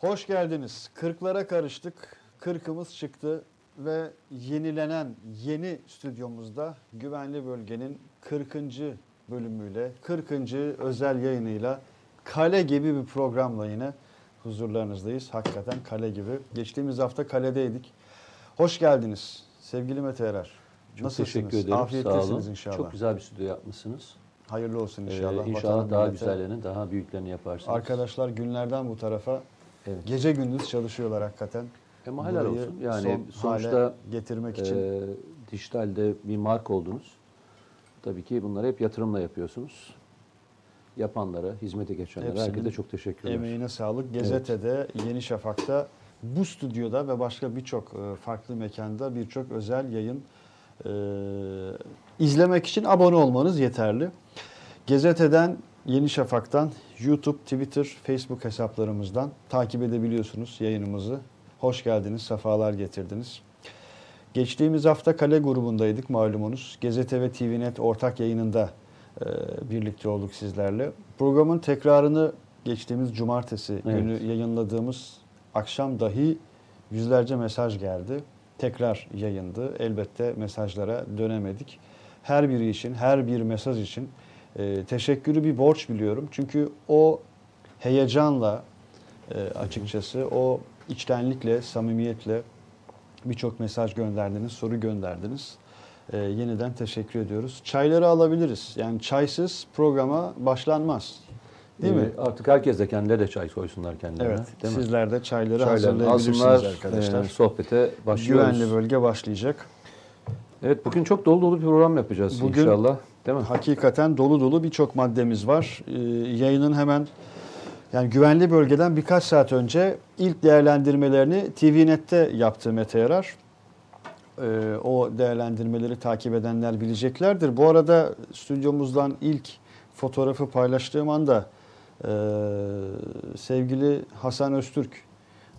Hoş geldiniz. Kırklara karıştık. Kırkımız çıktı ve yenilenen yeni stüdyomuzda Güvenli Bölge'nin 40. bölümüyle, 40. özel yayınıyla kale gibi bir programla yine huzurlarınızdayız. Hakikaten kale gibi. Geçtiğimiz hafta kaledeydik. Hoş geldiniz sevgili Mete Erer. Çok Nasılsınız? teşekkür ederim. Afiyettesiniz inşallah. Çok güzel bir stüdyo yapmışsınız. Hayırlı olsun Ee, inşallah. inşallah Vatana, daha millete. güzellerini, daha büyüklerini yaparsınız. Arkadaşlar günlerden bu tarafa Evet. gece gündüz çalışıyorlar hakikaten. Ama helal Burayı olsun. Yani son sonuçta getirmek için. e, dijitalde bir marka oldunuz. Tabii ki bunları hep yatırımla yapıyorsunuz. Yapanlara, hizmete geçenlere Hepsinin herkese çok teşekkürler. Emeğine sağlık. Gezete'de, Yeni Şafak'ta, bu stüdyoda ve başka birçok e, farklı mekanda birçok özel yayın e, izlemek için abone olmanız yeterli. Gezete'den, Yeni Şafak'tan, YouTube, Twitter, Facebook hesaplarımızdan takip edebiliyorsunuz yayınımızı. Hoş geldiniz, sefalar getirdiniz. Geçtiğimiz hafta Kale grubundaydık malumunuz. Gazete ve TVNet ortak yayınında e, birlikte olduk sizlerle. Programın tekrarını geçtiğimiz cumartesi Evet. günü yayınladığımız akşam dahi yüzlerce mesaj geldi. Tekrar yayındı. Elbette mesajlara dönemedik. Her biri için, her bir mesaj için e, teşekkürü bir borç biliyorum. Çünkü o heyecanla e, açıkçası o içtenlikle, samimiyetle birçok mesaj gönderdiniz, soru gönderdiniz. Ee, yeniden teşekkür ediyoruz. Çayları alabiliriz. Yani çaysız programa başlanmaz. Değil mi? Ee, Artık herkes de kendileri de çay koysunlar kendilerine. Evet. Değil mi? Sizler de çayları Çaylarını hazırlayabilirsiniz arkadaşlar. e, sohbete başlıyoruz. Güvenli bölge başlayacak. Evet bugün çok dolu dolu bir program yapacağız Bugün- inşallah. Değil mi? Hakikaten dolu dolu birçok maddemiz var. Ee, yayının hemen yani güvenli bölgeden birkaç saat önce ilk değerlendirmelerini TVNet'te yaptı Mete Yarar. Ee, o değerlendirmeleri takip edenler bileceklerdir. Bu arada stüdyomuzdan ilk fotoğrafı paylaştığım anda e, sevgili Hasan Öztürk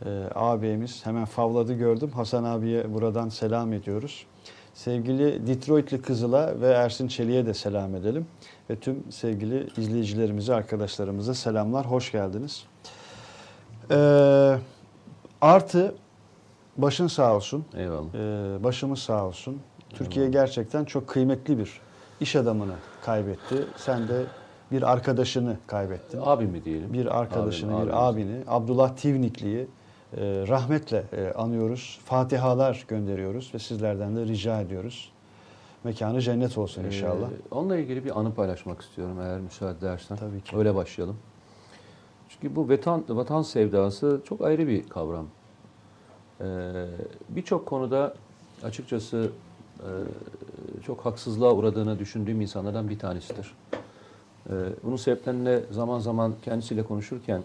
e, ağabeyimiz hemen favladı gördüm. Hasan abiye buradan selam ediyoruz. Sevgili Detroitli Kızıl'a ve Ersin Çelik'e de selam edelim. Ve tüm sevgili izleyicilerimize, arkadaşlarımıza selamlar, hoş geldiniz. Ee, artı başın sağ olsun, Eyvallah. ee, başımız sağ olsun. Türkiye gerçekten çok kıymetli bir iş adamını kaybetti. Sen de bir arkadaşını kaybettin. Abi mi diyelim? Bir arkadaşını, Abim, bir abimiz. abini, Abdullah Tivnikli'yi rahmetle e, anıyoruz. Fatihalar gönderiyoruz ve sizlerden de rica ediyoruz. Mekanı cennet olsun inşallah. Ee, onunla ilgili bir anı paylaşmak istiyorum eğer müsaade edersen. Tabii ki. Öyle başlayalım. Çünkü bu vatan, vatan sevdası çok ayrı bir kavram. Ee, Birçok konuda açıkçası e, çok haksızlığa uğradığını düşündüğüm insanlardan bir tanesidir. Ee, bunun sebeplerini zaman zaman kendisiyle konuşurken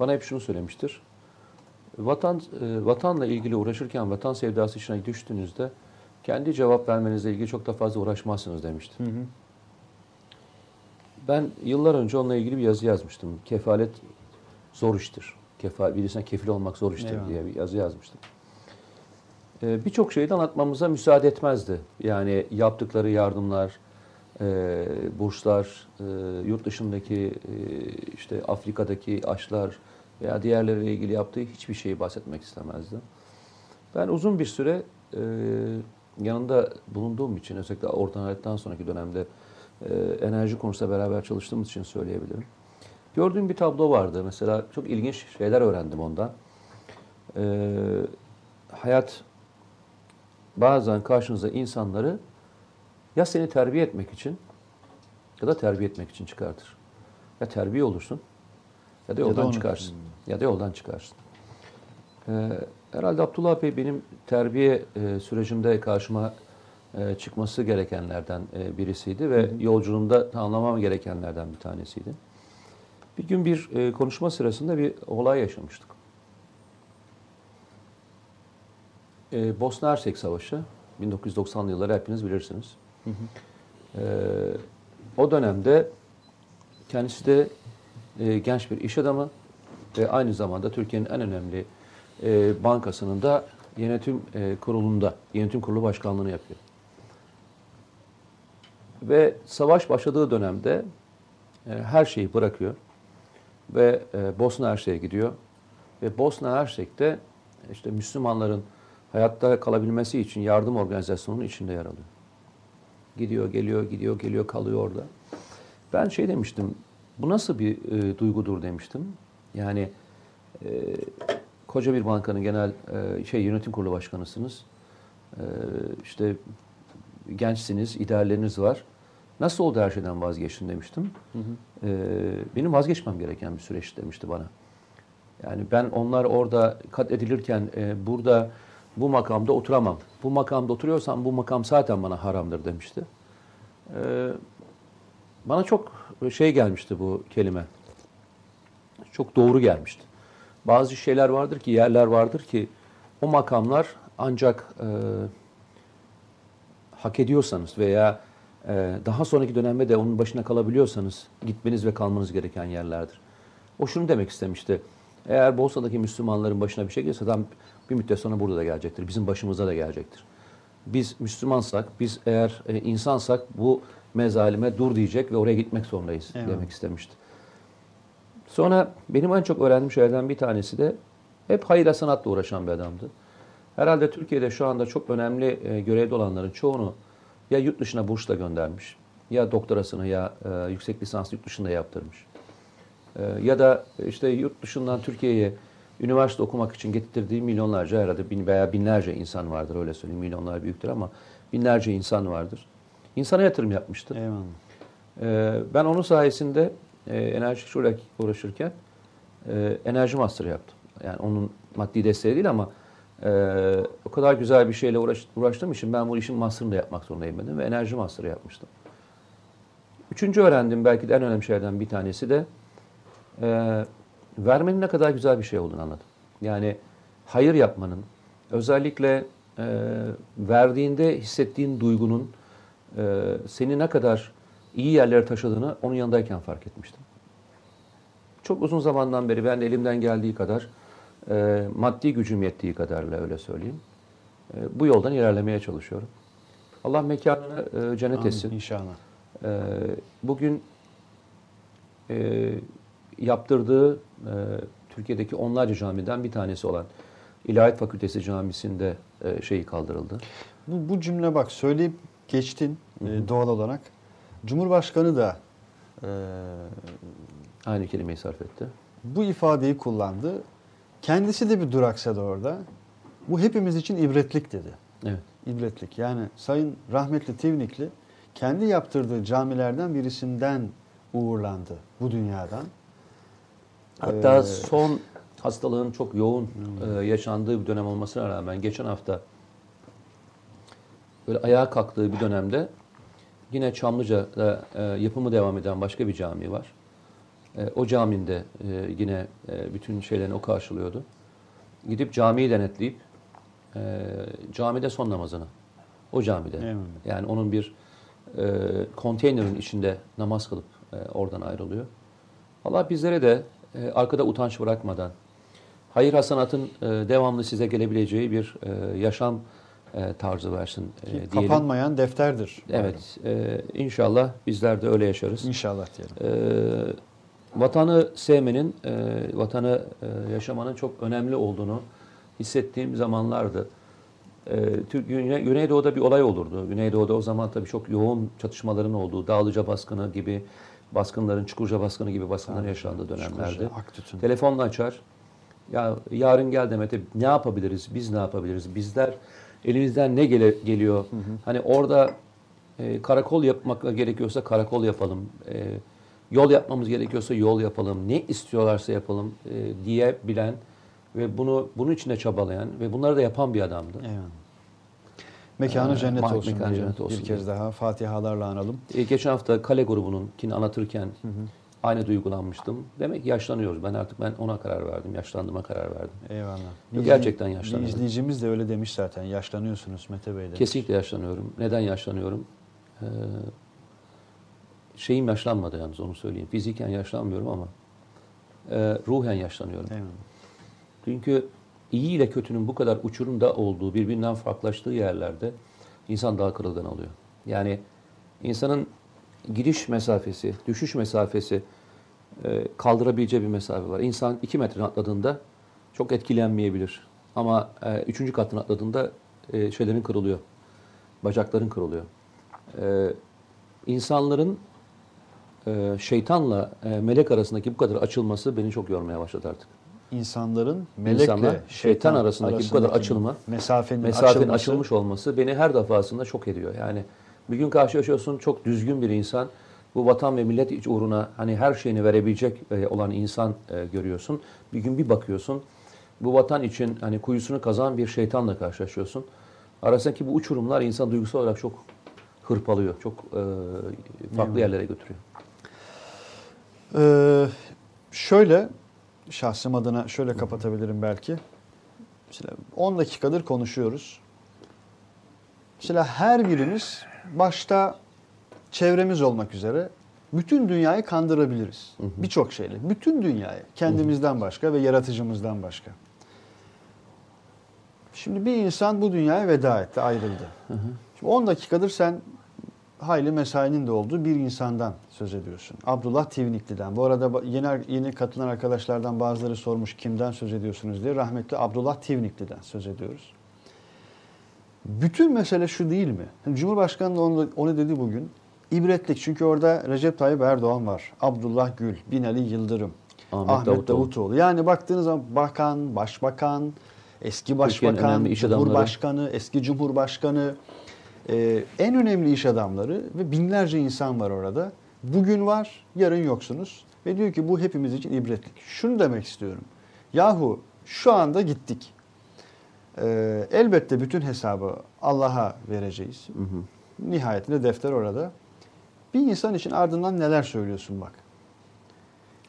bana hep şunu söylemiştir. Vatan e, vatanla ilgili uğraşırken vatan sevdası işine düştüğünüzde kendi cevap vermenizle ilgili çok da fazla uğraşmazsınız demişti. Hı hı. Ben yıllar önce onunla ilgili bir yazı yazmıştım. Kefalet zor iştir. Kefa, birisine kefil olmak zor iştir Eyvallah. diye bir yazı yazmıştım. Ee, Birçok şeyi de anlatmamıza müsaade etmezdi. Yani yaptıkları yardımlar, e, burslar, e, yurt dışındaki e, işte Afrika'daki aşlar veya diğerleriyle ilgili yaptığı hiçbir şeyi bahsetmek istemezdi. Ben uzun bir süre e, yanında bulunduğum için özellikle orta sonraki dönemde e, enerji konusunda beraber çalıştığımız için söyleyebilirim. Gördüğüm bir tablo vardı. Mesela çok ilginç şeyler öğrendim ondan. E, hayat bazen karşınıza insanları ya seni terbiye etmek için ya da terbiye etmek için çıkartır. Ya terbiye olursun ya da Ya da yoldan onu- çıkarsın. Ya da yoldan çıkarsın. Ee, herhalde Abdullah Bey benim terbiye e, sürecimde karşıma e, çıkması gerekenlerden e, birisiydi ve yolculuğumda anlamam gerekenlerden bir tanesiydi. Bir gün bir e, konuşma sırasında bir olay yaşamıştık. E, Bosna Hersek Savaşı 1990'lı yılları hepiniz bilirsiniz. E, o dönemde kendisi de e, genç bir iş adamı ve aynı zamanda Türkiye'nin en önemli e, bankasının da yönetim e, kurulunda, yönetim kurulu başkanlığını yapıyor. Ve savaş başladığı dönemde e, her şeyi bırakıyor ve e, Bosna Hersek'e gidiyor. Ve Bosna Hersek'te işte Müslümanların hayatta kalabilmesi için yardım organizasyonunun içinde yer alıyor. Gidiyor, geliyor, gidiyor, geliyor, kalıyor orada. Ben şey demiştim, bu nasıl bir e, duygudur demiştim. Yani e, koca bir bankanın genel e, şey yönetim kurulu başkanısınız. E, işte gençsiniz, idealleriniz var. Nasıl oldu her şeyden vazgeçtin demiştim. Hı hı. E, benim vazgeçmem gereken bir süreç demişti bana. Yani ben onlar orada kat edilirken e, burada bu makamda oturamam. Bu makamda oturuyorsam bu makam zaten bana haramdır demişti. E, bana çok şey gelmişti bu kelime. Çok doğru gelmişti. Bazı şeyler vardır ki, yerler vardır ki o makamlar ancak e, hak ediyorsanız veya e, daha sonraki dönemde de onun başına kalabiliyorsanız gitmeniz ve kalmanız gereken yerlerdir. O şunu demek istemişti. Eğer Bosna'daki Müslümanların başına bir şey gelirse adam bir müddet sonra burada da gelecektir. Bizim başımıza da gelecektir. Biz Müslümansak, biz eğer e, insansak bu mezalime dur diyecek ve oraya gitmek zorundayız evet. demek istemişti. Sonra benim en çok öğrendiğim şeylerden bir tanesi de hep hayır sanatla uğraşan bir adamdı. Herhalde Türkiye'de şu anda çok önemli e, görevde olanların çoğunu ya yurt dışına bursla göndermiş ya doktorasını ya e, yüksek lisans yurt dışında yaptırmış. E, ya da işte yurt dışından Türkiye'ye üniversite okumak için getirdiği milyonlarca herhalde bin veya binlerce insan vardır öyle söyleyeyim. Milyonlar büyüktür ama binlerce insan vardır. İnsana yatırım yapmıştı. Eyvallah. E, ben onun sayesinde e, enerji şurada uğraşırken e, enerji master yaptım. Yani onun maddi desteği değil ama e, o kadar güzel bir şeyle uğraş, uğraştığım için ben bu işin master'ını da yapmak zorundayım dedim ve enerji master'ı yapmıştım. Üçüncü öğrendim belki de en önemli şeylerden bir tanesi de e, vermenin ne kadar güzel bir şey olduğunu anladım. Yani hayır yapmanın, özellikle e, verdiğinde hissettiğin duygunun e, seni ne kadar iyi yerlere taşıdığını onun yanındayken fark etmiştim. Çok uzun zamandan beri ben de elimden geldiği kadar, e, maddi gücüm yettiği kadarla öyle söyleyeyim, e, bu yoldan ilerlemeye çalışıyorum. Allah mekanını e, cennet Amin, etsin. İnşallah. E, bugün e, yaptırdığı e, Türkiye'deki onlarca camiden bir tanesi olan İlahiyat Fakültesi Camisi'nde e, şeyi kaldırıldı. Bu, bu cümle bak söyleyip geçtin e, doğal olarak. Cumhurbaşkanı da e, aynı kelimeyi sarf etti. Bu ifadeyi kullandı. Kendisi de bir duraksadı orada. Bu hepimiz için ibretlik dedi. Evet. İbretlik. Yani Sayın rahmetli Tivnikli kendi yaptırdığı camilerden birisinden uğurlandı bu dünyadan. Hatta ee, son hastalığın çok yoğun hmm. e, yaşandığı bir dönem olmasına rağmen geçen hafta böyle ayağa kalktığı bir dönemde yine Çamlıca'da e, yapımı devam eden başka bir cami var. E, o caminde e, yine e, bütün şeylerini o karşılıyordu. Gidip camiyi denetleyip e, camide son namazını o camide Eyvallah. yani onun bir e, konteynerin içinde namaz kılıp e, oradan ayrılıyor. Allah bizlere de e, arkada utanç bırakmadan hayır hasanatın e, devamlı size gelebileceği bir e, yaşam e, tarzı versin e, diyelim. Kapanmayan defterdir. Evet. E, inşallah bizler de öyle yaşarız. İnşallah diyelim. E, vatanı sevmenin, e, vatanı e, yaşamanın çok önemli olduğunu hissettiğim zamanlardı. E, Türk, Güney, Güneydoğu'da bir olay olurdu. Güneydoğu'da o zaman tabii çok yoğun çatışmaların olduğu, Dağlıca baskını gibi baskınların, Çukurca baskını gibi baskınların yaşandığı dönemlerde. Çukurca, Telefonla açar. Ya yarın gel Demet'e ne yapabiliriz? Biz ne yapabiliriz? Bizler elimizden ne gele, geliyor? Hı hı. Hani orada e, karakol yapmak gerekiyorsa karakol yapalım. E, yol yapmamız gerekiyorsa yol yapalım. Ne istiyorlarsa yapalım e, diye bilen ve bunu bunun içinde çabalayan ve bunları da yapan bir adamdı. Eyvallah. Mekanı ee, cennet olsun. Mekanı cennet olsun. Bir kez daha Fatihalarla analım. E, geçen hafta Kale grubunun kini anlatırken hı hı. Aynı duygulanmıştım. Demek ki yaşlanıyoruz. Ben artık ben ona karar verdim. Yaşlandığıma karar verdim. Eyvallah. Bir Gerçekten yaşlanıyorum. Bir izleyicimiz de öyle demiş zaten. Yaşlanıyorsunuz Mete Bey demiş. Kesinlikle yaşlanıyorum. Neden yaşlanıyorum? Ee, şeyim yaşlanmadı yalnız onu söyleyeyim. Fiziken yaşlanmıyorum ama e, ruhen yaşlanıyorum. Eyvallah. Çünkü iyi ile kötünün bu kadar uçurumda olduğu, birbirinden farklılaştığı yerlerde insan daha kırılgan oluyor. Yani insanın giriş mesafesi, düşüş mesafesi e, kaldırabileceği bir mesafe var. İnsan iki metre atladığında çok etkilenmeyebilir. Ama e, üçüncü katını atladığında e, şeylerin kırılıyor. Bacakların kırılıyor. E, insanların e, şeytanla e, melek arasındaki bu kadar açılması beni çok yormaya başladı artık. İnsanların melekle İnsanla şeytan, şeytan arasındaki bu kadar açılma, mesafenin, mesafenin açılması, açılmış olması beni her defasında şok ediyor. Yani bir gün karşılaşıyorsun çok düzgün bir insan, bu vatan ve millet uğruna hani her şeyini verebilecek e, olan insan e, görüyorsun. Bir gün bir bakıyorsun, bu vatan için hani kuyusunu kazan bir şeytanla karşılaşıyorsun. Arasındaki bu uçurumlar insan duygusal olarak çok hırpalıyor, çok e, farklı yerlere götürüyor. Ee, şöyle şahsım adına şöyle kapatabilirim belki. Mesela 10 dakikadır konuşuyoruz. Mesela her birimiz başta çevremiz olmak üzere bütün dünyayı kandırabiliriz. Birçok şeyle. Bütün dünyayı. Kendimizden başka ve yaratıcımızdan başka. Şimdi bir insan bu dünyaya veda etti, ayrıldı. Şimdi 10 dakikadır sen hayli mesainin de olduğu bir insandan söz ediyorsun. Abdullah Tivnikli'den. Bu arada yeni yeni katılan arkadaşlardan bazıları sormuş kimden söz ediyorsunuz diye. Rahmetli Abdullah Tivnikli'den söz ediyoruz. Bütün mesele şu değil mi? Cumhurbaşkanı da onu, onu dedi bugün. İbretlik çünkü orada Recep Tayyip Erdoğan var. Abdullah Gül, Binali Yıldırım, Ahmet Ahmet, Davutoğlu. Davutoğlu. Yani baktığınız zaman bakan, başbakan, eski başbakan, adamları. cumhurbaşkanı, eski cumhurbaşkanı, e, en önemli iş adamları ve binlerce insan var orada. Bugün var, yarın yoksunuz. Ve diyor ki bu hepimiz için ibretlik. Şunu demek istiyorum. Yahu şu anda gittik. E, elbette bütün hesabı Allah'a vereceğiz. Nihayetinde defter orada. Bir insan için ardından neler söylüyorsun bak.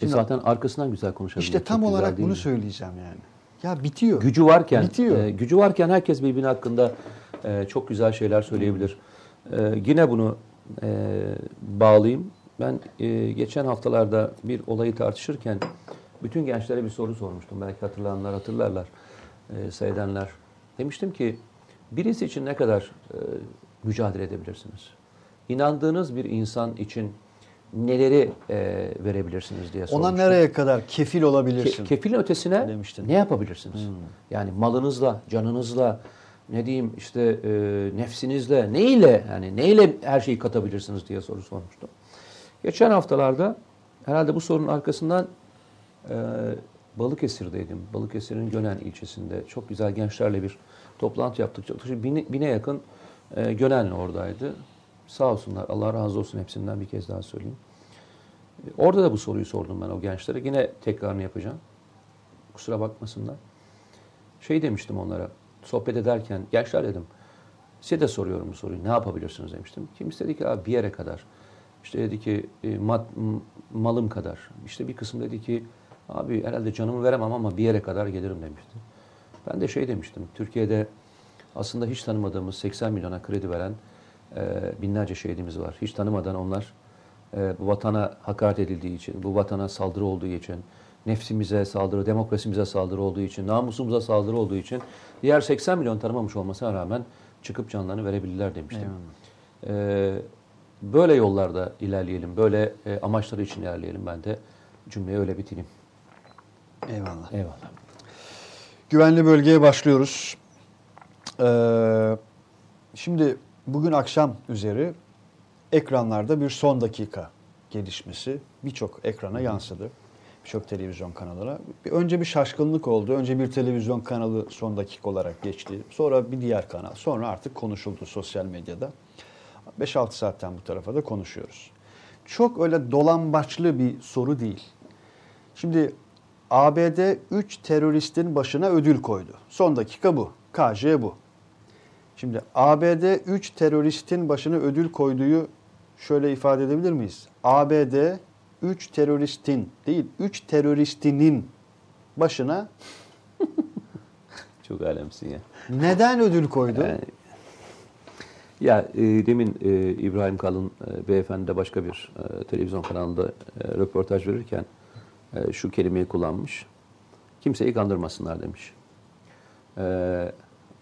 E zaten arkasından güzel konuşabilir. İşte Çok tam güzel olarak bunu mi? söyleyeceğim yani. Ya bitiyor. Gücü varken, Bitiyor. e, gücü varken herkes birbirinin hakkında e, çok güzel şeyler söyleyebilir. E, yine bunu e, bağlayayım. Ben e, geçen haftalarda bir olayı tartışırken bütün gençlere bir soru sormuştum. Belki hatırlayanlar hatırlarlar, e, seyredenler. Demiştim ki birisi için ne kadar e, mücadele edebilirsiniz? İnandığınız bir insan için neleri e, verebilirsiniz diye Ona sormuştum. nereye kadar kefil Ke- olabilirsin? kefilin ötesine Demiştin. ne yapabilirsiniz? Yani malınızla, canınızla, ne diyeyim işte e, nefsinizle, neyle yani neyle her şeyi katabilirsiniz diye soru sormuştum. Geçen haftalarda herhalde bu sorunun arkasından e, Balıkesir'deydim. Balıkesir'in Gönen ilçesinde çok güzel gençlerle bir toplantı yaptık. Yaklaşık bine, bine yakın e, Gönenli oradaydı. Sağ olsunlar. Allah razı olsun hepsinden bir kez daha söyleyeyim. E, Orada da bu soruyu sordum ben o gençlere. Yine tekrarını yapacağım. Kusura bakmasınlar. Şey demiştim onlara. Sohbet ederken gençler dedim. Size de soruyorum bu soruyu. Ne yapabilirsiniz demiştim. Kimisi dedi ki bir yere kadar. İşte dedi ki e, malım kadar. İşte bir kısım dedi ki abi herhalde canımı veremem ama bir yere kadar gelirim demişti. Ben de şey demiştim. Türkiye'de aslında hiç tanımadığımız 80 milyona kredi veren e, binlerce şehidimiz var. Hiç tanımadan onlar e, bu vatana hakaret edildiği için, bu vatana saldırı olduğu için, nefsimize saldırı, demokrasimize saldırı olduğu için, namusumuza saldırı olduğu için diğer 80 milyon tanımamış olmasına rağmen çıkıp canlarını verebilirler demiştim. E, böyle yollarda ilerleyelim, böyle e, amaçları için ilerleyelim. Ben de cümleyi öyle bitireyim. Eyvallah. Eyvallah. Güvenli bölgeye başlıyoruz. Ee, şimdi bugün akşam üzeri ekranlarda bir son dakika gelişmesi birçok ekrana yansıdı. Birçok televizyon kanalına. Bir- Önce bir şaşkınlık oldu. Önce bir televizyon kanalı son dakika olarak geçti. Sonra bir diğer kanal. Sonra artık konuşuldu sosyal medyada. 5-6 saatten bu tarafa da konuşuyoruz. Çok öyle dolambaçlı bir soru değil. Şimdi ABD 3 teröristin başına ödül koydu. Son dakika bu. KJ bu. Şimdi ABD 3 teröristin başına ödül koyduğu şöyle ifade edebilir miyiz? ABD 3 teröristin değil 3 teröristinin başına Çok alemsin ya. neden ödül koydu? Yani- Ya e, demin e, İbrahim Kalın e, beyefendi de başka bir e, televizyon kanalında e, röportaj verirken e, şu kelimeyi kullanmış. Kimseyi kandırmasınlar demiş. E,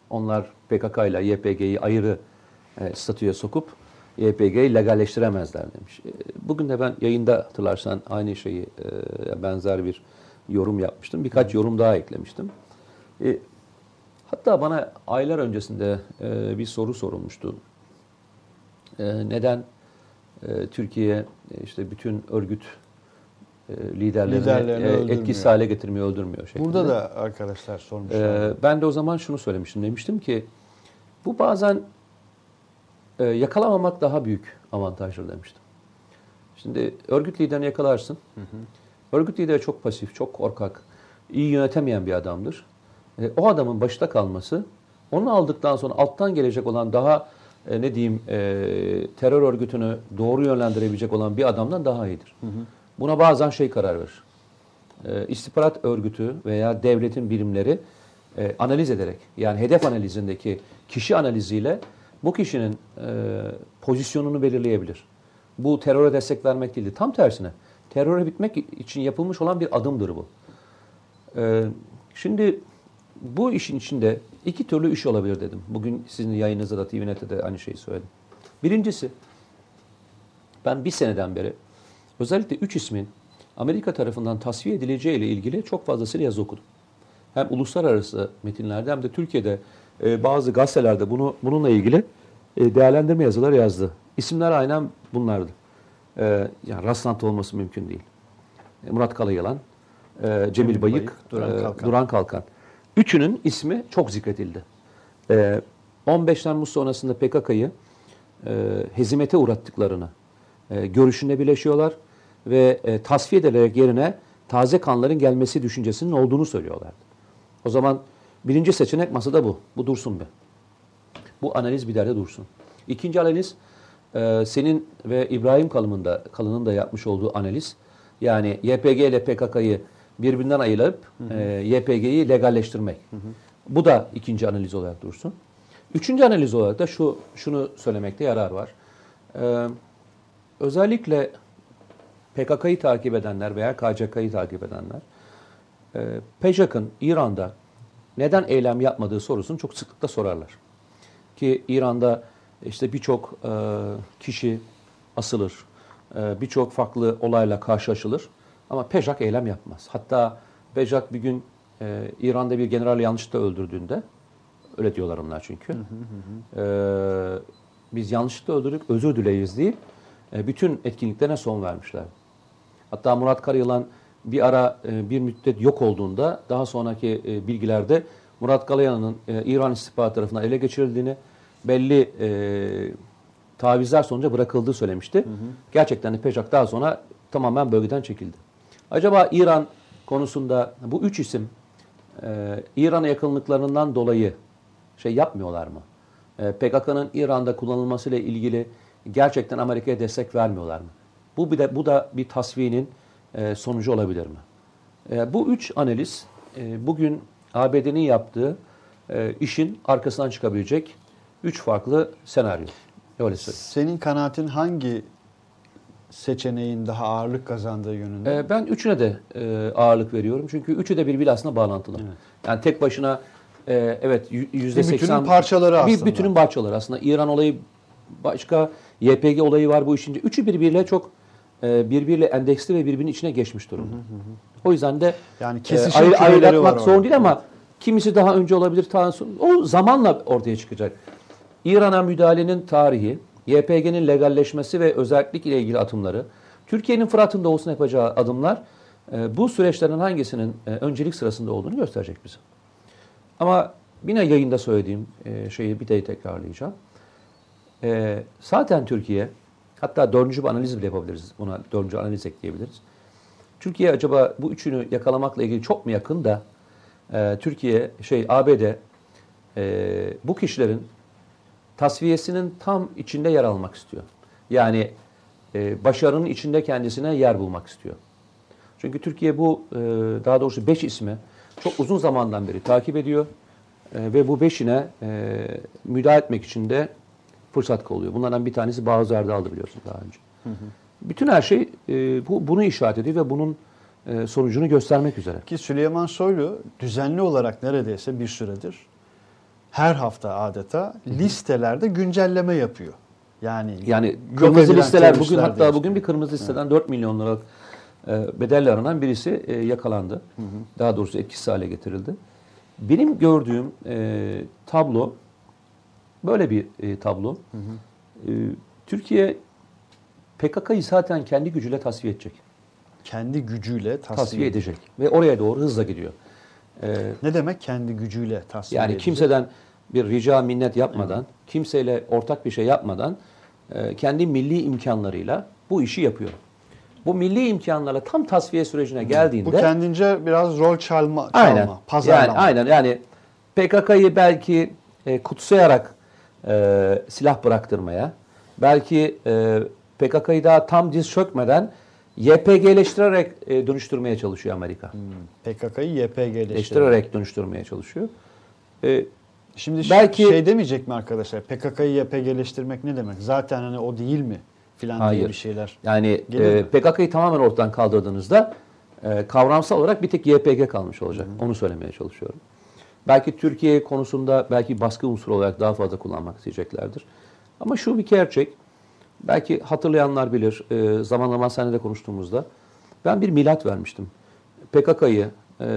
onlar PKK ile YPG'yi ayrı e, statüye sokup YPG'yi legalleştiremezler demiş. E, bugün de ben yayında hatırlarsan aynı şeyi e, benzer bir yorum yapmıştım. Birkaç yorum daha eklemiştim. E, hatta bana aylar öncesinde e, bir soru sorulmuştu. E, neden e, Türkiye işte bütün örgüt liderlerini, Liderlerini e, öldürmüyor. etkisiz hale getirmiyor, öldürmüyor şeklinde. Burada da arkadaşlar sormuşlar. Ee, ben de o zaman şunu söylemiştim. Demiştim ki bu bazen e, yakalamamak daha büyük avantajdır demiştim. Şimdi örgüt liderini yakalarsın. Örgüt lideri çok pasif, çok korkak, iyi yönetemeyen bir adamdır. E, o adamın başta kalması, onu aldıktan sonra alttan gelecek olan daha e, ne diyeyim e, terör örgütünü doğru yönlendirebilecek olan bir adamdan daha iyidir. Buna bazen şey karar verir e, istihbarat örgütü veya devletin birimleri e, analiz ederek yani hedef analizindeki kişi analiziyle bu kişinin e, pozisyonunu belirleyebilir. Bu teröre destek vermek değildir. Tam tersine teröre bitmek için yapılmış olan bir adımdır bu. E, şimdi bu işin içinde iki türlü iş olabilir dedim. Bugün sizin yayınınızda da TVNet'te de aynı şeyi söyledim. Birincisi ben bir seneden beri özellikle üç ismin Amerika tarafından tasfiye edileceği ile ilgili çok fazlasıyla yazı okudum. Hem uluslararası metinlerde hem de Türkiye'de e, bazı gazetelerde bunu bununla ilgili e, değerlendirme yazıları yazdı. İsimler aynen bunlardı. E, yani rastlantı olması mümkün değil. E, Murat Kalayalan, e, Cemil, Cemil Bayık, Bayık, Duran e, Kalkan. Duran Kalkan. Üçünün ismi çok zikredildi. E, 15 Temmuz sonrasında PKK'yı e, hezimete uğrattıklarını e, görüşünde birleşiyorlar ve e, tasfiye edilerek yerine taze kanların gelmesi düşüncesinin olduğunu söylüyorlardı. O zaman birinci seçenek masada bu. Bu dursun be. Bu analiz bir derde dursun. İkinci analiz e, senin ve İbrahim Kalın'ın da, Kalın'ın da yapmış olduğu analiz. Yani YPG ile PKK'yı birbirinden ayırıp e, YPG'yi legalleştirmek. Bu da ikinci analiz olarak dursun. Üçüncü analiz olarak da şu şunu söylemekte yarar var. E, özellikle PKK'yı takip edenler veya KCK'yı takip edenler e, PJAK'ın İran'da neden eylem yapmadığı sorusunu çok sıklıkla sorarlar. Ki İran'da işte birçok e, kişi asılır, e, birçok farklı olayla karşılaşılır ama PJAK eylem yapmaz. Hatta PJAK bir gün İran'da bir general yanlışlıkla öldürdüğünde, öyle diyorlar onlar çünkü, biz yanlışlıkla öldürdük, özür dileyiz deyip bütün etkinliklerine son vermişler. Hatta Murat Karayılan bir ara e, bir müddet yok olduğunda daha sonraki e, bilgilerde Murat Karayalan'ın e, İran istihbaratı tarafından ele geçirildiğini belli e, tavizler sonucu bırakıldığı söylemişti. Gerçekten de Pejak daha sonra tamamen bölgeden çekildi. Acaba İran konusunda bu üç isim e, İran'a yakınlıklarından dolayı şey yapmıyorlar mı? E, PKK'nın İran'da kullanılmasıyla ilgili gerçekten Amerika'ya destek vermiyorlar mı? Bu bir de bu da bir tasfiyenin e, sonucu olabilir mi? E, bu üç analiz e, bugün ABD'nin yaptığı e, işin arkasından çıkabilecek üç farklı senaryo. Öyle söyleyeyim. Senin kanaatin hangi seçeneğin daha ağırlık kazandığı yönünde? E, ben üçüne de e, ağırlık veriyorum. Çünkü üçü de birbiriyle aslında bağlantılı. Yani tek başına e, evet yü- yüzde Bir bütünün seksen parçaları bir aslında. bütünün parçaları aslında. İran olayı başka, YPG olayı var bu işin. Üçü birbiriyle çok birbiriyle endeksli ve birbirinin içine geçmiş durumda. O yüzden de Yani e, kesişim ayır, kümeleri ayırtmak var zor orada. değil ama kimisi daha önce olabilir. Daha sonra, o zamanla ortaya çıkacak. İran'a müdahalenin tarihi, YPG'nin legalleşmesi ve özellik ile ilgili atımları, Türkiye'nin Fırat'ın doğusuna yapacağı adımlar e, bu süreçlerin hangisinin e, öncelik sırasında olduğunu gösterecek bize. Ama yine yayında söylediğim e, şeyi bir de tekrarlayacağım. E, zaten Türkiye, hatta dördüncü bir analiz bile yapabiliriz. Buna dördüncü analiz ekleyebiliriz. Türkiye acaba bu üçünü yakalamakla ilgili çok mu yakın da e, Türkiye, şey ABD e, bu kişilerin tasfiyesinin tam içinde yer almak istiyor. Yani e, başarının içinde kendisine yer bulmak istiyor. Çünkü Türkiye bu e, daha doğrusu beş ismi çok uzun zamandan beri takip ediyor E, ve bu beşine e, müdahale etmek için de fırsat kolluyor. Bunlardan bir tanesi Bağız Erdal'dı biliyorsun daha önce. Bütün her şey e, bu, bunu işaret ediyor ve bunun e, sonucunu göstermek üzere. Ki Süleyman Soylu düzenli olarak neredeyse bir süredir her hafta adeta listelerde güncelleme yapıyor. Yani Yani kırmızı listeler bugün hatta diye bugün bir kırmızı listeden 4 milyon liralık e, bedelle aranan birisi e, yakalandı. Daha doğrusu etkisiz hale getirildi. Benim gördüğüm e, tablo böyle bir e, tablo. E, Türkiye PKK'yı zaten kendi gücüyle tasfiye edecek. Kendi gücüyle tasfiye, Tasfiye edecek. Ve oraya doğru hızla gidiyor. E, Ne demek kendi gücüyle tasfiye yani edecek? kimseden bir rica minnet yapmadan, kimseyle ortak bir şey yapmadan e, kendi milli imkanlarıyla bu işi yapıyor. Bu milli imkanlarla tam tasfiye sürecine geldiğinde Bu kendince biraz rol çalma, çalma aynen pazarlama. yani aynen yani PKK'yı belki e, kutsayarak e, silah bıraktırmaya, belki e, PKK'yı daha tam diz çökmeden YPG'leştirerek e, dönüştürmeye çalışıyor Amerika. PKK'yı YPG'leştirerek. Leştirerek dönüştürmeye çalışıyor. E, Şimdi Belki- şey demeyecek mi arkadaşlar? PKK'yı YPG'leştirmek ne demek? Zaten hani o değil mi? Filan diye Hayır. bir şeyler. Yani e? PKK'yı tamamen ortadan kaldırdığınızda e, kavramsal olarak bir tek YPG kalmış olacak. Onu söylemeye çalışıyorum. Belki Türkiye konusunda belki baskı unsuru olarak daha fazla kullanmak isteyeceklerdir. Ama şu bir gerçek. Belki hatırlayanlar bilir. E, zaman zaman seninle de konuştuğumuzda ben bir milat vermiştim. PKK'yı e,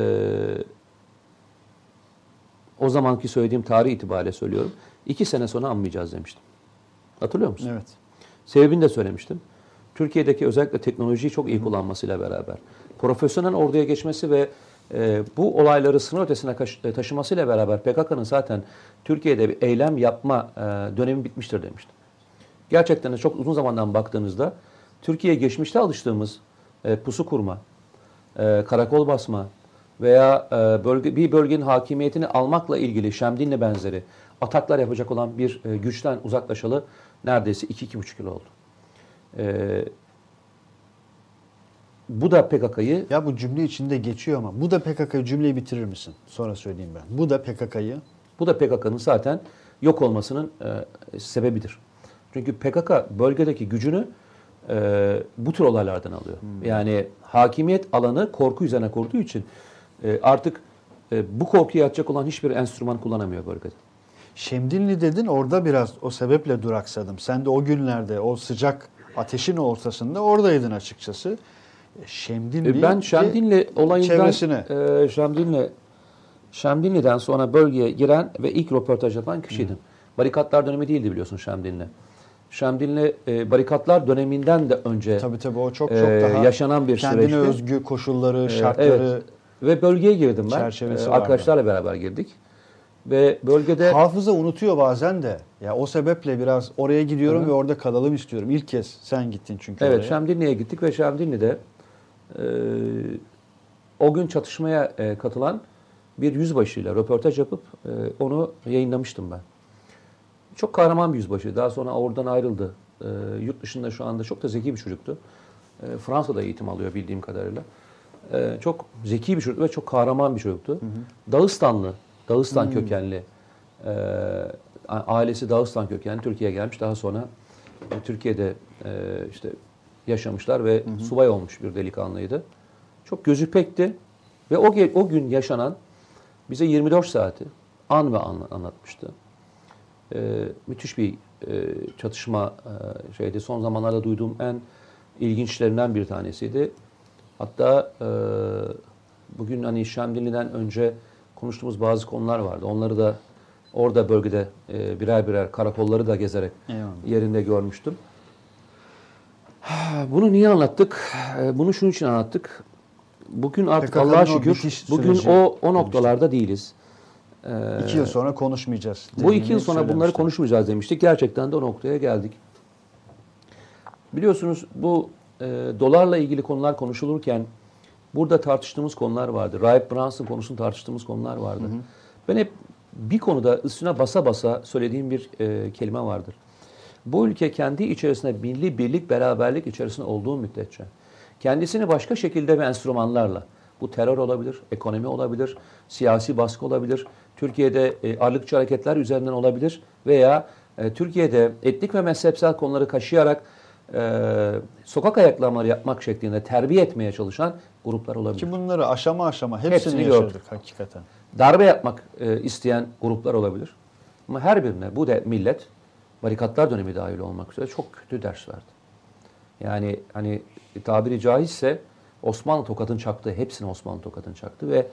o zamanki söylediğim tarih itibariyle söylüyorum. iki sene sonra anmayacağız demiştim. Hatırlıyor musun? Evet. Sebebini de söylemiştim. Türkiye'deki özellikle teknolojiyi çok iyi kullanmasıyla beraber, profesyonel orduya geçmesi ve e, bu olayları sınır ötesine e, taşımasıyla beraber PKK'nın zaten Türkiye'de bir eylem yapma e, dönemi bitmiştir demiştim. Gerçekten de çok uzun zamandan baktığınızda Türkiye geçmişte alıştığımız e, pusu kurma, karakol basma veya bölge, bir bölgenin hakimiyetini almakla ilgili Şemdin'le benzeri ataklar yapacak olan bir güçten uzaklaşalı neredeyse 2-2,5 yıl oldu. Bu da PKK'yı Ya bu cümle içinde geçiyor ama bu da PKK'yı cümleyi bitirir misin? Sonra söyleyeyim ben. Bu da PKK'yı Bu da PKK'nın zaten yok olmasının e, sebebidir. Çünkü PKK bölgedeki gücünü e, bu tür olaylardan alıyor. Yani hakimiyet alanı korku üzerine kurduğu için e, artık e, bu korkuyu atacak olan hiçbir enstrüman kullanamıyor bölgede. Şemdinli dedin orada biraz o sebeple duraksadım. Sen de o günlerde o sıcak ateşin ortasında oradaydın açıkçası. E, Şemdinli E, ben Şemdinli olayından çevresine. e, Şemdinli Şemdinli'den sonra bölgeye giren ve ilk röportaj yapan kişiydim. Barikatlar dönemi değildi biliyorsun Şemdinli. Şemdinli e, barikatlar döneminden de önce tabii tabii o çok e, çok daha yaşanan bir kendine süreçti. özgü koşulları, E, şartları evet. Ve bölgeye girdim ben. Çerçevesi E, vardı. arkadaşlarla beraber girdik. Ve bölgede Hafıza unutuyor bazen de. Ya o sebeple biraz oraya gidiyorum Hı hı. ve orada kalalım istiyorum. İlk kez sen gittin çünkü Evet, oraya. Şemdinli'ye gittik ve Şemdinli'de e, o gün çatışmaya e, katılan bir yüzbaşıyla röportaj yapıp e, onu yayınlamıştım ben. Çok kahraman bir yüzbaşı. Daha sonra oradan ayrıldı. E, yurt dışında şu anda çok da zeki bir çocuktu. E, Fransa'da eğitim alıyor bildiğim kadarıyla. E, çok zeki bir çocuk ve çok kahraman bir çocuktu. Dağıstanlı, Dağıstan kökenli. E, ailesi Dağıstan kökenli Türkiye'ye gelmiş. Daha sonra e, Türkiye'de e, işte yaşamışlar ve subay olmuş bir delikanlıydı. Çok gözü pekti ve o o gün yaşanan bize 24 saati an ve an anlatmıştı. E, müthiş bir e, çatışma e, şeydi. Son zamanlarda duyduğum en ilginçlerinden bir tanesiydi. Hatta e, bugün hani Şemdinli'den önce konuştuğumuz bazı konular vardı. Onları da orada bölgede e, birer birer karakolları da gezerek Eyvallah. yerinde görmüştüm. Bunu niye anlattık? E, Bunu şunun için anlattık. Bugün artık Allah'a şükür bugün o o noktalarda değiliz. E, İki yıl sonra konuşmayacağız. bu iki yıl sonra bunları konuşmayacağız demiştik. Gerçekten de o noktaya geldik. Biliyorsunuz bu e, dolarla ilgili konular konuşulurken burada tartıştığımız konular vardı. Rahip Brunson konusunu tartıştığımız konular vardı. Ben hep bir konuda üstüne basa basa söylediğim bir e, kelime vardır. Bu ülke kendi içerisinde milli birlik, beraberlik içerisinde olduğu müddetçe kendisini başka şekilde ve enstrümanlarla bu terör olabilir, ekonomi olabilir, siyasi baskı olabilir, Türkiye'de e, ağırlıkçı hareketler üzerinden olabilir veya e, Türkiye'de etnik ve mezhepsel konuları kaşıyarak e, sokak ayaklamaları yapmak şeklinde terbiye etmeye çalışan gruplar olabilir. Ki bunları aşama aşama hepsini, Hepsini yaşadık gördük. hakikaten. darbe yapmak e, isteyen gruplar olabilir. Ama her birine bu de millet barikatlar dönemi dahil olmak üzere çok kötü ders verdi. Yani hani tabiri caizse Osmanlı tokatın çaktı. Hepsine Osmanlı tokatın çaktı ve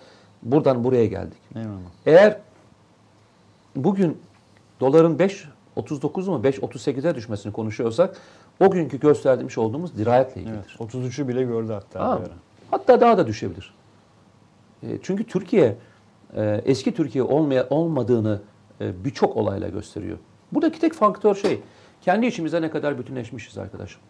buradan buraya geldik. Eyvallah. Eğer bugün doların 5.39 mu 5.38'e düşmesini konuşuyorsak o günkü göstermiş olduğumuz dirayetle ilgilidir. Evet, 33'ü bile gördü hatta. Ara. Hatta daha da düşebilir. E, çünkü Türkiye e, eski Türkiye olmaya, olmadığını e, birçok olayla gösteriyor. Buradaki tek faktör şey, kendi içimizde ne kadar bütünleşmişiz arkadaşım.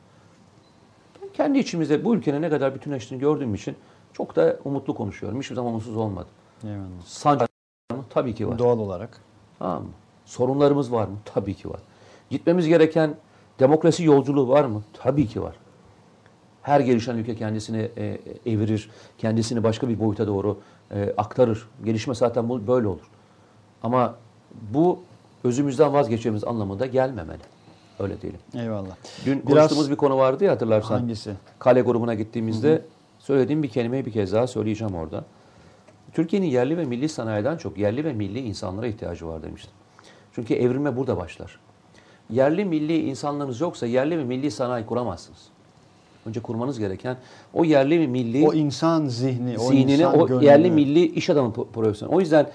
Ben kendi içimizde bu ülkenin ne kadar bütünleştiğini gördüğüm için çok da umutlu konuşuyorum. Hiçbir zaman umutsuz olmadım. Eyvallah. Sancı var mı? Tabii ki var. Doğal olarak. Tamam mı? Sorunlarımız var mı? Tabii ki var. Gitmemiz gereken demokrasi yolculuğu var mı? Tabii ki var. Her gelişen ülke kendisini e, evirir, kendisini başka bir boyuta doğru e, aktarır. Gelişme zaten bu böyle olur. Ama bu özümüzden vazgeçeceğimiz anlamında gelmemeli. Öyle diyelim. Eyvallah. Dün Biraz- konuştuğumuz bir konu vardı ya hatırlarsan. Hangisi? Kale grubuna gittiğimizde söylediğim bir kelimeyi bir kez daha söyleyeceğim orada. Türkiye'nin yerli ve milli sanayiden çok yerli ve milli insanlara ihtiyacı var demiştim. Çünkü evrilme burada başlar. Yerli milli insanlarınız yoksa yerli ve milli sanayi kuramazsınız. Önce kurmanız gereken o yerli ve milli O insan zihni, o zihnini, insan o gönlü. yerli milli iş adamı profesyonel. O yüzden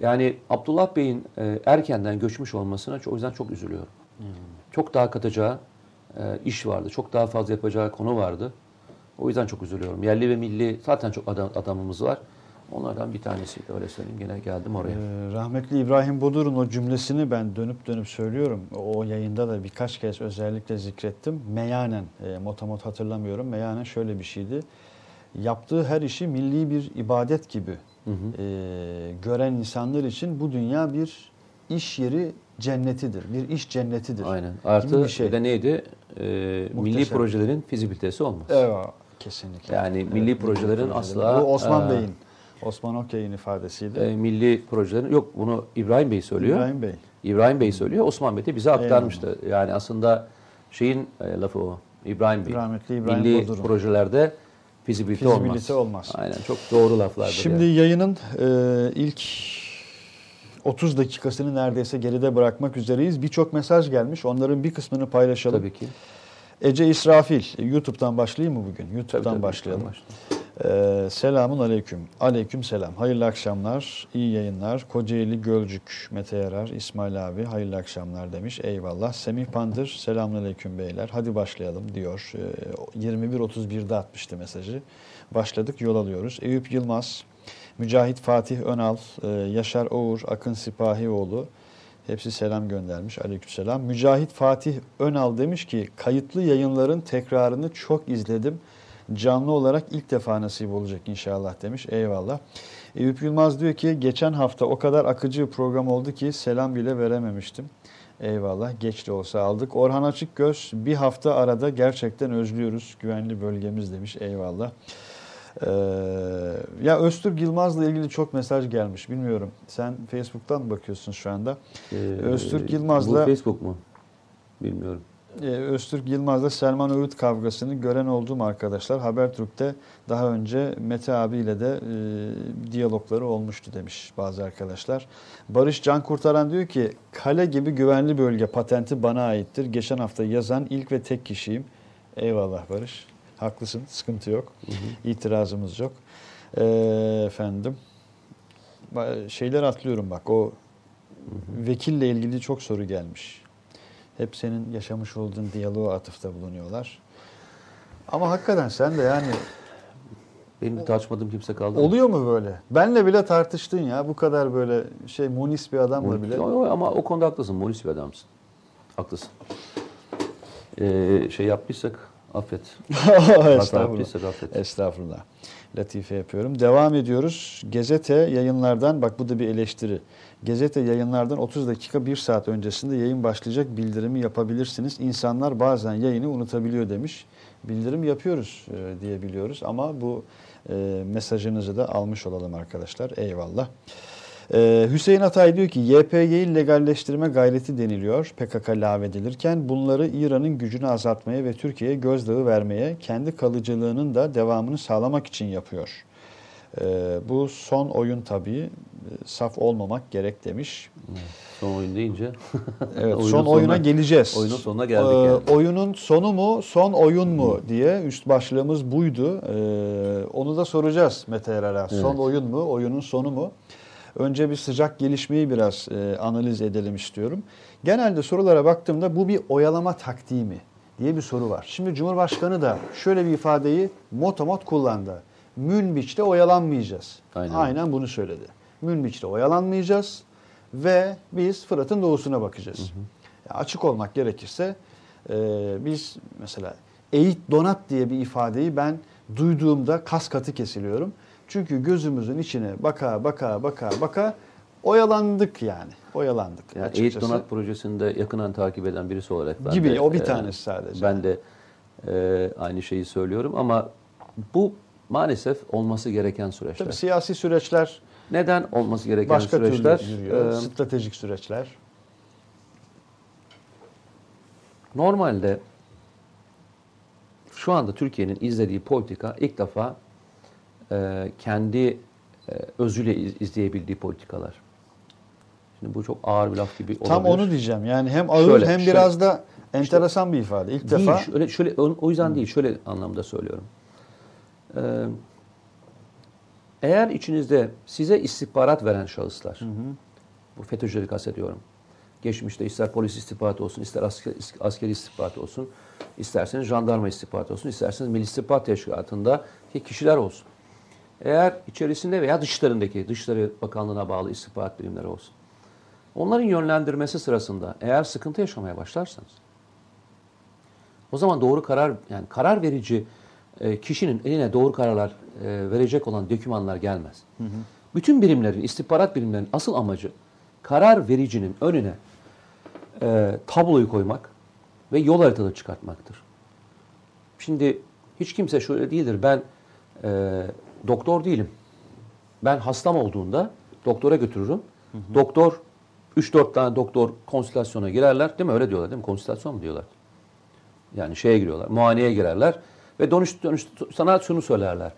yani Abdullah Bey'in e, erkenden göçmüş olmasına çok- o yüzden çok üzülüyorum. Hmm. Çok daha katacağı e, iş vardı. Çok daha fazla yapacağı konu vardı. O yüzden çok üzülüyorum. Yerli ve milli zaten çok adam, adamımız var. Onlardan bir tanesiydi öyle söyleyeyim. Gene geldim oraya. Ee, rahmetli İbrahim Bodur'un o cümlesini ben dönüp dönüp söylüyorum. O yayında da birkaç kez özellikle zikrettim. Meyanen, e, motamot hatırlamıyorum. Meyanen şöyle bir şeydi. Yaptığı her işi milli bir ibadet gibi Hı hı. e, gören insanlar için bu dünya bir iş yeri cennetidir. Bir iş cennetidir. Aynen. Artı bir şey. de neydi? E, milli projelerin fizibilitesi olmaz. Evet, kesinlikle. Yani milli projelerin asla, Bu Osman e, Bey'in, Osman Okey'in ifadesiydi. E, milli projelerin yok bunu İbrahim Bey söylüyor. İbrahim Bey. İbrahim Bey söylüyor. Osman Bey de bize aktarmıştı. Yani aslında şeyin e, lafı o. İbrahim Bey. Rahmetli İbrahim Milli Bodur'un. projelerde fizibilite, Fizibilite olmaz. olmaz. Aynen çok doğru laflardır. Şimdi yani. yayının e, ilk 30 dakikasını neredeyse geride bırakmak üzereyiz. Birçok mesaj gelmiş. Onların bir kısmını paylaşalım. Tabii ki. Ece İsrafil, YouTube'dan başlayayım mı bugün? Tabii, YouTube'dan tabii, başlayalım. başla. Ee, selamun aleyküm. Aleyküm selam. Hayırlı akşamlar, iyi yayınlar. Kocaeli Gölcük, Mete Yarar, İsmail abi hayırlı akşamlar demiş. Eyvallah. Semih Pandır, selamun aleyküm beyler. Hadi başlayalım diyor. Ee, 21.31'de atmıştı mesajı. Başladık, yol alıyoruz. Eyüp Yılmaz, Mücahit Fatih Önal, e, Yaşar Oğur, Akın Sipahioğlu hepsi selam göndermiş. Aleykümselam. Mücahit Fatih Önal demiş ki kayıtlı yayınların tekrarını çok izledim. Canlı olarak ilk defa nasip olacak inşallah demiş. Eyvallah. Eyüp Yılmaz diyor ki geçen hafta o kadar akıcı bir program oldu ki selam bile verememiştim. Eyvallah. Geç de olsa aldık. Orhan Açıkgöz bir hafta arada gerçekten özlüyoruz. Güvenli bölgemiz demiş. Eyvallah. Ee, ya Öztürk Yılmaz'la ilgili çok mesaj gelmiş. Bilmiyorum. Sen Facebook'tan mı bakıyorsun şu anda? Ee, Öztürk Bu Yılmaz'la Facebook mu? Bilmiyorum. Ee, Öztürk Yılmaz'la Selman Öğüt kavgasını gören olduğum arkadaşlar Habertürk'te daha önce Mete abiyle de e, diyalogları olmuştu demiş bazı arkadaşlar. Barış Can Kurtaran diyor ki kale gibi güvenli bölge patenti bana aittir. Geçen hafta yazan ilk ve tek kişiyim. Eyvallah Barış. Haklısın. Sıkıntı yok. İtirazımız yok. Ee, efendim. Şeyler atlıyorum bak. O vekille ilgili çok soru gelmiş. Hep senin yaşamış olduğun diyaloğa atıfta bulunuyorlar. Ama hakikaten sen de yani Benim de tartışmadığım kimse kaldı oluyor mu böyle? Benle bile tartıştın ya. Bu kadar böyle şey munis bir adamla Mol- bile. Ama o konuda haklısın. Molis bir adamsın. Haklısın. Ee, şey yaptıysak affet. Estağfurullah. affet. Estağfurullah. Latife yapıyorum. Devam ediyoruz. Gazete yayınlardan, bak bu da bir eleştiri. Gazete yayınlardan 30 dakika 1 saat öncesinde yayın başlayacak bildirimi yapabilirsiniz. İnsanlar bazen yayını unutabiliyor demiş. Bildirim yapıyoruz e, diye biliyoruz ama bu e, mesajınızı da almış olalım arkadaşlar. Eyvallah. Ee, Hüseyin Atay diyor ki YPG'yi legalleştirme gayreti deniliyor PKK lağvedilirken bunları İran'ın gücünü azaltmaya ve Türkiye'ye gözdağı vermeye kendi kalıcılığının da devamını sağlamak için yapıyor. E, bu son oyun tabii e, saf olmamak gerek demiş. Son oyun deyince. Evet, oyunun son oyuna sonuna- geleceğiz. oyunun sonuna geldik Ee, yani. Oyunun sonu mu, son oyun mu diye üst başlığımız buydu. Ee, onu da soracağız Mete. Son Evet. oyun mu, oyunun sonu mu? Önce bir sıcak gelişmeyi biraz e, analiz edelim istiyorum. Genelde sorulara baktığımda bu bir oyalama taktiği mi diye bir soru var. Şimdi Cumhurbaşkanı da şöyle bir ifadeyi motomot kullandı. Münbiç'te oyalanmayacağız. Aynen. Aynen bunu söyledi. Münbiç'te oyalanmayacağız ve biz Fırat'ın doğusuna bakacağız. Ya açık olmak gerekirse e, biz mesela eğit donat diye bir ifadeyi ben duyduğumda kas katı kesiliyorum. Çünkü gözümüzün içine baka baka baka baka oyalandık yani. Oyalandık Yani Eğit. Donat projesinde yakından takip eden birisi olarak ben Gibi, de, o bir e, tanesi sadece. Ben de e, aynı şeyi söylüyorum ama bu maalesef olması gereken süreçler. Tabii siyasi süreçler Neden olması gereken başka süreçler? türlü yürüyor. E, Stratejik süreçler. Normalde şu anda Türkiye'nin izlediği politika ilk defa e, kendi e, özüyle iz- izleyebildiği politikalar. Şimdi bu çok ağır bir laf gibi olabilir. Tam onu diyeceğim. Yani hem ağır Şöyle, hem şöyle. biraz da enteresan bir ifade. İlk Değil, defa şöyle, şöyle, o yüzden değil, şöyle anlamda söylüyorum. Ee, eğer içinizde size istihbarat veren şahıslar, bu FETÖ'cüleri kastediyorum. Geçmişte ister polis istihbaratı olsun, ister asker, askeri istihbarat olsun, isterseniz jandarma istihbaratı olsun, isterseniz Milli İstihbarat Teşkilatı'ndaki kişiler olsun. Eğer içerisinde veya dışlarındaki, Dışişleri Bakanlığı'na bağlı istihbarat birimleri olsun. Onların yönlendirmesi sırasında eğer sıkıntı yaşamaya başlarsanız, o zaman doğru karar yani karar verici e, kişinin eline doğru kararlar e, verecek olan dokümanlar gelmez. Bütün birimlerin, istihbarat birimlerinin asıl amacı karar vericinin önüne e, tabloyu koymak ve yol haritaları çıkartmaktır. Şimdi hiç kimse şöyle değildir. Ben e, doktor değilim. Ben hastam olduğunda doktora götürürüm. Doktor 3-4 tane doktor konsültasyona girerler. Değil mi? Öyle diyorlar değil mi? Konsültasyon mu diyorlar? Yani şeye giriyorlar, muayeneye girerler ve dönüş, dönüş sana şunu söylerler.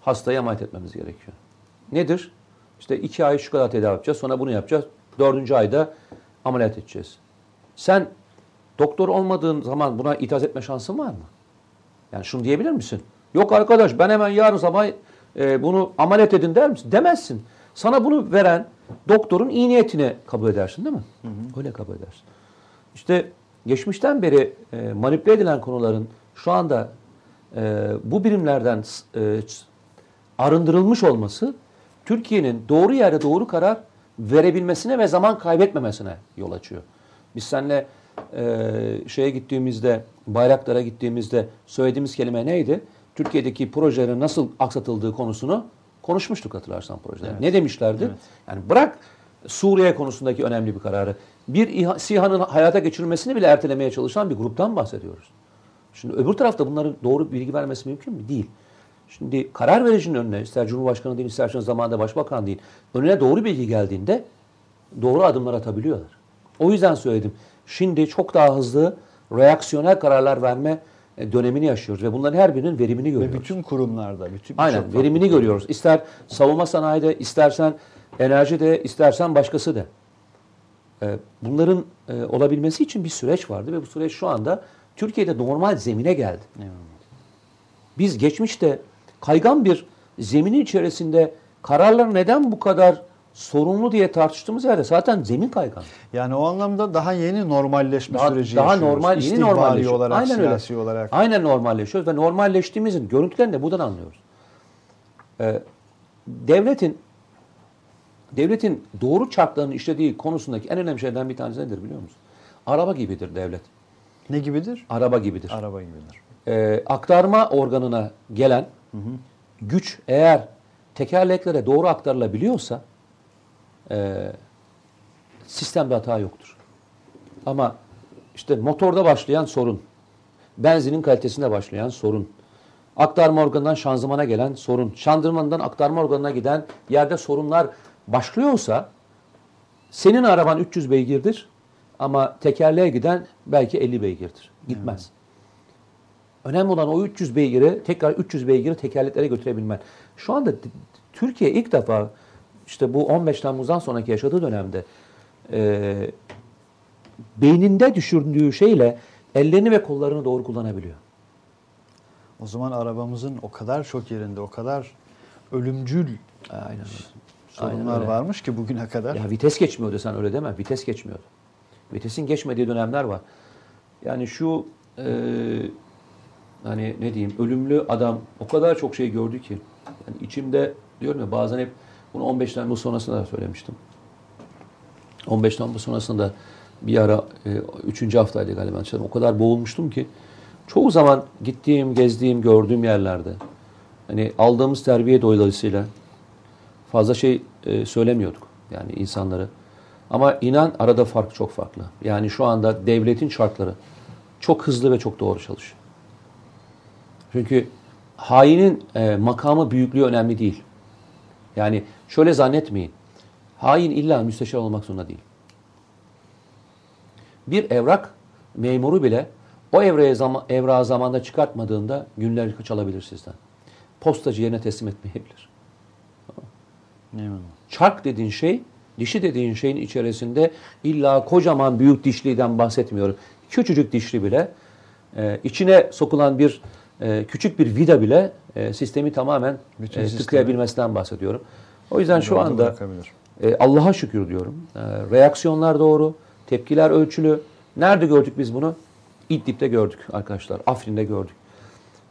Hastayı ameliyat etmemiz gerekiyor. Nedir? İşte iki ay şu kadar tedavi yapacağız, sonra bunu yapacağız. Dördüncü ayda ameliyat edeceğiz. Sen doktor olmadığın zaman buna itiraz etme şansın var mı? Yani şunu diyebilir misin? Yok arkadaş ben hemen yarın sabah e, bunu ameliyat edin der misin? Demezsin. Sana bunu veren doktorun iyi niyetine kabul edersin değil mi? Öyle kabul edersin. İşte geçmişten beri e, manipüle edilen konuların şu anda e, bu birimlerden e, arındırılmış olması Türkiye'nin doğru yerde doğru karar verebilmesine ve zaman kaybetmemesine yol açıyor. Biz seninle e, şeye gittiğimizde, Bayraktar'a gittiğimizde söylediğimiz kelime neydi? Türkiye'deki projelerin nasıl aksatıldığı konusunu konuşmuştuk hatırlarsan projeler. Ne demişlerdi? Yani bırak Suriye konusundaki önemli bir kararı. Bir İHA- SİHA'nın hayata geçirilmesini bile ertelemeye çalışan bir gruptan bahsediyoruz. Şimdi öbür tarafta bunların doğru bilgi vermesi mümkün mü? Değil. Şimdi karar vericinin önüne ister Cumhurbaşkanı değil istersen zamanında Başbakan değil önüne doğru bilgi geldiğinde doğru adımlar atabiliyorlar. O yüzden söyledim. Şimdi çok daha hızlı reaksiyonel kararlar verme e, dönemini yaşıyoruz ve bunların her birinin verimini ve görüyoruz. bütün kurumlarda, bütün Aynen verimini görüyoruz. İster savunma sanayide, istersen enerjide, istersen başkası da. Ee, Bunların e, olabilmesi için bir süreç vardı ve bu süreç şu anda Türkiye'de normal zemine geldi. Biz geçmişte kaygan bir zeminin içerisinde kararlar neden bu kadar sorunlu diye tartıştığımız yerde zaten zemin kaygan. Yani o anlamda daha yeni normalleşme Daha, süreci daha yaşıyoruz. normal, yeni normalleşiyor. olarak, Aynen öyle. siyasi olarak. Aynen normalleşiyoruz ve normalleştiğimizin görüntülerini de buradan anlıyoruz. Ee, devletin devletin doğru çarklarını işlediği konusundaki en önemli şeylerden bir tanesi nedir biliyor musun? Araba gibidir devlet. Ne gibidir? Araba gibidir. Araba gibidir. Ee, aktarma organına gelen güç eğer tekerleklere doğru aktarılabiliyorsa e, sistemde hata yoktur. Ama işte motorda başlayan sorun, benzinin kalitesinde başlayan sorun, aktarma organından şanzımana gelen sorun, şanzımandan aktarma organına giden yerde sorunlar başlıyorsa senin araban 300 beygirdir ama tekerleğe giden belki 50 beygirdir. Gitmez. Önemli olan o 300 beygiri tekrar 300 beygiri tekerleklere götürebilmen. Şu anda Türkiye ilk defa işte bu 15 Temmuz'dan sonraki yaşadığı dönemde e, beyninde düşürdüğü şeyle ellerini ve kollarını doğru kullanabiliyor. O zaman arabamızın o kadar çok yerinde, o kadar ölümcül Aynen sorunlar Aynen öyle. varmış ki bugüne kadar. Ya vites geçmiyordu sen öyle deme. Vites geçmiyordu. Vitesin geçmediği dönemler var. Yani şu e, hani ne diyeyim ölümlü adam o kadar çok şey gördü ki. Yani içimde diyorum ya bazen hep bunu 15 Temmuz sonrasında da söylemiştim. 15 Temmuz sonrasında bir ara e, üçüncü haftaydı galiba. O kadar boğulmuştum ki çoğu zaman gittiğim, gezdiğim, gördüğüm yerlerde hani aldığımız terbiye dolayısıyla fazla şey e, söylemiyorduk yani insanları. Ama inan arada fark çok farklı. Yani şu anda devletin şartları çok hızlı ve çok doğru çalışıyor. Çünkü hainin e, makamı büyüklüğü önemli değil. Yani şöyle zannetmeyin. Hain illa müsteşar olmak zorunda değil. Bir evrak memuru bile o evrağı, zaman, evrağı zamanda çıkartmadığında günler çalabilir sizden. Postacı yerine teslim etmeyebilir. Eyvallah. Çark dediğin şey, dişi dediğin şeyin içerisinde illa kocaman büyük dişliden bahsetmiyorum. Küçücük dişli bile, e, içine sokulan bir e, küçük bir vida bile e, sistemi tamamen Bütün e, tıkayabilmesinden bahsediyorum. O yüzden şu anda e, Allah'a şükür diyorum. E, reaksiyonlar doğru, tepkiler ölçülü. Nerede gördük biz bunu? İdlib'de gördük arkadaşlar, Afrin'de gördük.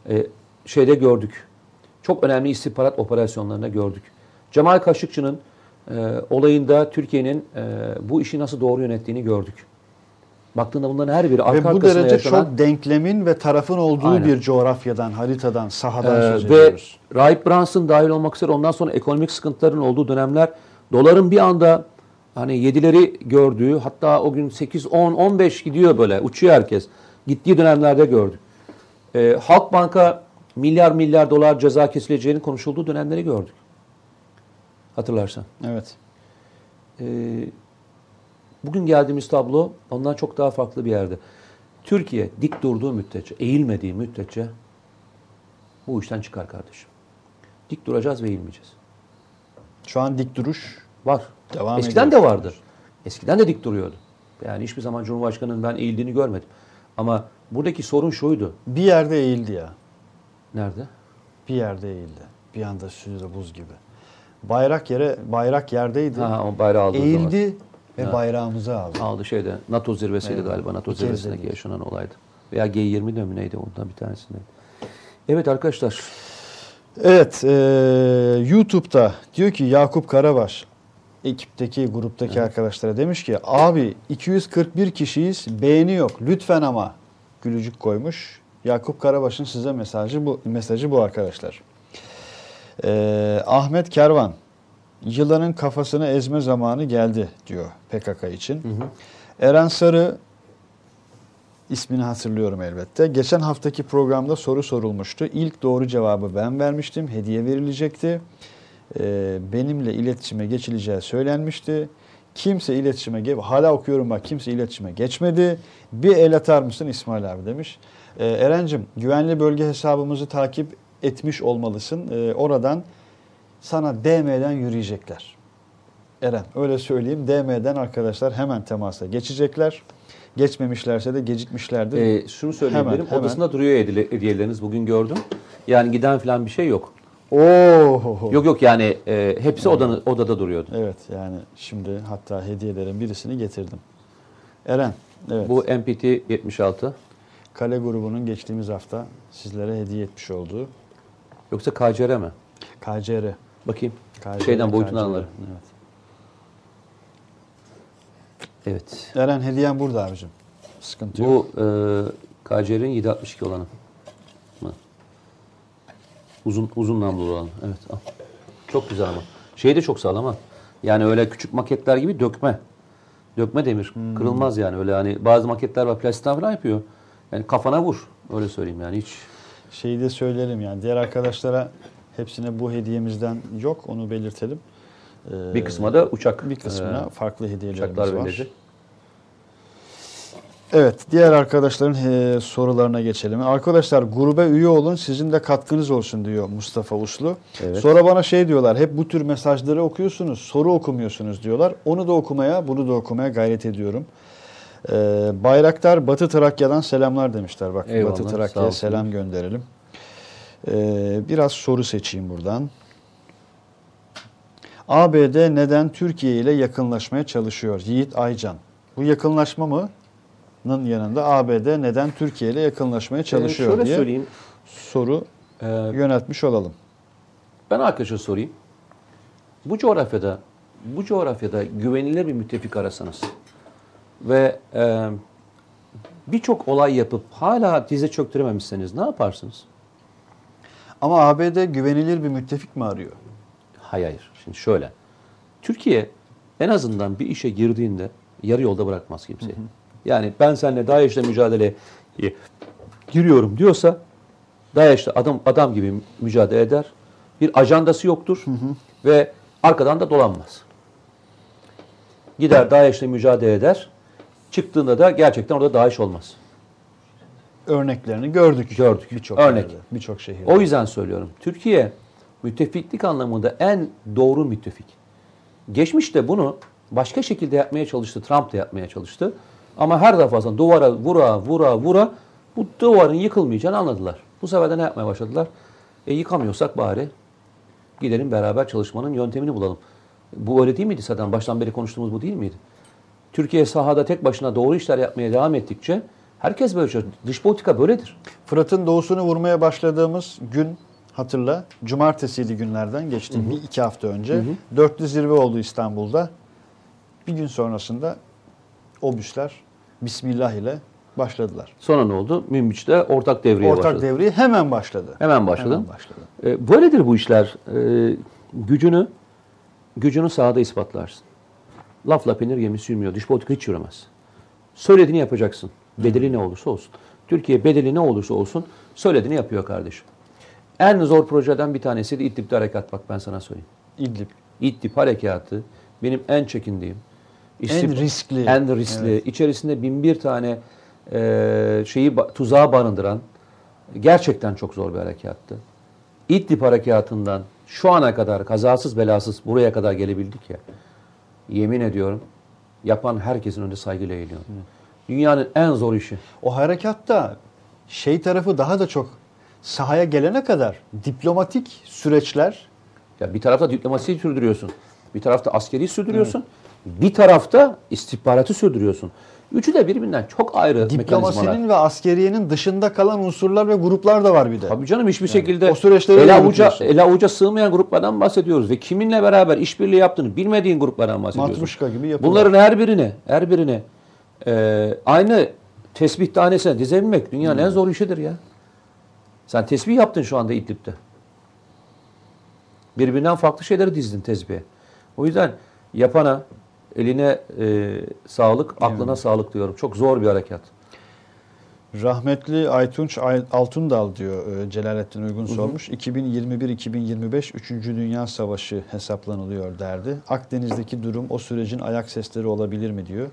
E, şeyde gördük. Çok önemli istihbarat operasyonlarında gördük. Cemal Kaşıkçı'nın e, olayında Türkiye'nin e, bu işi nasıl doğru yönettiğini gördük. Baktığında bunların her biri arka Ve bu derece yaşanan çok denklemin ve tarafın olduğu Aynen. bir coğrafyadan, haritadan, sahadan Ee, söz ve ediyoruz. Rahip Brunson dahil olmak üzere ondan sonra ekonomik sıkıntıların olduğu dönemler doların bir anda hani yedileri gördüğü hatta o gün 8, 10, 15 gidiyor böyle uçuyor herkes. Gittiği dönemlerde gördük. Ee, Halkbank'a milyar milyar dolar ceza kesileceğini konuşulduğu dönemleri gördük. Hatırlarsan. Evet. Ee, bugün geldiğimiz tablo ondan çok daha farklı bir yerde. Türkiye dik durduğu müddetçe, eğilmediği müddetçe bu işten çıkar kardeşim. Dik duracağız ve eğilmeyeceğiz. Şu an dik duruş Var. Devam Eskiden ediyor. de vardı. Eskiden de dik duruyordu. Yani hiçbir zaman Cumhurbaşkanı'nın ben eğildiğini görmedim. Ama buradaki sorun şuydu. bir yerde eğildi ya. Nerede? Bir yerde eğildi. Bir anda süzüldü buz gibi. Bayrak yere bayrak yerdeydi. Ha, o bayrağı zaman. eğildi ve Ha. bayrağımızı aldı. Aldı şeyde. NATO zirvesiydi Evet. galiba. NATO zirvesindeki değil. yaşanan olaydı. Veya G20 de mi neydi ondan bir tanesinde. Evet arkadaşlar. Evet, e, YouTube'da diyor ki Yakup Karabaş ekipteki gruptaki arkadaşlara demiş ki abi 241 kişiyiz beğeni yok lütfen ama gülücük koymuş. Yakup Karabaş'ın size mesajı bu mesajı bu arkadaşlar. E, Ahmet Kervan yılanın kafasını ezme zamanı geldi diyor PKK için. Eren Sarı ismini hatırlıyorum elbette. Geçen haftaki programda soru sorulmuştu. İlk doğru cevabı ben vermiştim. Hediye verilecekti. Ee, benimle iletişime geçileceği söylenmişti. Kimse iletişime hala okuyorum bak kimse iletişime geçmedi. Bir el atar mısın İsmail abi demiş. Ee, Eren'cim güvenli bölge hesabımızı takip etmiş olmalısın. Ee, oradan sana DM'den yürüyecekler. Eren öyle söyleyeyim. DM'den arkadaşlar hemen temasa geçecekler. Geçmemişlerse de gecikmişlerdir. Ee, şunu söyleyebilirim. Hemen, hemen. Odasında duruyor hedile- hediyeleriniz. Bugün gördüm. Yani giden falan bir şey yok. Oo. Yok yok yani e, hepsi odanı, odada duruyordu. Evet yani şimdi hatta hediyelerin birisini getirdim. Eren, evet. Bu MPT 76. Kale grubunun geçtiğimiz hafta sizlere hediye etmiş olduğu Yoksa KCR mi? KCR. Bakayım. KCR, Şeyden boyutundan KCR. alırım. Evet. Evet. Eren hediyen burada abicim. Sıkıntı yok. Bu e, KCR'in 762 olanı. Mı? Uzun uzun namlulu olan. Evet. al. Çok güzel ama. Şey de çok sağlam ha. Yani öyle küçük maketler gibi dökme. Dökme demir. Hmm. Kırılmaz yani. Öyle hani bazı maketler var plastikten falan yapıyor. Yani kafana vur. Öyle söyleyeyim yani hiç. Şeyi de söyleyelim yani diğer arkadaşlara hepsine bu hediyemizden yok onu belirtelim. Ee, Bir kısma da uçak. bir kısmına e, farklı hediyelerimiz uçaklar var. verilecek. Evet, diğer arkadaşların e, sorularına geçelim. Arkadaşlar gruba üye olun, sizin de katkınız olsun diyor Mustafa Uslu. Evet. Sonra bana şey diyorlar, hep bu tür mesajları okuyorsunuz, soru okumuyorsunuz diyorlar. Onu da okumaya, bunu da okumaya gayret ediyorum. E, Bayraktar Batı Trakya'dan selamlar demişler. Bak Eyvallah, Batı Trakya'ya selam gönderelim. E, biraz soru seçeyim buradan. ABD neden Türkiye ile yakınlaşmaya çalışıyor? Yiğit Aycan. Bu yakınlaşma mı? Nın yanında ABD neden Türkiye ile yakınlaşmaya çalışıyor Ee, şöyle diye söyleyeyim. soru Ee, yöneltmiş olalım. ben arkadaşa sorayım. Bu coğrafyada bu coğrafyada güvenilir bir müttefik arasanız ve e, birçok olay yapıp hala dize çöktürememişseniz ne yaparsınız? Ama ABD güvenilir bir müttefik mi arıyor? Hayır, hayır. Şimdi şöyle. Türkiye en azından bir işe girdiğinde yarı yolda bırakmaz kimseyi. Yani ben seninle DAEŞ'le mücadeleye giriyorum diyorsa DAEŞ'le adam adam gibi mücadele eder. Bir ajandası yoktur ve arkadan da dolanmaz. Gider DAEŞ'le mücadele eder. Çıktığında da gerçekten orada DAEŞ olmaz. Örneklerini gördük. Gördük. Birçok Örnek. birçok şehirde. O yüzden söylüyorum. Türkiye müttefiklik anlamında en doğru müttefik. Geçmişte bunu başka şekilde yapmaya çalıştı. Trump da yapmaya çalıştı. Ama her defasında duvara vura vura vura bu duvarın yıkılmayacağını anladılar. Bu sefer de ne yapmaya başladılar? E yıkamıyorsak bari gidelim beraber çalışmanın yöntemini bulalım. Bu öyle değil miydi zaten? Baştan beri konuştuğumuz bu değil miydi? Türkiye sahada tek başına doğru işler yapmaya devam ettikçe herkes böyle şey. Dış politika böyledir. Fırat'ın doğusunu vurmaya başladığımız gün hatırla. Cumartesiydi günlerden geçti. Bir iki hafta önce. Dörtlü zirve oldu İstanbul'da. Bir gün sonrasında obüsler Bismillah ile başladılar. Sonra ne oldu? Münbiç'te ortak devreye Ortak başladı. devriye hemen başladı. Hemen başladı. Hemen başladı. E, böyledir bu işler. E, gücünü gücünü sahada ispatlarsın. Lafla peynir gemisi yürümüyor. Dış politika hiç yürümez. Söylediğini yapacaksın. Bedeli ne olursa olsun. Türkiye bedeli ne olursa olsun söylediğini yapıyor kardeşim. En zor projeden bir tanesi de İdlib'de harekat bak ben sana söyleyeyim. İdlib. İdlib harekatı benim en çekindiğim, En riskli. en riskli, içerisinde bin bir tane e, şeyi tuzağa barındıran gerçekten çok zor bir harekattı. İdlib harekatından şu ana kadar kazasız belasız buraya kadar gelebildik ya. Yemin ediyorum yapan herkesin önünde saygıyla eğiliyorum. Dünyanın en zor işi. O harekatta şey tarafı daha da çok sahaya gelene kadar diplomatik süreçler Ya bir tarafta diplomasiyi sürdürüyorsun. Bir tarafta askeri sürdürüyorsun. Bir tarafta istihbaratı sürdürüyorsun. Üçü de birbirinden çok ayrı mekanizmalar. diplomasinin ve askeriyenin dışında kalan unsurlar ve gruplar da var bir de. Tabii canım hiçbir şekilde o süreçleri el avuca, el avuca sığmayan gruplardan bahsediyoruz. Ve kiminle beraber işbirliği yaptığını bilmediğin gruplardan bahsediyorsun. Matruşka gibi yapılar. Bunların her birine, her birine e, aynı tesbih tanesine dizebilmek dünyanın Hmm. en zor işidir ya. Sen tesbih yaptın şu anda İdlib'de. Birbirinden farklı şeyleri dizdin tesbihe. O yüzden yapana eline e, sağlık, aklına sağlık diyorum. Çok zor bir harekat. Rahmetli Aytunç Ay- Altundal diyor e, Celalettin Uygun sormuş. 2021-2025 3. Dünya Savaşı hesaplanılıyor derdi. Akdeniz'deki durum o sürecin ayak sesleri olabilir mi diyor.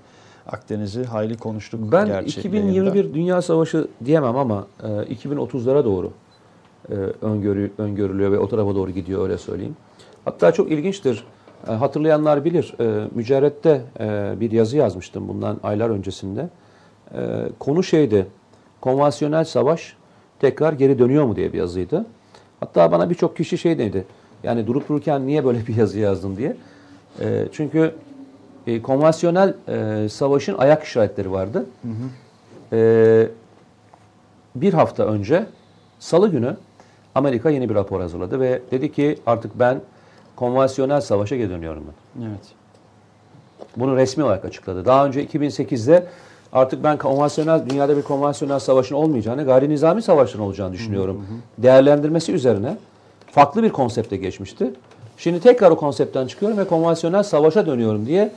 Akdeniz'i hayli konuştuk. Ben gerçi 2021 yayında. Dünya Savaşı diyemem ama e, 2030'lara doğru e, öngörü, öngörülüyor ve o tarafa doğru gidiyor öyle söyleyeyim. Hatta çok ilginçtir. E, hatırlayanlar bilir. E, Mücerret'te e, bir yazı yazmıştım bundan aylar öncesinde. Konu şeydi. Konvansiyonel savaş tekrar geri dönüyor mu diye bir yazıydı. Hatta bana birçok kişi şey dedi. Yani durup dururken niye böyle bir yazı yazdın diye. Çünkü konvansiyonel savaşın ayak işaretleri vardı. E, bir hafta önce Salı günü Amerika yeni bir rapor hazırladı ve dedi ki artık ben konvansiyonel savaşa geri dönüyorum ben. Evet. Bunu resmi olarak açıkladı. Daha önce 2008'de artık ben konvansiyonel dünyada bir konvansiyonel savaşın olmayacağını, gayri nizami savaşın olacağını düşünüyorum. Değerlendirmesi üzerine farklı bir konsepte geçmişti. Şimdi tekrar o konseptten çıkıyorum ve konvansiyonel savaşa dönüyorum diye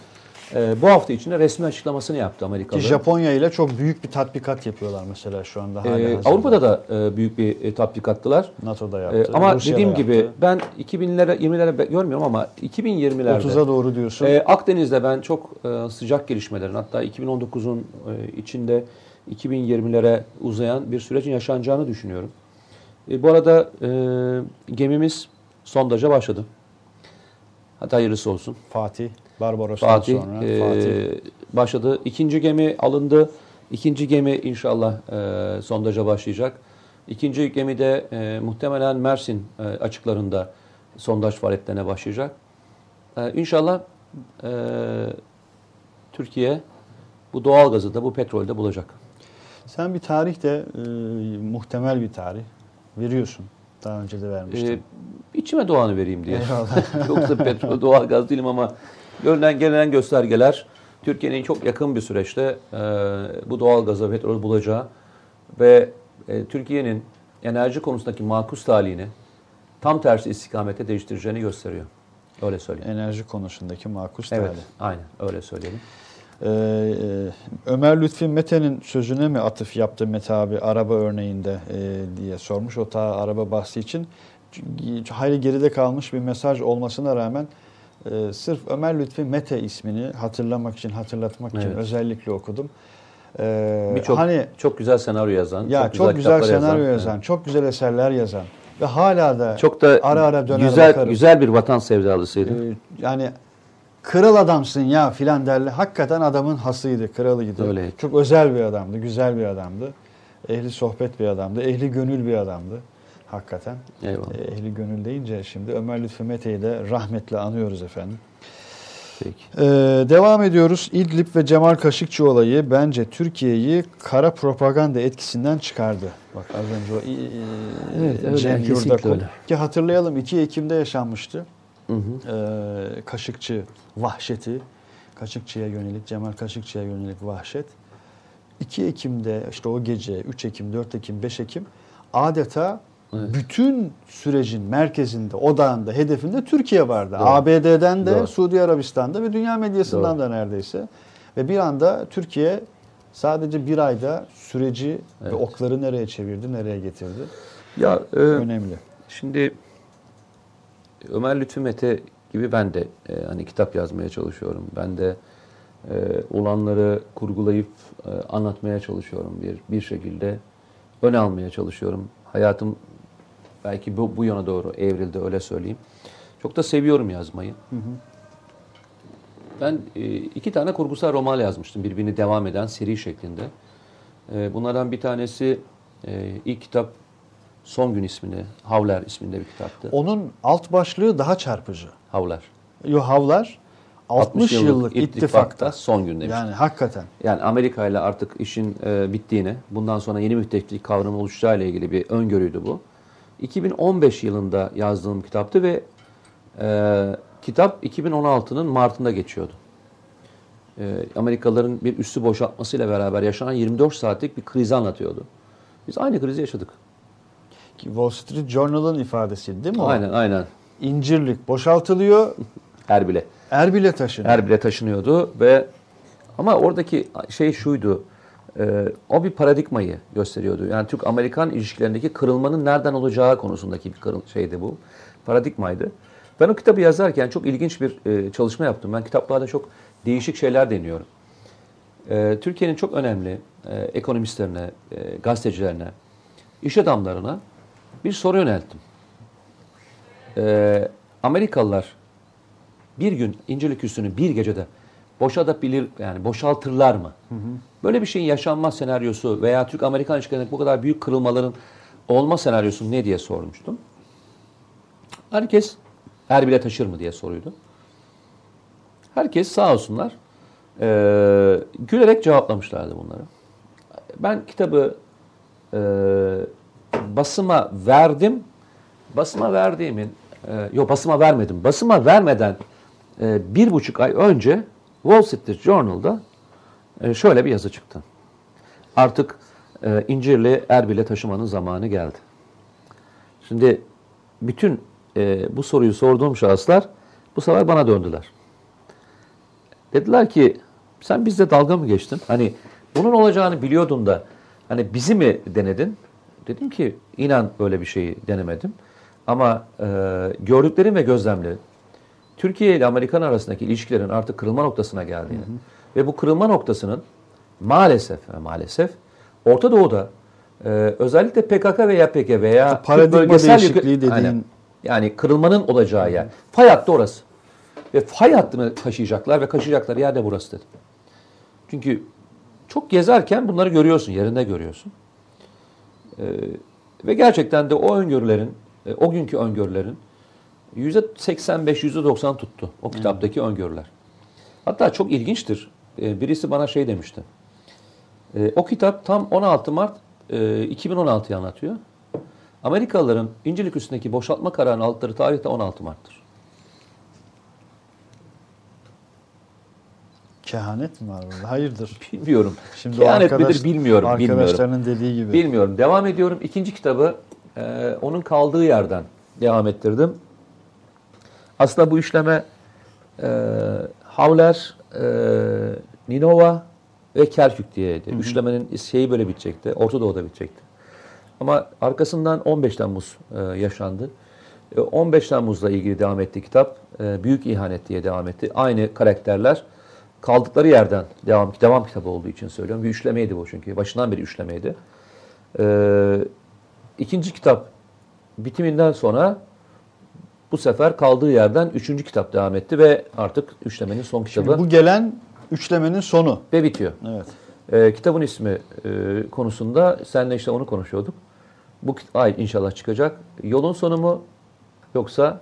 e, bu hafta içinde resmi açıklamasını yaptı Ki Amerikalı. Japonya ile çok büyük bir tatbikat yapıyorlar mesela şu anda. hala hazırda. Avrupa'da da e, büyük bir e, tatbikattılar. NATO'da Ee, yaptı. ama Rusya'da dediğim yaptı. gibi ben 2000'lere 20'lere be- görmüyorum ama 2020'lerde 30'a doğru diyorsun. e, Akdeniz'de ben çok e, sıcak gelişmelerin hatta 2019'un e, içinde 2020'lere uzayan bir sürecin yaşanacağını düşünüyorum. E, bu arada e, gemimiz sondaja başladı. Hatta hayırlısı olsun. Fatih, Barbaros'tan Fatih, sonra e, Fatih. başladı. İkinci gemi alındı. İkinci gemi inşallah e, sondaja başlayacak. İkinci gemi de e, muhtemelen Mersin e, açıklarında sondaj faaliyetlerine başlayacak. E, inşallah e, Türkiye bu doğal gazı da bu petrolü de bulacak. Sen bir tarih de e, muhtemel bir tarih veriyorsun. Daha önce de vermiştin. E, içime doğanı vereyim diye. Eyvallah. Yoksa petrol, doğal gaz değilim ama görünen gelen göstergeler Türkiye'nin çok yakın bir süreçte e, bu doğal gazı ve petrolü bulacağı ve e, Türkiye'nin enerji konusundaki makus talihini tam tersi istikamete değiştireceğini gösteriyor. Öyle söyleyeyim. Enerji konusundaki makus Evet, talih. aynen öyle söyleyelim. Ee, e, Ömer Lütfi Mete'nin sözüne mi atıf yaptı Mete abi araba örneğinde e, diye sormuş. O ta araba bahsi için hayli geride kalmış bir mesaj olmasına rağmen e, sırf Ömer Lütfi Mete ismini hatırlamak için, hatırlatmak için Evet. özellikle okudum. Ee, Birçok hani çok güzel senaryo yazan, ya çok çok güzel, güzel, senaryo yazan, evet. çok güzel eserler yazan ve hala da çok da ara ara döner güzel bakarım. güzel bir vatan sevdalısıydı. Ee, yani kral adamsın ya filan derler. Hakikaten adamın hasıydı, kralıydı. Öyle. Çok özel bir adamdı, güzel bir adamdı. Ehli sohbet bir adamdı, ehli gönül bir adamdı. Hakikaten. Eyvallah. Ehli gönül deyince şimdi Ömer Lütfü Mete'yi de rahmetle anıyoruz efendim. Peki. Ee, devam ediyoruz. İdlib ve Cemal Kaşıkçı olayı bence Türkiye'yi kara propaganda etkisinden çıkardı. Bak az önce o i- i- Evet, öyle, Cem Yurdakul. öyle. Ki hatırlayalım 2 Ekim'de yaşanmıştı. Hı hı. Ee, Kaşıkçı vahşeti, Kaşıkçı'ya yönelik, Cemal Kaşıkçı'ya yönelik vahşet. 2 Ekim'de işte o gece 3 Ekim, 4 Ekim, 5 Ekim adeta Evet. bütün sürecin merkezinde, odağında, hedefinde Türkiye vardı. Doğru. ABD'den de, Doğru. Suudi Arabistan'da ve dünya medyasından da neredeyse. Ve bir anda Türkiye sadece bir ayda süreci ve Evet. okları nereye çevirdi, nereye getirdi? Ya e, Önemli. Şimdi Ömer Lütfü Mete gibi ben de e, hani kitap yazmaya çalışıyorum. Ben de e, olanları kurgulayıp e, anlatmaya çalışıyorum bir bir şekilde öne almaya çalışıyorum. Hayatım belki bu bu yana doğru evrildi öyle söyleyeyim. Çok da seviyorum yazmayı. Ben e, iki tane kurgusal roman yazmıştım birbirini devam eden seri şeklinde. E, bunlardan bir tanesi e, ilk kitap Son Gün isminde, Havler isminde bir kitaptı. Onun alt başlığı daha çarpıcı. Havler. Yo Havlar 60, yıllık, ittifakta. son gün demiş. Yani, Yani hakikaten. Amerika ile artık işin e, bittiğini, bundan sonra yeni müttefiklik kavramı oluşacağı ile ilgili bir öngörüydü bu. 2015 yılında yazdığım kitaptı ve e, kitap 2016'nın Mart'ında geçiyordu. E, Amerikalıların bir üssü boşaltmasıyla beraber yaşanan 24 saatlik bir krizi anlatıyordu. Biz aynı krizi yaşadık. Wall Street Journal'ın ifadesi değil mi o? Aynen aynen. İncirlik boşaltılıyor, Erbil'e. Erbil'e taşınıyor. Erbil'e taşınıyordu ve ama oradaki şey şuydu. E, o bir paradigmayı gösteriyordu. Yani Türk-Amerikan ilişkilerindeki kırılmanın nereden olacağı konusundaki bir kırıl şeydi bu. Paradigmaydı. Ben o kitabı yazarken çok ilginç bir e, çalışma yaptım. Ben kitaplarda çok değişik şeyler deniyorum. E, Türkiye'nin çok önemli e, ekonomistlerine, e, gazetecilerine, iş adamlarına bir soru yönelttim. E, Amerikalılar bir gün İncirlik üssünü bir gecede boşaltabilir yani boşaltırlar mı? Böyle bir şeyin yaşanmaz senaryosu veya Türk-Amerikan ilişkilerindeki bu kadar büyük kırılmaların olma senaryosu ne diye sormuştum. Herkes Erbil'e taşır mı diye soruydu. Herkes sağ olsunlar eee, gülerek cevaplamışlardı bunları. Ben kitabı eee basıma verdim. Basıma verdiğimin, e, yok basıma vermedim. Basıma vermeden e, bir buçuk ay önce Wall Street Journal'da e, şöyle bir yazı çıktı. Artık e, İncirli Erbil'e taşımanın zamanı geldi. Şimdi bütün e, bu soruyu sorduğum şahıslar bu sefer bana döndüler. Dediler ki sen bizde dalga mı geçtin? Hani bunun olacağını biliyordun da hani bizi mi denedin? Dedim ki inan böyle bir şeyi denemedim. Ama e, gördüklerim ve gözlemlerim Türkiye ile Amerikan arasındaki ilişkilerin artık kırılma noktasına geldiğini ve bu kırılma noktasının maalesef ve maalesef Orta Doğu'da e, özellikle PKK veya YPG veya Paradigma bölgesel değişikliği dediğin- Aynen. yani kırılmanın olacağı yer. Fay hattı orası. Ve fay hattını taşıyacaklar ve kaşıyacaklar yer de burası dedim. Çünkü çok gezerken bunları görüyorsun, yerinde görüyorsun. Ee, ve gerçekten de o öngörülerin, e, o günkü öngörülerin %85, %90 tuttu o kitaptaki öngörüler. Hatta çok ilginçtir. Ee, birisi bana şey demişti. Ee, o kitap tam 16 Mart e, 2016'yı anlatıyor. Amerikalıların İncirlik üstündeki boşaltma kararını aldıkları tarih de 16 Mart'tır. Kehanet mi var burada? Hayırdır? Bilmiyorum. Şimdi o Kehanet arkadaş- midir bilmiyorum. Bilmiyorum. Arkadaşlarının dediği gibi. Bilmiyorum. Devam ediyorum. İkinci kitabı e, onun kaldığı yerden devam ettirdim. Aslında bu işleme e, Havler, e, Ninova ve Kerkük diyeydi. Üçlemenin şeyi böyle bitecekti. Orta Doğu'da bitecekti. Ama arkasından 15 Temmuz e, yaşandı. E, 15 Temmuz'la ilgili devam etti kitap. E, Büyük İhanet diye devam etti. Aynı karakterler kaldıkları yerden devam devam kitabı olduğu için söylüyorum. Bir üçlemeydi bu çünkü. Başından beri üçlemeydi. E, ikinci kitap bitiminden sonra bu sefer kaldığı yerden üçüncü kitap devam etti ve artık üçlemenin son kitabı Şimdi bu gelen üçlemenin sonu. ve bitiyor. Evet. Ee, kitabın ismi e, konusunda seninle işte onu konuşuyorduk. Bu ay inşallah çıkacak. Yolun sonu mu yoksa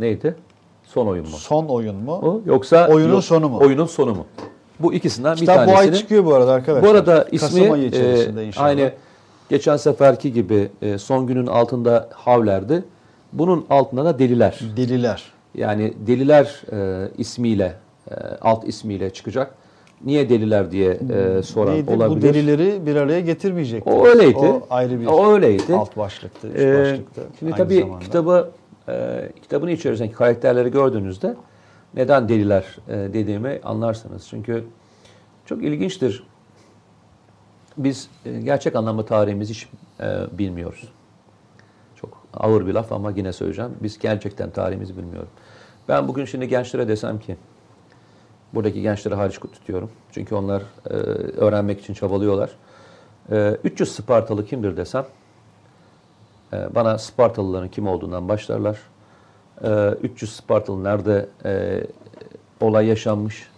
neydi? Son oyun mu? Son oyun mu? O yoksa Oyunun yol- sonu mu? Oyunun sonu mu? Bu ikisinden bir Kitap bu tanesini. ay çıkıyor bu arada arkadaşlar. Bu arada ismi Kasım ayı içerisinde e, inşallah. aynı geçen seferki gibi e, son günün altında Havler'di. Bunun altında da Deliler. Deliler. Yani Deliler e, ismiyle, e, alt ismiyle çıkacak. Niye Deliler diye e, soran Neydi? olabilir. Bu delileri bir araya getirmeyecek. O öyleydi. O ayrı bir O öyleydi. alt başlıktı, üst Ee, başlıktı. şimdi aynı tabii zamanda. kitabı e, kitabın içerisindeki karakterleri gördüğünüzde neden deliler e, dediğimi anlarsınız. Çünkü çok ilginçtir. Biz e, gerçek anlamda tarihimizi hiç e, bilmiyoruz. Ağır bir laf ama yine söyleyeceğim. Biz gerçekten tarihimizi bilmiyoruz. Ben bugün şimdi gençlere desem ki buradaki gençleri hariç tutuyorum. Çünkü onlar e, öğrenmek için çabalıyorlar. E, 300 Spartalı kimdir desem e, bana Spartalıların kim olduğundan başlarlar. E, 300 Spartalı nerede e, olay yaşanmış,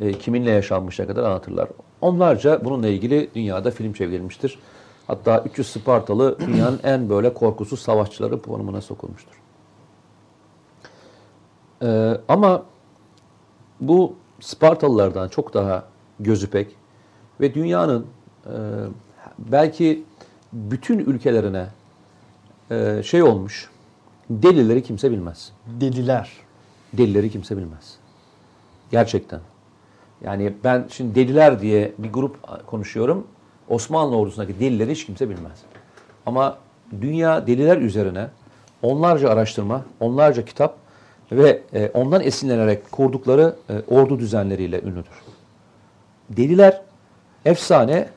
e, kiminle yaşanmışa kadar anlatırlar. Onlarca bununla ilgili dünyada film çevrilmiştir. Hatta 300 Spartalı dünyanın en böyle korkusuz savaşçıları konumuna sokulmuştur. E, ama bu Spartalılardan çok daha gözü pek ve dünyanın e, belki bütün ülkelerine e, şey olmuş, delileri kimse bilmez. Deliler. Delileri kimse bilmez. Gerçekten. Yani ben şimdi deliler diye bir grup konuşuyorum. Osmanlı ordusundaki delileri hiç kimse bilmez. Ama dünya deliler üzerine onlarca araştırma, onlarca kitap ve e, ondan esinlenerek kurdukları e, ordu düzenleriyle ünlüdür. Deliler efsane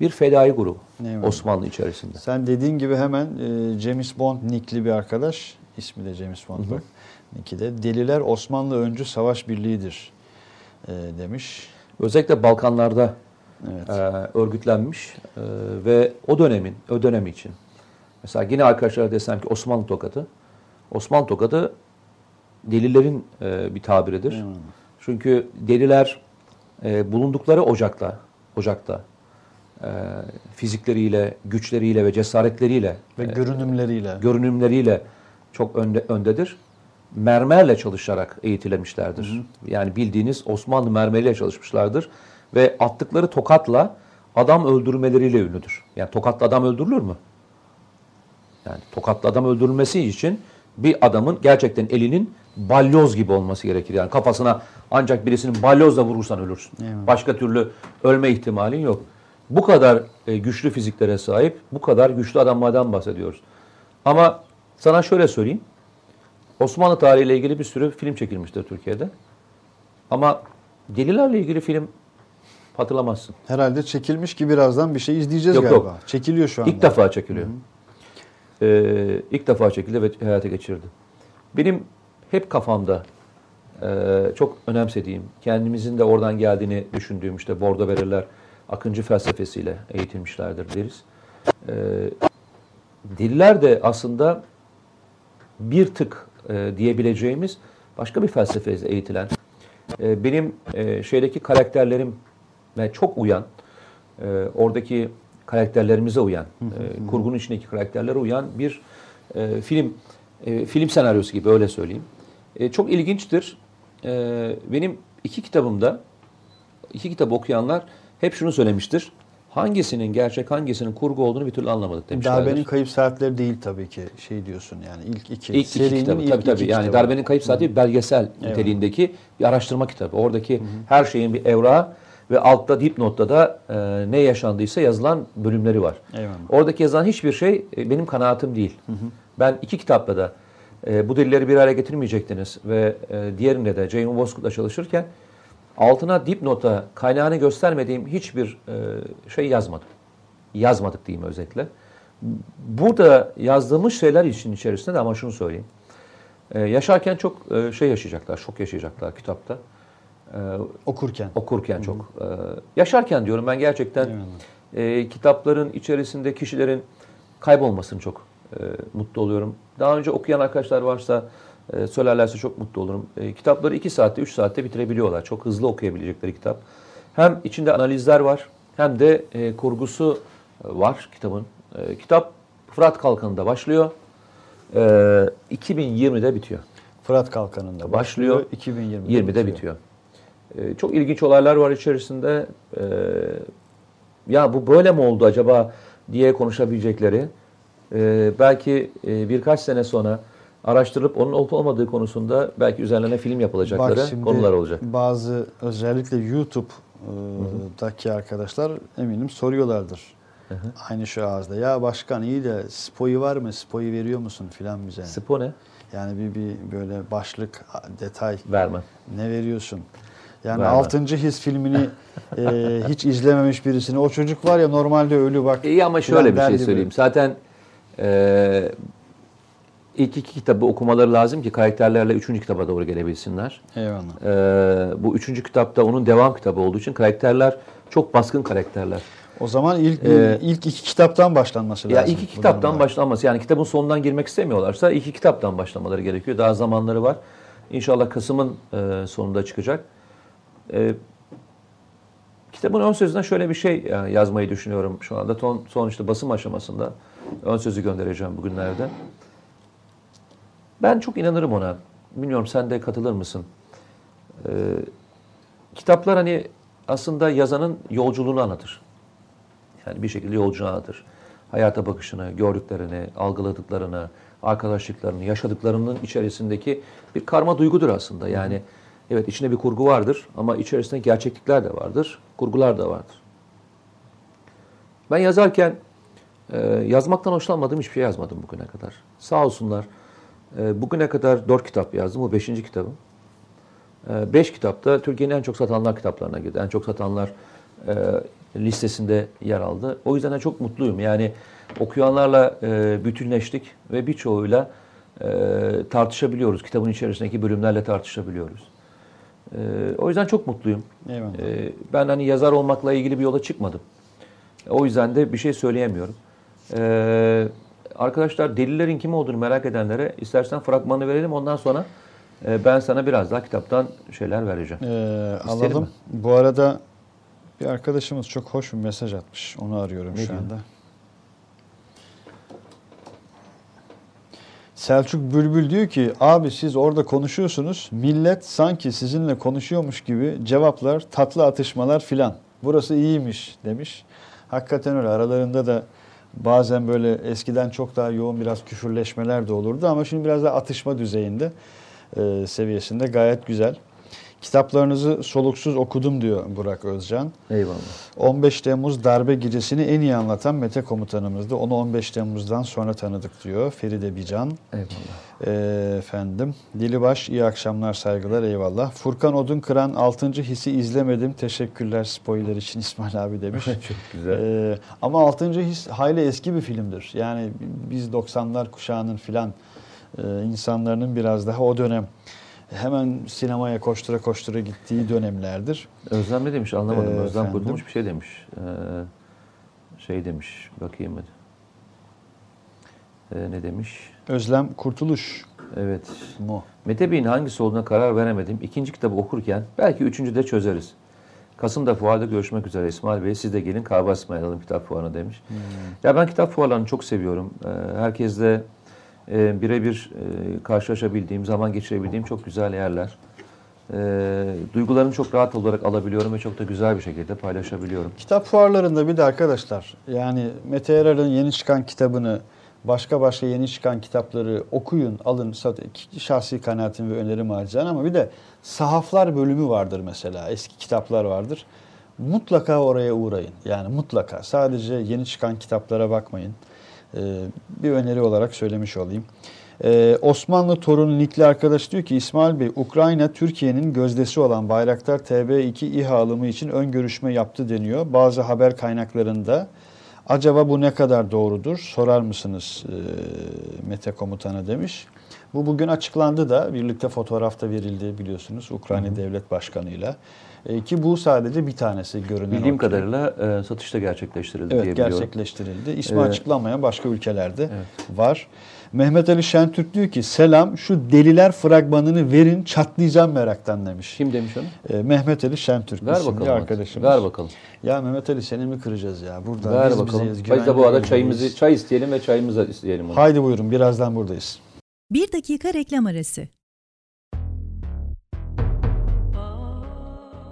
bir fedai grubu Eyvallah. Osmanlı içerisinde. Sen dediğin gibi hemen e, James Bond nickli bir arkadaş. ismi de James Bond bak. Nicki de. Deliler Osmanlı öncü savaş birliğidir e, demiş. Özellikle Balkanlarda Evet. e, örgütlenmiş e, ve o dönemin, o dönemi için. Mesela yine arkadaşlara desem ki Osmanlı tokadı. Osmanlı tokadı delilerin e, bir tabiridir. Eyvallah. Çünkü deliler e, bulundukları ocakta, ocakta e, fizikleriyle, güçleriyle ve cesaretleriyle Ve e, görünümleriyle. görünümleriyle çok önde, öndedir. Mermerle çalışarak eğitilemişlerdir. Yani bildiğiniz Osmanlı mermeriyle çalışmışlardır. Ve attıkları tokatla adam öldürmeleriyle ünlüdür. Yani tokatla adam öldürülür mü? Yani tokatla adam öldürülmesi için bir adamın gerçekten elinin balyoz gibi olması gerekir. Yani kafasına ancak birisinin balyozla vurursan ölürsün. Başka türlü ölme ihtimalin yok. Bu kadar e, güçlü fiziklere sahip, bu kadar güçlü adamlardan bahsediyoruz. Ama sana şöyle söyleyeyim. Osmanlı tarihiyle ilgili bir sürü film çekilmiştir Türkiye'de. Ama delilerle ilgili film hatırlamazsın. Herhalde çekilmiş ki birazdan bir şey izleyeceğiz Yok, galiba. yok. Çekiliyor şu anda. İlk defa çekiliyor. Ee, ilk defa çekildi ve hayata geçirdi. Benim hep kafamda e, çok önemsediğim, kendimizin de oradan geldiğini düşündüğüm işte Bordo Verirler Akıncı felsefesiyle eğitilmişlerdir deriz. Ee, diller de aslında bir tık e, diyebileceğimiz başka bir felsefeyle eğitilen, e, benim e, şeydeki karakterlerim ve çok uyan, e, oradaki karakterlerimize uyan, e, kurgunun içindeki karakterlere uyan bir e, film e, film senaryosu gibi öyle söyleyeyim. E, çok ilginçtir. E, benim iki kitabımda, iki kitabı okuyanlar hep şunu söylemiştir. Hangisinin gerçek, hangisinin kurgu olduğunu bir türlü anlamadık demişlerdir. Darbenin kayıp saatleri değil tabii ki şey diyorsun yani ilk iki. İlk iki kitabı ilk tabii tabii. Yani kitabı. Darbenin Kayıp Saati bir belgesel niteliğindeki bir araştırma kitabı. Oradaki her şeyin bir evrağı ve altta dipnotta da e, ne yaşandıysa yazılan bölümleri var. Eyvallah. Oradaki yazılan hiçbir şey e, benim kanaatim değil. Ben iki kitapta da e, bu delilleri bir araya getirmeyecektiniz ve e, diğerinde de Jane Boscoe'da çalışırken altına dipnota kaynağını göstermediğim hiçbir e, şey yazmadım. Yazmadık diyeyim özetle. Burada yazdığımız şeyler için içerisinde de ama şunu söyleyeyim. Ee, yaşarken çok e, şey yaşayacaklar, şok yaşayacaklar kitapta. Ee, Okurken. okurken çok. Ee, yaşarken diyorum ben gerçekten e, kitapların içerisinde kişilerin kaybolmasını çok e, mutlu oluyorum. Daha önce okuyan arkadaşlar varsa e, söylerlerse çok mutlu olurum. E, kitapları 2 saatte, 3 saatte bitirebiliyorlar. Çok hızlı okuyabilecekleri kitap. Hem içinde analizler var hem de e, kurgusu var kitabın. E, kitap Fırat Kalkanı'nda başlıyor. E, 2020'de bitiyor. Fırat Kalkanı'nda Başlıyor. 2020'de 20'de bitiyor. Ee, çok ilginç olaylar var içerisinde. Ee, ya bu böyle mi oldu acaba diye konuşabilecekleri. Ee, belki e, birkaç sene sonra araştırıp onun olup olmadığı konusunda belki üzerlerine film yapılacakları Bak şimdi konular olacak. bazı özellikle YouTube'daki arkadaşlar eminim soruyorlardır. Aynı şu ağızda. Ya başkan iyi de spoyu var mı? Spoyu veriyor musun filan bize? Spo ne? Yani bir, bir böyle başlık, detay Vermem. ne veriyorsun? Yani Vermem. Altıncı His filmini e, hiç izlememiş birisine. O çocuk var ya normalde ölü bak. İyi ama şöyle bir şey söyleyeyim. Zaten e, ilk iki kitabı okumaları lazım ki karakterlerle üçüncü kitaba doğru gelebilsinler. Eyvallah. Ee, bu üçüncü kitapta onun devam kitabı olduğu için karakterler çok baskın karakterler. O zaman ilk Ee, ilk iki kitaptan başlanması Ya lazım. iki bu kitaptan durumda. başlanması yani kitabın sonundan girmek istemiyorlarsa iki kitaptan başlamaları gerekiyor. Daha zamanları var. İnşallah Kasım'ın e, sonunda çıkacak. E, kitabın ön sözünden şöyle bir şey e, yazmayı düşünüyorum şu anda. Son, son işte basım aşamasında ön sözü göndereceğim bugünlerde. Ben çok inanırım ona. Bilmiyorum sen de katılır mısın? E, kitaplar hani aslında yazanın yolculuğunu anlatır. Yani bir şekilde yolculuğunu anlatır. Hayata bakışını, gördüklerini, algıladıklarını, arkadaşlıklarını, yaşadıklarının içerisindeki bir karma duygudur aslında. Yani evet içinde bir kurgu vardır ama içerisinde gerçeklikler de vardır, kurgular da vardır. Ben yazarken e, yazmaktan hoşlanmadığım hiçbir şey yazmadım bugüne kadar. Sağ olsunlar. E, bugüne kadar dört kitap yazdım. Bu beşinci kitabım. E, beş kitapta Türkiye'nin en çok satanlar kitaplarına girdi. En çok satanlar e, listesinde yer aldı. O yüzden de çok mutluyum. Yani okuyanlarla e, bütünleştik ve birçoğuyla e, tartışabiliyoruz. Kitabın içerisindeki bölümlerle tartışabiliyoruz. E, o yüzden çok mutluyum. Eyvallah. E, ben hani yazar olmakla ilgili bir yola çıkmadım. O yüzden de bir şey söyleyemiyorum. E, arkadaşlar delillerin kim olduğunu merak edenlere istersen fragmanı verelim. Ondan sonra e, ben sana biraz daha kitaptan şeyler vereceğim. Ee, İsterim alalım. mi? Bu arada bir arkadaşımız çok hoş bir mesaj atmış. Onu arıyorum Ne şu diyor? anda. Selçuk Bülbül diyor ki abi siz orada konuşuyorsunuz. Millet sanki sizinle konuşuyormuş gibi cevaplar, tatlı atışmalar filan. Burası iyiymiş demiş. Hakikaten öyle. Aralarında da bazen böyle eskiden çok daha yoğun biraz küfürleşmeler de olurdu ama şimdi biraz daha atışma düzeyinde e, seviyesinde gayet güzel. Kitaplarınızı soluksuz okudum diyor Burak Özcan. Eyvallah. 15 Temmuz darbe gecesini en iyi anlatan Mete komutanımızdı. Onu 15 Temmuz'dan sonra tanıdık diyor Feride Bican. Eyvallah. Ee, efendim. Dilibaş iyi akşamlar saygılar eyvallah. Furkan Odun Kıran 6. hissi izlemedim. Teşekkürler spoiler için İsmail abi demiş. Çok güzel. Ee, ama 6. his hayli eski bir filmdir. Yani biz 90'lar kuşağının filan e, insanların biraz daha o dönem hemen sinemaya koştura koştura gittiği dönemlerdir. Özlem ne demiş anlamadım. Ee, Özlem efendim? Kurtulmuş bir şey demiş. Ee, şey demiş. Bakayım hadi. Ee, ne demiş? Özlem Kurtuluş Evet. mu? Mete Bey'in hangisi olduğuna karar veremedim. İkinci kitabı okurken belki üçüncü de çözeriz. Kasım'da fuarda görüşmek üzere İsmail Bey. Siz de gelin kahve ısmarlayalım kitap fuarına demiş. Ya ben kitap fuarlarını çok seviyorum. Ee, herkesle e, birebir e, karşılaşabildiğim, zaman geçirebildiğim çok güzel yerler. Ee, duygularını çok rahat olarak alabiliyorum ve çok da güzel bir şekilde paylaşabiliyorum. Kitap fuarlarında bir de arkadaşlar yani Mete Yarar'ın yeni çıkan kitabını başka başka yeni çıkan kitapları okuyun, alın. Şahsi kanaatim ve önerim harcayan ama bir de sahaflar bölümü vardır mesela. Eski kitaplar vardır. Mutlaka oraya uğrayın. Yani mutlaka. Sadece yeni çıkan kitaplara bakmayın. Ee, bir öneri olarak söylemiş olayım. Ee, Osmanlı torunu Nikli arkadaş diyor ki İsmail Bey Ukrayna Türkiye'nin gözdesi olan Bayraktar TB2 İHA alımı için ön görüşme yaptı deniyor. Bazı haber kaynaklarında acaba bu ne kadar doğrudur sorar mısınız e, Mete Komutan'a demiş. Bu bugün açıklandı da birlikte fotoğrafta verildi biliyorsunuz Ukrayna Devlet Başkanı'yla. E, ki bu sadece bir tanesi görünen. Bildiğim o ki. kadarıyla e, satışta gerçekleştirildi Evet diye biliyorum. gerçekleştirildi. İsmi Evet. açıklanmayan başka ülkelerde var. Mehmet Ali Şentürk diyor ki selam şu deliler fragmanını verin çatlayacağım meraktan demiş. Kim demiş onu? Ee, Mehmet Ali Şentürk Ver bakalım. arkadaşımız. Ver bakalım. Ya Mehmet Ali seni mi kıracağız ya? Burada Ver biz bakalım. bizeyiz, Biz de bu arada çayımızı çay isteyelim ve çayımızı isteyelim onu. Haydi buyurun birazdan buradayız. Bir dakika reklam arası.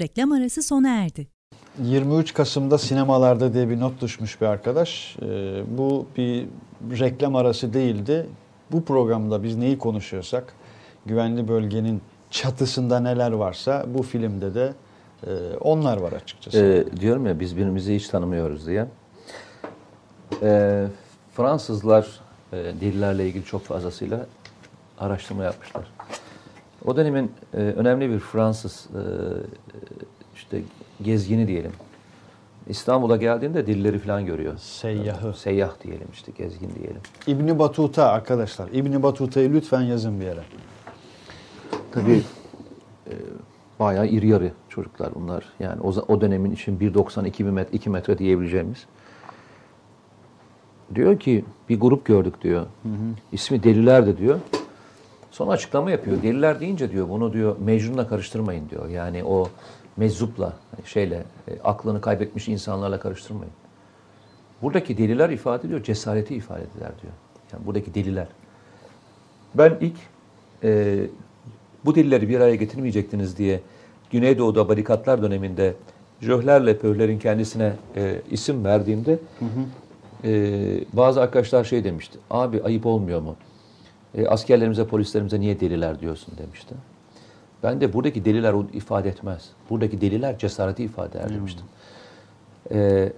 Reklam arası sona erdi. 23 Kasım'da sinemalarda diye bir not düşmüş bir arkadaş. Ee, bu bir reklam arası değildi. Bu programda biz neyi konuşuyorsak, güvenli bölgenin çatısında neler varsa bu filmde de e, onlar var açıkçası. Ee, diyorum ya biz birbirimizi hiç tanımıyoruz diye. Ee, Fransızlar e, delilerle ilgili çok fazlasıyla araştırma yapmışlar. O dönemin e, önemli bir Fransız e, işte gezgini diyelim. İstanbul'a geldiğinde dilleri falan görüyor. Seyyahı. Seyyah diyelim işte gezgin diyelim. İbni Batuta arkadaşlar. İbni Batuta'yı lütfen yazın bir yere. Tabii e, bayağı iri yarı çocuklar bunlar. Yani o, o dönemin için 1.92 metre, 2 metre diyebileceğimiz. Diyor ki bir grup gördük diyor. İsmi Deliler'di diyor. Sonra açıklama yapıyor. Deliler deyince diyor bunu diyor Mecnun'la karıştırmayın diyor. Yani o meczupla şeyle e, aklını kaybetmiş insanlarla karıştırmayın. Buradaki deliler ifade ediyor, cesareti ifade eder diyor. Yani buradaki deliler. Ben ilk e, bu delileri bir araya getirmeyecektiniz diye Güneydoğu'da barikatlar döneminde Jöhlerle Pöhler'in kendisine e, isim verdiğimde e, bazı arkadaşlar şey demişti. Abi ayıp olmuyor mu? E, askerlerimize, polislerimize niye deliler diyorsun demişti. Ben de buradaki deliler o ifade etmez. Buradaki deliler cesareti ifade eder demiştim. E,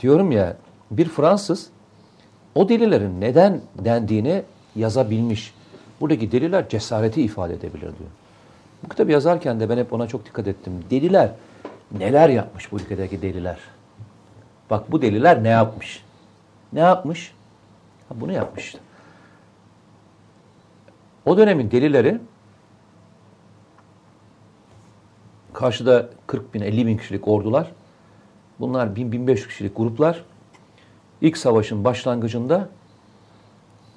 diyorum ya bir Fransız o delilerin neden dendiğini yazabilmiş. Buradaki deliler cesareti ifade edebilir diyor. Bu kitabı yazarken de ben hep ona çok dikkat ettim. Deliler neler yapmış bu ülkedeki deliler? Bak bu deliler ne yapmış? Ne yapmış? Ha, bunu yapmış işte. O dönemin delileri karşıda 40 bin, 50 bin kişilik ordular. Bunlar 1000-1500 kişilik gruplar. İlk savaşın başlangıcında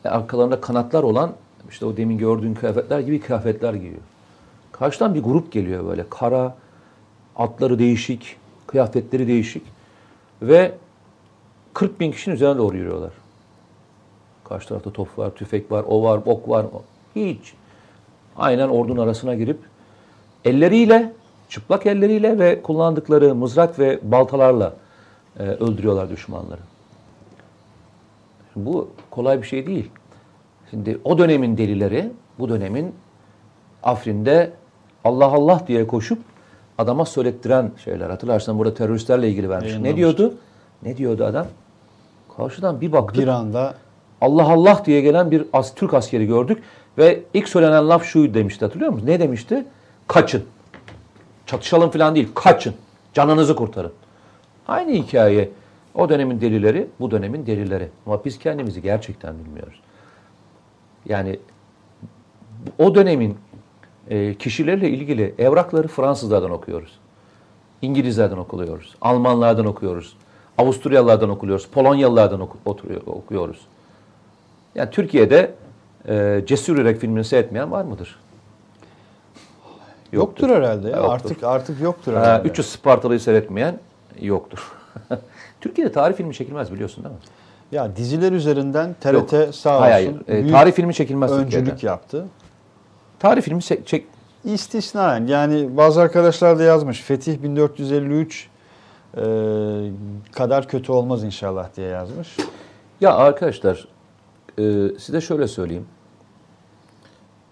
e, arkalarında kanatlar olan işte o demin gördüğün kıyafetler gibi kıyafetler giyiyor. Karşıdan bir grup geliyor böyle kara, atları değişik, kıyafetleri değişik ve 40 bin kişinin üzerine doğru yürüyorlar. Karşı tarafta top var, tüfek var, o var, ok var. Hiç. Aynen ordunun arasına girip elleriyle, çıplak elleriyle ve kullandıkları mızrak ve baltalarla e, öldürüyorlar düşmanları. Bu kolay bir şey değil. Şimdi o dönemin delileri, bu dönemin Afrin'de Allah Allah diye koşup adama söylettiren şeyler. Hatırlarsan burada teröristlerle ilgili vermiş. Ne diyordu? Ne diyordu adam? Karşıdan bir baktık. Bir anda Allah Allah diye gelen bir as, Türk askeri gördük ve ilk söylenen laf şuydu demişti hatırlıyor musun? Ne demişti? Kaçın. Çatışalım falan değil. Kaçın. Canınızı kurtarın. Aynı hikaye. O dönemin delileri, bu dönemin delileri. Ama biz kendimizi gerçekten bilmiyoruz. Yani o dönemin e, kişilerle ilgili evrakları Fransızlardan okuyoruz. İngilizlerden okuluyoruz. Almanlardan okuyoruz. Avusturyalılardan okuluyoruz. Polonyalılardan okuyoruz. Yani Türkiye'de e, Cesur Yürek filmini seyretmeyen var mıdır? yoktur herhalde. Ya. Yoktur. Artık artık yoktur Ha, herhalde. 300 Spartalı'yı seyretmeyen yoktur. Türkiye'de tarih filmi çekilmez biliyorsun değil mi? Ya diziler üzerinden TRT Yok. sağ olsun. Hayır, hayır. E, tarih filmi çekilmez öncülük Türkiye'de. yaptı. Tarih filmi çek... İstisnaen yani bazı arkadaşlar da yazmış. Fetih 1453 e, kadar kötü olmaz inşallah diye yazmış. Ya arkadaşlar size şöyle söyleyeyim.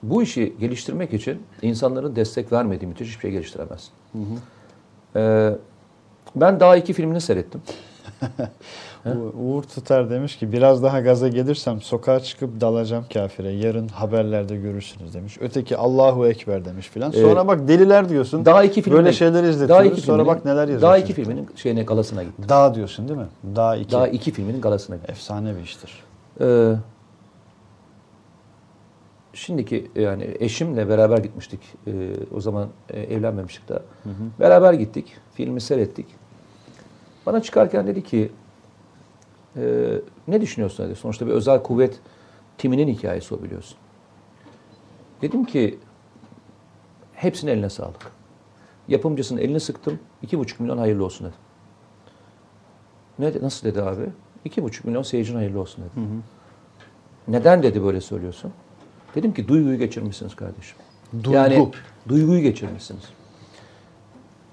Bu işi geliştirmek için insanların destek vermediği müthiş hiçbir şey geliştiremezsin. E, ben daha iki filmini seyrettim. Uğur Tutar demiş ki biraz daha gaza gelirsem sokağa çıkıp dalacağım kafire. Yarın haberlerde görürsünüz demiş. Öteki Allahu Ekber demiş filan. Sonra Ee, bak deliler diyorsun. Daha iki filmini, Böyle şeyler izletiyoruz. Daha iki Sonra filminin- bak neler yazıyorsun. Daha iki filminin şeyine galasına gittim. Dağ diyorsun değil mi? Dağ 2. Daha iki filminin galasına gittim. Efsane bir iştir. Ee, şimdiki yani eşimle beraber gitmiştik. Ee, o zaman e, evlenmemiştik daha. Beraber gittik. Filmi seyrettik. Bana çıkarken dedi ki e, ne düşünüyorsun dedi. Sonuçta bir özel kuvvet timinin hikayesi o biliyorsun. Dedim ki hepsinin eline sağlık. Yapımcısının elini sıktım. iki buçuk milyon hayırlı olsun dedim. Ne, nasıl dedi abi? İki buçuk milyon seyircinin hayırlı olsun dedi. Neden dedi böyle söylüyorsun? Dedim ki duyguyu geçirmişsiniz kardeşim. Duygu. Yani duyguyu geçirmişsiniz.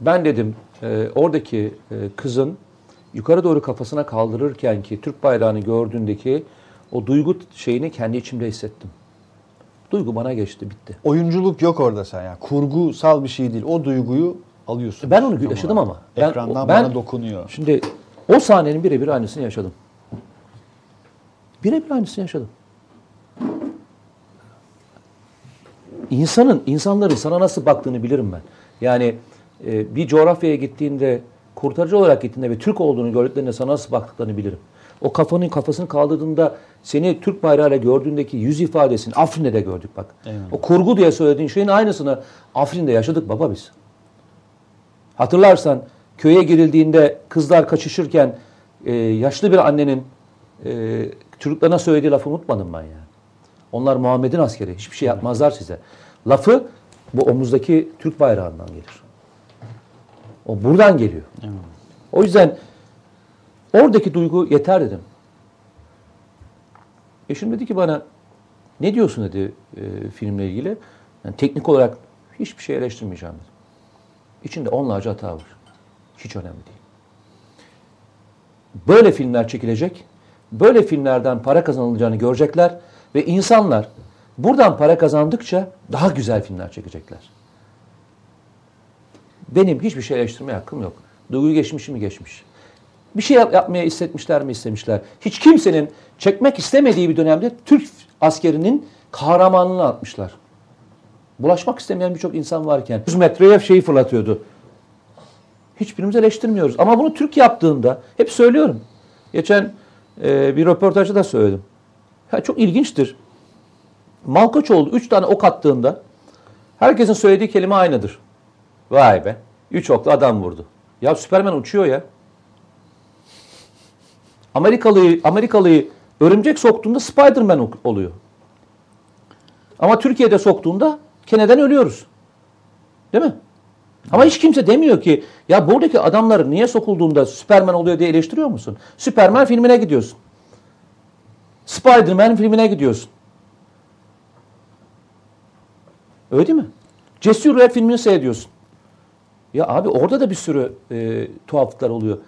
Ben dedim e, oradaki e, kızın yukarı doğru kafasına kaldırırken ki Türk bayrağını gördüğündeki o duygu şeyini kendi içimde hissettim. Duygu bana geçti, bitti. Oyunculuk yok orada sen ya. Kurgusal bir şey değil. O duyguyu alıyorsun. Ben onu yaşadım ama. Ben- Ekrandan ben- bana dokunuyor. Şimdi o sahnenin birebir aynısını yaşadım. Birebir aynısını yaşadım. İnsanın, insanların sana nasıl baktığını bilirim ben. Yani e, bir coğrafyaya gittiğinde, kurtarıcı olarak gittiğinde ve Türk olduğunu gördüklerinde sana nasıl baktıklarını bilirim. O kafanın kafasını kaldırdığında seni Türk bayrağıyla gördüğündeki yüz ifadesini Afrin'de de gördük bak. Eyvallah. O kurgu diye söylediğin şeyin aynısını Afrin'de yaşadık baba biz. Hatırlarsan köye girildiğinde kızlar kaçışırken e, yaşlı bir annenin e, çocuklarına söylediği lafı unutmadım ben yani. Onlar Muhammed'in askeri. Hiçbir şey yapmazlar size. Lafı bu omuzdaki Türk bayrağından gelir. O buradan geliyor. O yüzden oradaki duygu yeter dedim. Eşim dedi ki bana ne diyorsun dedi e, filmle ilgili. Yani teknik olarak hiçbir şey eleştirmeyeceğim dedi. İçinde onlarca hata var. Hiç önemli değil. Böyle filmler çekilecek. Böyle filmlerden para kazanılacağını görecekler. Ve insanlar buradan para kazandıkça daha güzel filmler çekecekler. Benim hiçbir şey eleştirmeye hakkım yok. Duyguyu geçmiş mi geçmiş. Bir şey yap- yapmaya hissetmişler mi istemişler. Hiç kimsenin çekmek istemediği bir dönemde Türk askerinin kahramanlığını atmışlar. Bulaşmak istemeyen birçok insan varken 100 metreye şeyi fırlatıyordu. Hiçbirimiz eleştirmiyoruz. Ama bunu Türk yaptığında hep söylüyorum. Geçen e, bir röportajda da söyledim. Ya çok ilginçtir. Malkoçoğlu 3 tane ok attığında herkesin söylediği kelime aynıdır. Vay be. 3 okla adam vurdu. Ya Süpermen uçuyor ya. Amerikalıyı, Amerikalıyı örümcek soktuğunda Spider-Man ol- oluyor. Ama Türkiye'de soktuğunda keneden ölüyoruz. Değil mi? Ama hiç kimse demiyor ki ya buradaki adamların niye sokulduğunda Süperman oluyor diye eleştiriyor musun? Süperman filmine gidiyorsun. Spider-Man filmine gidiyorsun. Öyle değil mi? Cesur Red filmini seyrediyorsun. Ya abi orada da bir sürü e, tuhaflıklar oluyor.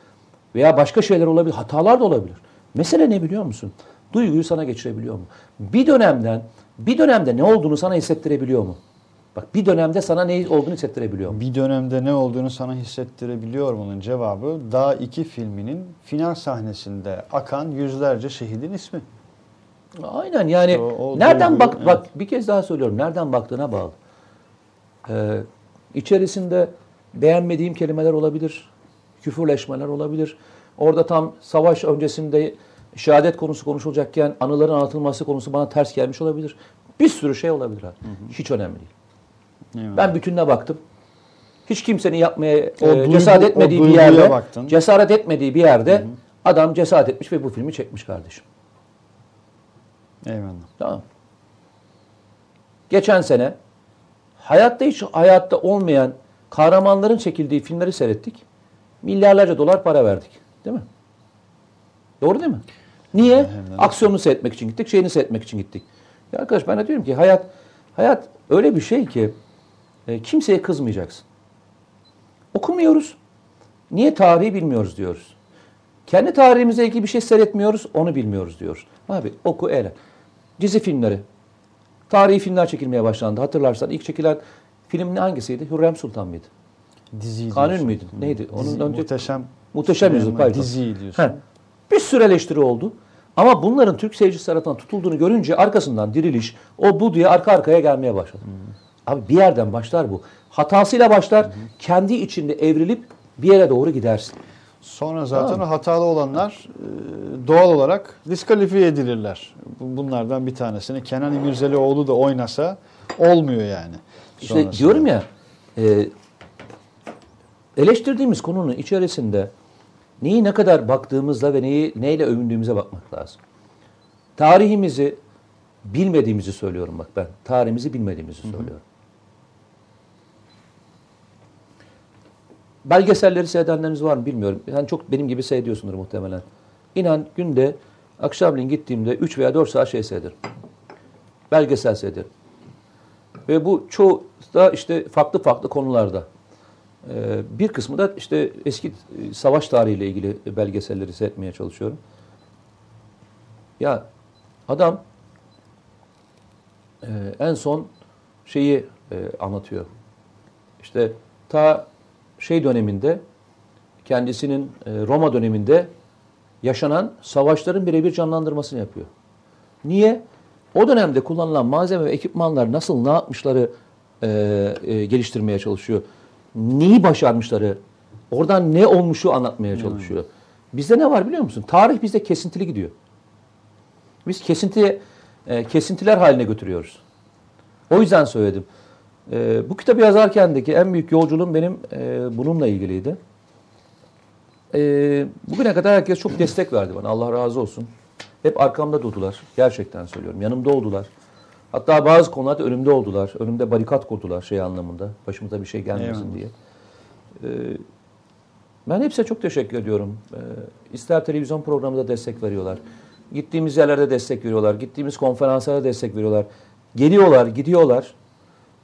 Veya başka şeyler olabilir. Hatalar da olabilir. Mesele ne biliyor musun? Duyguyu sana geçirebiliyor mu? Bir dönemden, bir dönemde ne olduğunu sana hissettirebiliyor mu? Bak bir dönemde sana ne olduğunu hissettirebiliyor mu? Bir dönemde ne olduğunu sana hissettirebiliyor bunun cevabı Dağ 2 filminin final sahnesinde akan yüzlerce şehidin ismi. Aynen yani O- o nereden bak evet. bak bir kez daha söylüyorum nereden baktığına bağlı. Ee, içerisinde beğenmediğim kelimeler olabilir, küfürleşmeler olabilir. Orada tam savaş öncesinde şehadet konusu konuşulacakken anıların anlatılması konusu bana ters gelmiş olabilir. Bir sürü şey olabilir. abi. Hiç önemli değil. Eyvallah. Ben bütününe baktım. Hiç kimsenin yapmaya e, duygu- cesaret o etmediği bir yerde, baktın. cesaret etmediği bir yerde adam cesaret etmiş ve bu filmi çekmiş kardeşim. Eyvallah. Tamam. Geçen sene hayatta hiç hayatta olmayan kahramanların çekildiği filmleri seyrettik. Milyarlarca dolar para verdik. Değil mi? Doğru değil mi? Niye? Aksiyonunu seyretmek için gittik, şeyini seyretmek için gittik. Ya arkadaş ben de diyorum ki hayat hayat öyle bir şey ki e, kimseye kızmayacaksın. Okumuyoruz. Niye tarihi bilmiyoruz diyoruz. Kendi tarihimizle ilgili bir şey seyretmiyoruz, onu bilmiyoruz diyoruz. Abi oku eğlen. Dizi filmleri. Tarihi filmler çekilmeye başlandı. Hatırlarsan ilk çekilen film ne hangisiydi? Hürrem Sultan mıydı? Dizi Kanun müydü? Neydi? Onun Dizi, önce muhteşem Muhteşem Yüzyıl, pardon. Dizi diyorsun. Heh. Bir sürü eleştiri oldu. Ama bunların Türk seyircisi tarafından tutulduğunu görünce arkasından diriliş, o bu diye arka arkaya gelmeye başladı. Abi bir yerden başlar bu. Hatasıyla başlar, kendi içinde evrilip bir yere doğru gidersin. Sonra zaten o hatalı olanlar e, doğal olarak diskalifiye edilirler. Bu- Bunlardan bir tanesini Kenan İmirzalıoğlu da oynasa olmuyor yani. İşte Sonrasında. diyorum ya, e, eleştirdiğimiz konunun içerisinde neyi ne kadar baktığımızla ve neyi neyle övündüğümüze bakmak lazım. Tarihimizi bilmediğimizi söylüyorum bak ben. Tarihimizi bilmediğimizi söylüyorum. Belgeselleri seyredenleriniz var mı bilmiyorum. Sen çok benim gibi seyrediyorsundur muhtemelen. İnan günde akşamleyin gittiğimde 3 veya 4 saat şey seyrederim. Belgesel seyrederim. Ve bu çoğu da işte farklı farklı konularda. Ee, bir kısmı da işte eski e, savaş tarihiyle ilgili belgeselleri seyretmeye çalışıyorum. Ya adam e, en son şeyi e, anlatıyor. İşte ta şey döneminde kendisinin e, Roma döneminde yaşanan savaşların birebir canlandırmasını yapıyor. Niye? O dönemde kullanılan malzeme ve ekipmanlar nasıl ne yapmışları e, e, geliştirmeye çalışıyor. Neyi başarmışları, oradan ne olmuşu anlatmaya çalışıyor. Bizde ne var biliyor musun? Tarih bizde kesintili gidiyor. Biz kesinti e, kesintiler haline götürüyoruz. O yüzden söyledim. E, bu kitabı yazarkendeki en büyük yolculuğum benim e, bununla ilgiliydi. E, bugüne kadar herkes çok destek verdi bana. Allah razı olsun. Hep arkamda durdular. Gerçekten söylüyorum. Yanımda oldular. Hatta bazı konularda önümde oldular. Önümde barikat kurdular şey anlamında. Başımıza bir şey gelmesin Eyvallah. diye. Ee, ben hepsine çok teşekkür ediyorum. Ee, ister televizyon programında destek veriyorlar. Gittiğimiz yerlerde destek veriyorlar. Gittiğimiz konferanslara destek veriyorlar. Geliyorlar, gidiyorlar.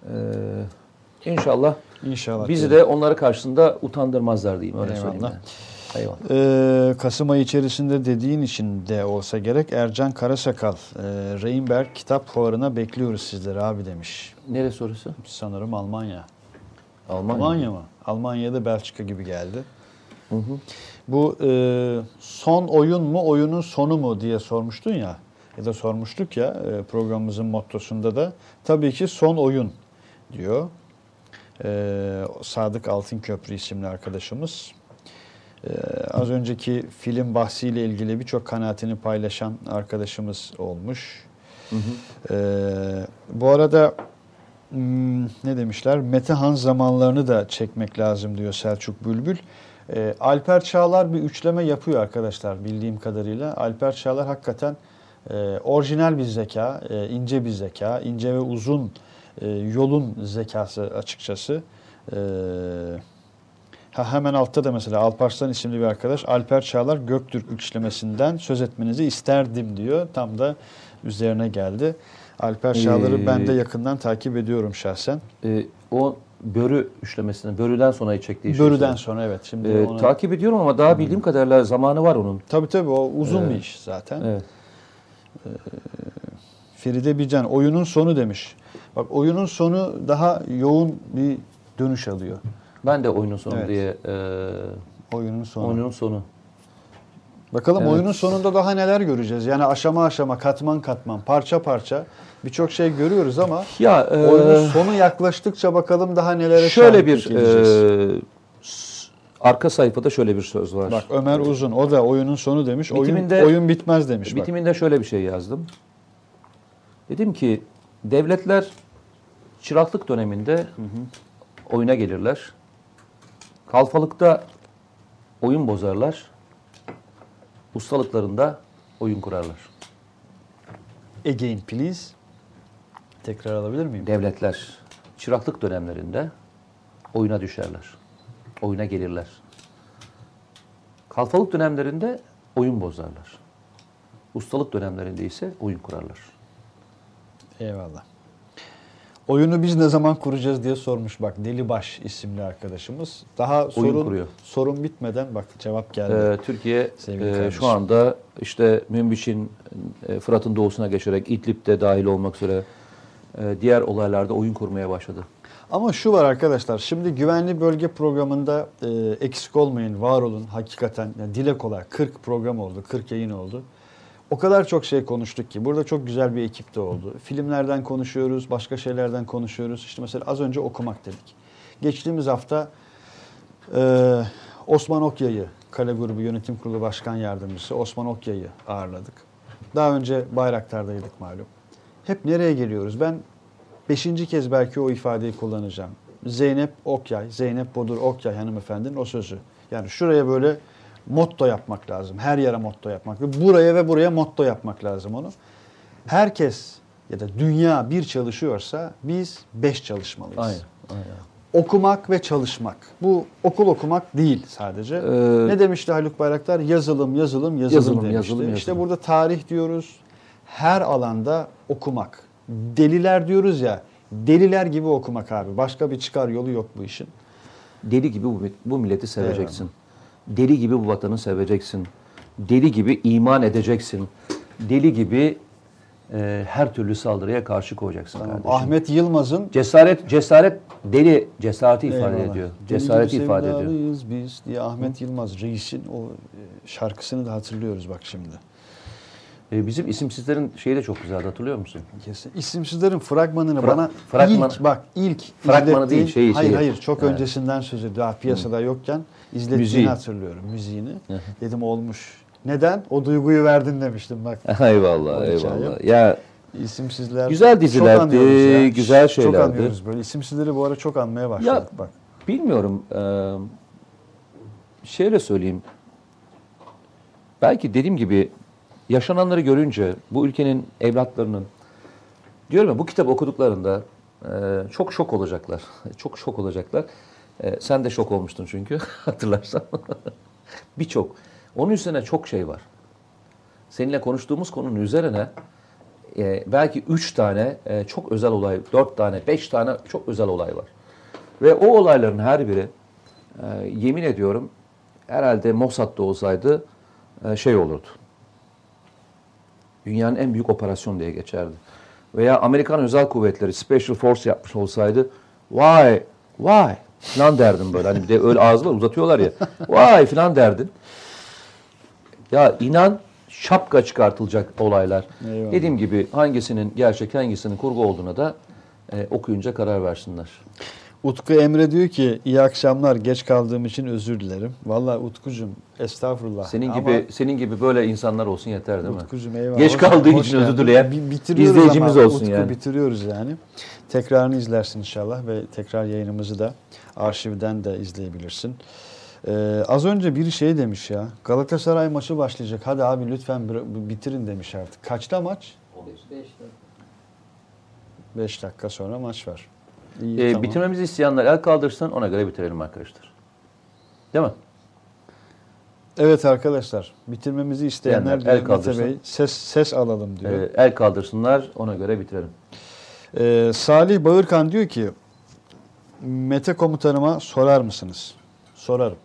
Ee, inşallah İnşallah. bizi de onları karşısında utandırmazlar diyeyim. Öyle Eyvallah. söyleyeyim. yani. Eyvallah. Ee, Kasım ayı içerisinde dediğin için de olsa gerek Ercan Karasakal, e, Reinberg kitap fuarına bekliyoruz sizleri abi demiş. Neresi sorusu? Sanırım Almanya. Almanya. Almanya mı? Almanya'da Belçika gibi geldi. Bu e, son oyun mu, oyunun sonu mu diye sormuştun ya. Ya da sormuştuk ya e, programımızın mottosunda da. Tabii ki son oyun diyor. Ee, Sadık Altınköprü isimli arkadaşımız. Ee, az önceki film bahsiyle ilgili birçok kanaatini paylaşan arkadaşımız olmuş. Ee, bu arada hmm, ne demişler? Mete Han zamanlarını da çekmek lazım diyor Selçuk Bülbül. Ee, Alper Çağlar bir üçleme yapıyor arkadaşlar bildiğim kadarıyla. Alper Çağlar hakikaten e, orijinal bir zeka, e, ince bir zeka, ince ve uzun e, yolun zekası açıkçası. E, ha, hemen altta da mesela Alparslan isimli bir arkadaş Alper Çağlar Göktürk üçlemesinden söz etmenizi isterdim diyor. Tam da üzerine geldi. Alper Çağlar'ı Ee, ben de yakından takip ediyorum şahsen. E, o börü üçlemesini, börüden sonra çektiği şey. Börü'den sonra evet. Şimdi E, onu... takip ediyorum ama daha bildiğim kadarıyla zamanı var onun. Tabii tabii o uzun bir Evet. iş zaten. Evet. Feride Bican oyunun sonu demiş. Bak oyunun sonu daha yoğun bir dönüş alıyor. Ben de oyunun sonu Evet. diye e, Oyunun sonu. oyunun sonu. Bakalım Evet. oyunun sonunda daha neler göreceğiz. Yani aşama aşama, katman katman, parça parça birçok şey görüyoruz ama Ya e, oyunun sonu yaklaştıkça bakalım daha nelere şöyle şahitlik bir edeceğiz. e, s- arka sayfada şöyle bir söz var. Bak Ömer Uzun o da oyunun sonu demiş. Oyun, Bitiminde- oyun bitmez demiş. Bak. Bitiminde şöyle bir şey yazdım. Dedim ki devletler çıraklık döneminde oyuna gelirler. Kalfalıkta oyun bozarlar. Ustalıklarında oyun kurarlar. Again please. Tekrar alabilir miyim? Devletler çıraklık dönemlerinde oyuna düşerler. Oyuna gelirler. Kalfalık dönemlerinde oyun bozarlar. Ustalık dönemlerinde ise oyun kurarlar. Eyvallah. Oyunu biz ne zaman kuracağız diye sormuş bak Delibaş isimli arkadaşımız. Daha sorun kuruyor. sorun bitmeden bak cevap geldi. Ee, Türkiye e, şu anda işte Münbiş'in e, Fırat'ın doğusuna geçerek İdlib'de dahil olmak üzere e, diğer olaylarda oyun kurmaya başladı. Ama şu var arkadaşlar. Şimdi güvenli bölge programında e, eksik olmayın, var olun. Hakikaten yani dile kolay. 40 program oldu, 40 yayın oldu. O kadar çok şey konuştuk ki. Burada çok güzel bir ekip de oldu. Filmlerden konuşuyoruz, başka şeylerden konuşuyoruz. İşte mesela az önce okumak dedik. Geçtiğimiz hafta e, Osman Okya'yı, Kale Grubu Yönetim Kurulu Başkan Yardımcısı Osman Okya'yı ağırladık. Daha önce Bayraktar'daydık malum. Hep nereye geliyoruz? Ben beşinci kez belki o ifadeyi kullanacağım. Zeynep Okyay, Zeynep Bodur Okyay hanımefendinin o sözü. Yani şuraya böyle motto yapmak lazım. Her yere motto yapmak. Buraya ve buraya motto yapmak lazım onu. Herkes ya da dünya bir çalışıyorsa biz beş çalışmalıyız. Aynen. aynen. Okumak ve çalışmak. Bu okul okumak değil sadece. Ee, ne demişti Haluk Bayraktar? Yazılım, yazılım, yazılım, Yazılım, demişti. yazılım, İşte yazılım. burada tarih diyoruz. Her alanda okumak. Deliler diyoruz ya. Deliler gibi okumak abi. Başka bir çıkar yolu yok bu işin. Deli gibi bu, bu milleti seveceksin. Deli gibi bu vatanı seveceksin. Deli gibi iman edeceksin. Deli gibi e, her türlü saldırıya karşı koyacaksın kardeşim. Ahmet Yılmaz'ın Cesaret, cesaret, deli cesareti ifade Eyvallah. ediyor. Deli Cesareti gibi ifade ediyor. biz diye Ahmet Yılmaz reisin o e, şarkısını da hatırlıyoruz bak şimdi. E, bizim isimsizlerin şeyi de çok güzeldi hatırlıyor musun? Kesin. İsimsizlerin fragmanını Fra- bana fragman- ilk bak ilk Fragmanı değil, şeyi- hayır şeyi. hayır çok Evet. öncesinden sözü daha piyasada yokken izlettiğini Müziği. hatırlıyorum müziğini. Dedim olmuş. Neden? O duyguyu verdin demiştim bak. eyvallah, eyvallah. Ya İsimsizler. Güzel çok dizilerdi, ya. güzel Çok şeylerdi. anıyoruz böyle. İsimsizleri bu ara çok anmaya başladık Ya- bak. bilmiyorum. E, şöyle söyleyeyim. Belki dediğim gibi yaşananları görünce bu ülkenin evlatlarının diyorum ya bu kitabı okuduklarında e, çok şok olacaklar. Çok şok olacaklar. E, sen de şok olmuştun çünkü hatırlarsan. Birçok. Onun üzerine çok şey var. Seninle konuştuğumuz konunun üzerine e, belki üç tane çok özel olay, dört tane, beş tane çok özel olay var. Ve o olayların her biri yemin ediyorum herhalde Mossad'da olsaydı şey olurdu. Dünyanın en büyük operasyon diye geçerdi. Veya Amerikan Özel Kuvvetleri Special Force yapmış olsaydı vay vay falan derdim böyle. Hani bir de öyle ağzılar uzatıyorlar ya. Vay falan derdin. Ya inan şapka çıkartılacak olaylar. Eyvallah. Dediğim gibi hangisinin gerçek hangisinin kurgu olduğuna da e, okuyunca karar versinler. Utku Emre diyor ki iyi akşamlar geç kaldığım için özür dilerim. Vallahi Utkucum estağfurullah. Senin Ama gibi senin gibi böyle insanlar olsun yeter değil mi? Utkucum eyvallah. Geç Hoş- kaldığı hoş için özür dileyen izleyicimiz ama olsun Utku yani. bitiriyoruz yani. Tekrarını izlersin inşallah ve tekrar yayınımızı da arşivden de izleyebilirsin. Ee, az önce biri şey demiş ya. Galatasaray maçı başlayacak. Hadi abi lütfen bir- bitirin demiş artık. Kaçta maç? 5 dakika sonra maç var. İyi, Ee, tamam. Bitirmemizi isteyenler el kaldırsın ona göre bitirelim arkadaşlar. Değil mi? Evet arkadaşlar bitirmemizi isteyenler diyor el kaldırsın. Bey ses ses alalım diyor. Ee, el kaldırsınlar ona göre bitirelim. Ee, Salih Bağırkan diyor ki Mete komutanıma sorar mısınız? Sorarım.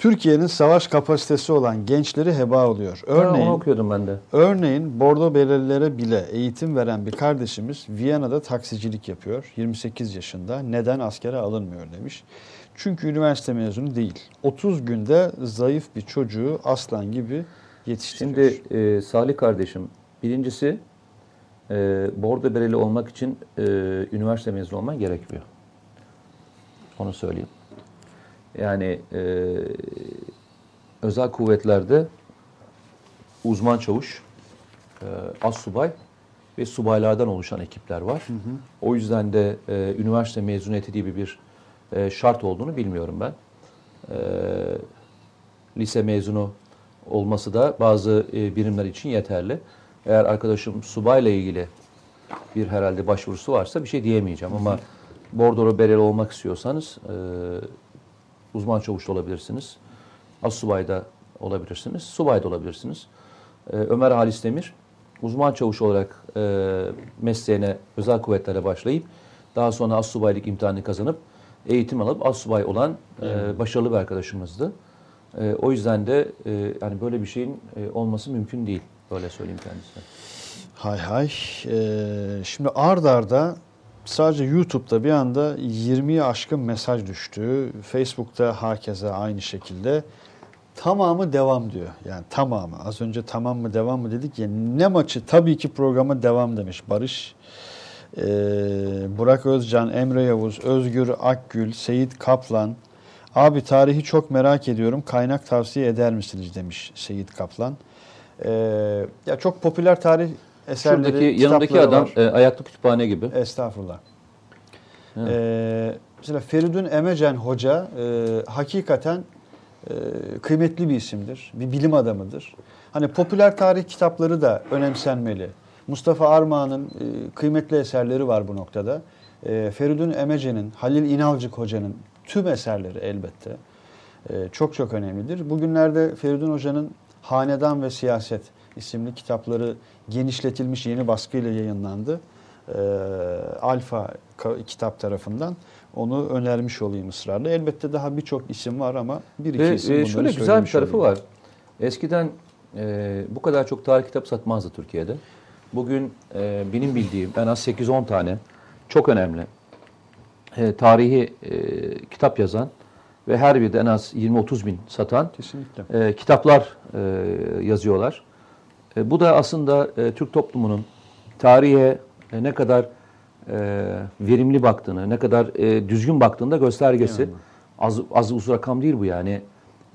Türkiye'nin savaş kapasitesi olan gençleri heba oluyor. Örneğin, onu okuyordum ben de. Örneğin Bordo Berelilere bile eğitim veren bir kardeşimiz Viyana'da taksicilik yapıyor. 28 yaşında. Neden askere alınmıyor demiş. Çünkü üniversite mezunu değil. 30 günde zayıf bir çocuğu aslan gibi yetiştiriyor. Şimdi e, Salih kardeşim birincisi e, bordo bereli olmak için e, üniversite mezunu olman gerekmiyor. Onu söyleyeyim. Yani e, özel kuvvetlerde uzman çavuş, e, az subay ve subaylardan oluşan ekipler var. O yüzden de e, üniversite mezuniyeti gibi bir e, şart olduğunu bilmiyorum ben. E, lise mezunu olması da bazı e, birimler için yeterli. Eğer arkadaşım subayla ilgili bir herhalde başvurusu varsa bir şey diyemeyeceğim ama bordoro bereli olmak istiyorsanız e, uzman çavuş da olabilirsiniz. Az subay da olabilirsiniz. Subay da olabilirsiniz. E, Ömer Halis Demir uzman çavuş olarak e, mesleğine özel kuvvetlere başlayıp daha sonra az subaylık imtihanını kazanıp eğitim alıp az subay olan e, başarılı bir arkadaşımızdı. E, o yüzden de e, yani böyle bir şeyin e, olması mümkün değil. Böyle söyleyeyim kendisine. Hay hay. Ee, şimdi ard arda sadece YouTube'da bir anda 20'ye aşkın mesaj düştü. Facebook'ta hakeza aynı şekilde. Tamamı devam diyor. Yani tamamı. Az önce tamam mı devam mı dedik ya. Ne maçı? Tabii ki programa devam demiş Barış. Ee, Burak Özcan, Emre Yavuz, Özgür Akgül, Seyit Kaplan. Abi tarihi çok merak ediyorum. Kaynak tavsiye eder misiniz demiş Seyit Kaplan. Ee, ya çok popüler tarih eserleri, Şuradaki yanındaki adam var. e, ayaklı kütüphane gibi. Estağfurullah. Evet. Ee, mesela Feridun Emecen Hoca e, hakikaten e, kıymetli bir isimdir. Bir bilim adamıdır. Hani popüler tarih kitapları da önemsenmeli. Mustafa Armağan'ın e, kıymetli eserleri var bu noktada. E, Feridun Emecen'in, Halil İnalcık Hoca'nın tüm eserleri elbette e, çok çok önemlidir. Bugünlerde Feridun Hoca'nın Hanedan ve Siyaset isimli kitapları genişletilmiş yeni baskıyla yayınlandı. E, Alfa ka- kitap tarafından onu önermiş olayım ısrarla. Elbette daha birçok isim var ama bir iki Ve isim e, şöyle güzel bir tarafı olayım. var. Eskiden e, bu kadar çok tarih kitap satmazdı Türkiye'de. Bugün e, benim bildiğim en az 8-10 tane çok önemli e, tarihi e, kitap yazan ve her biri de en az 20-30 bin satan Kesinlikle. e, kitaplar e, yazıyorlar. E, bu da aslında e, Türk toplumunun tarihe e, ne kadar e, verimli baktığını, ne kadar e, düzgün baktığını da göstergesi. Az, az uz rakam değil bu yani.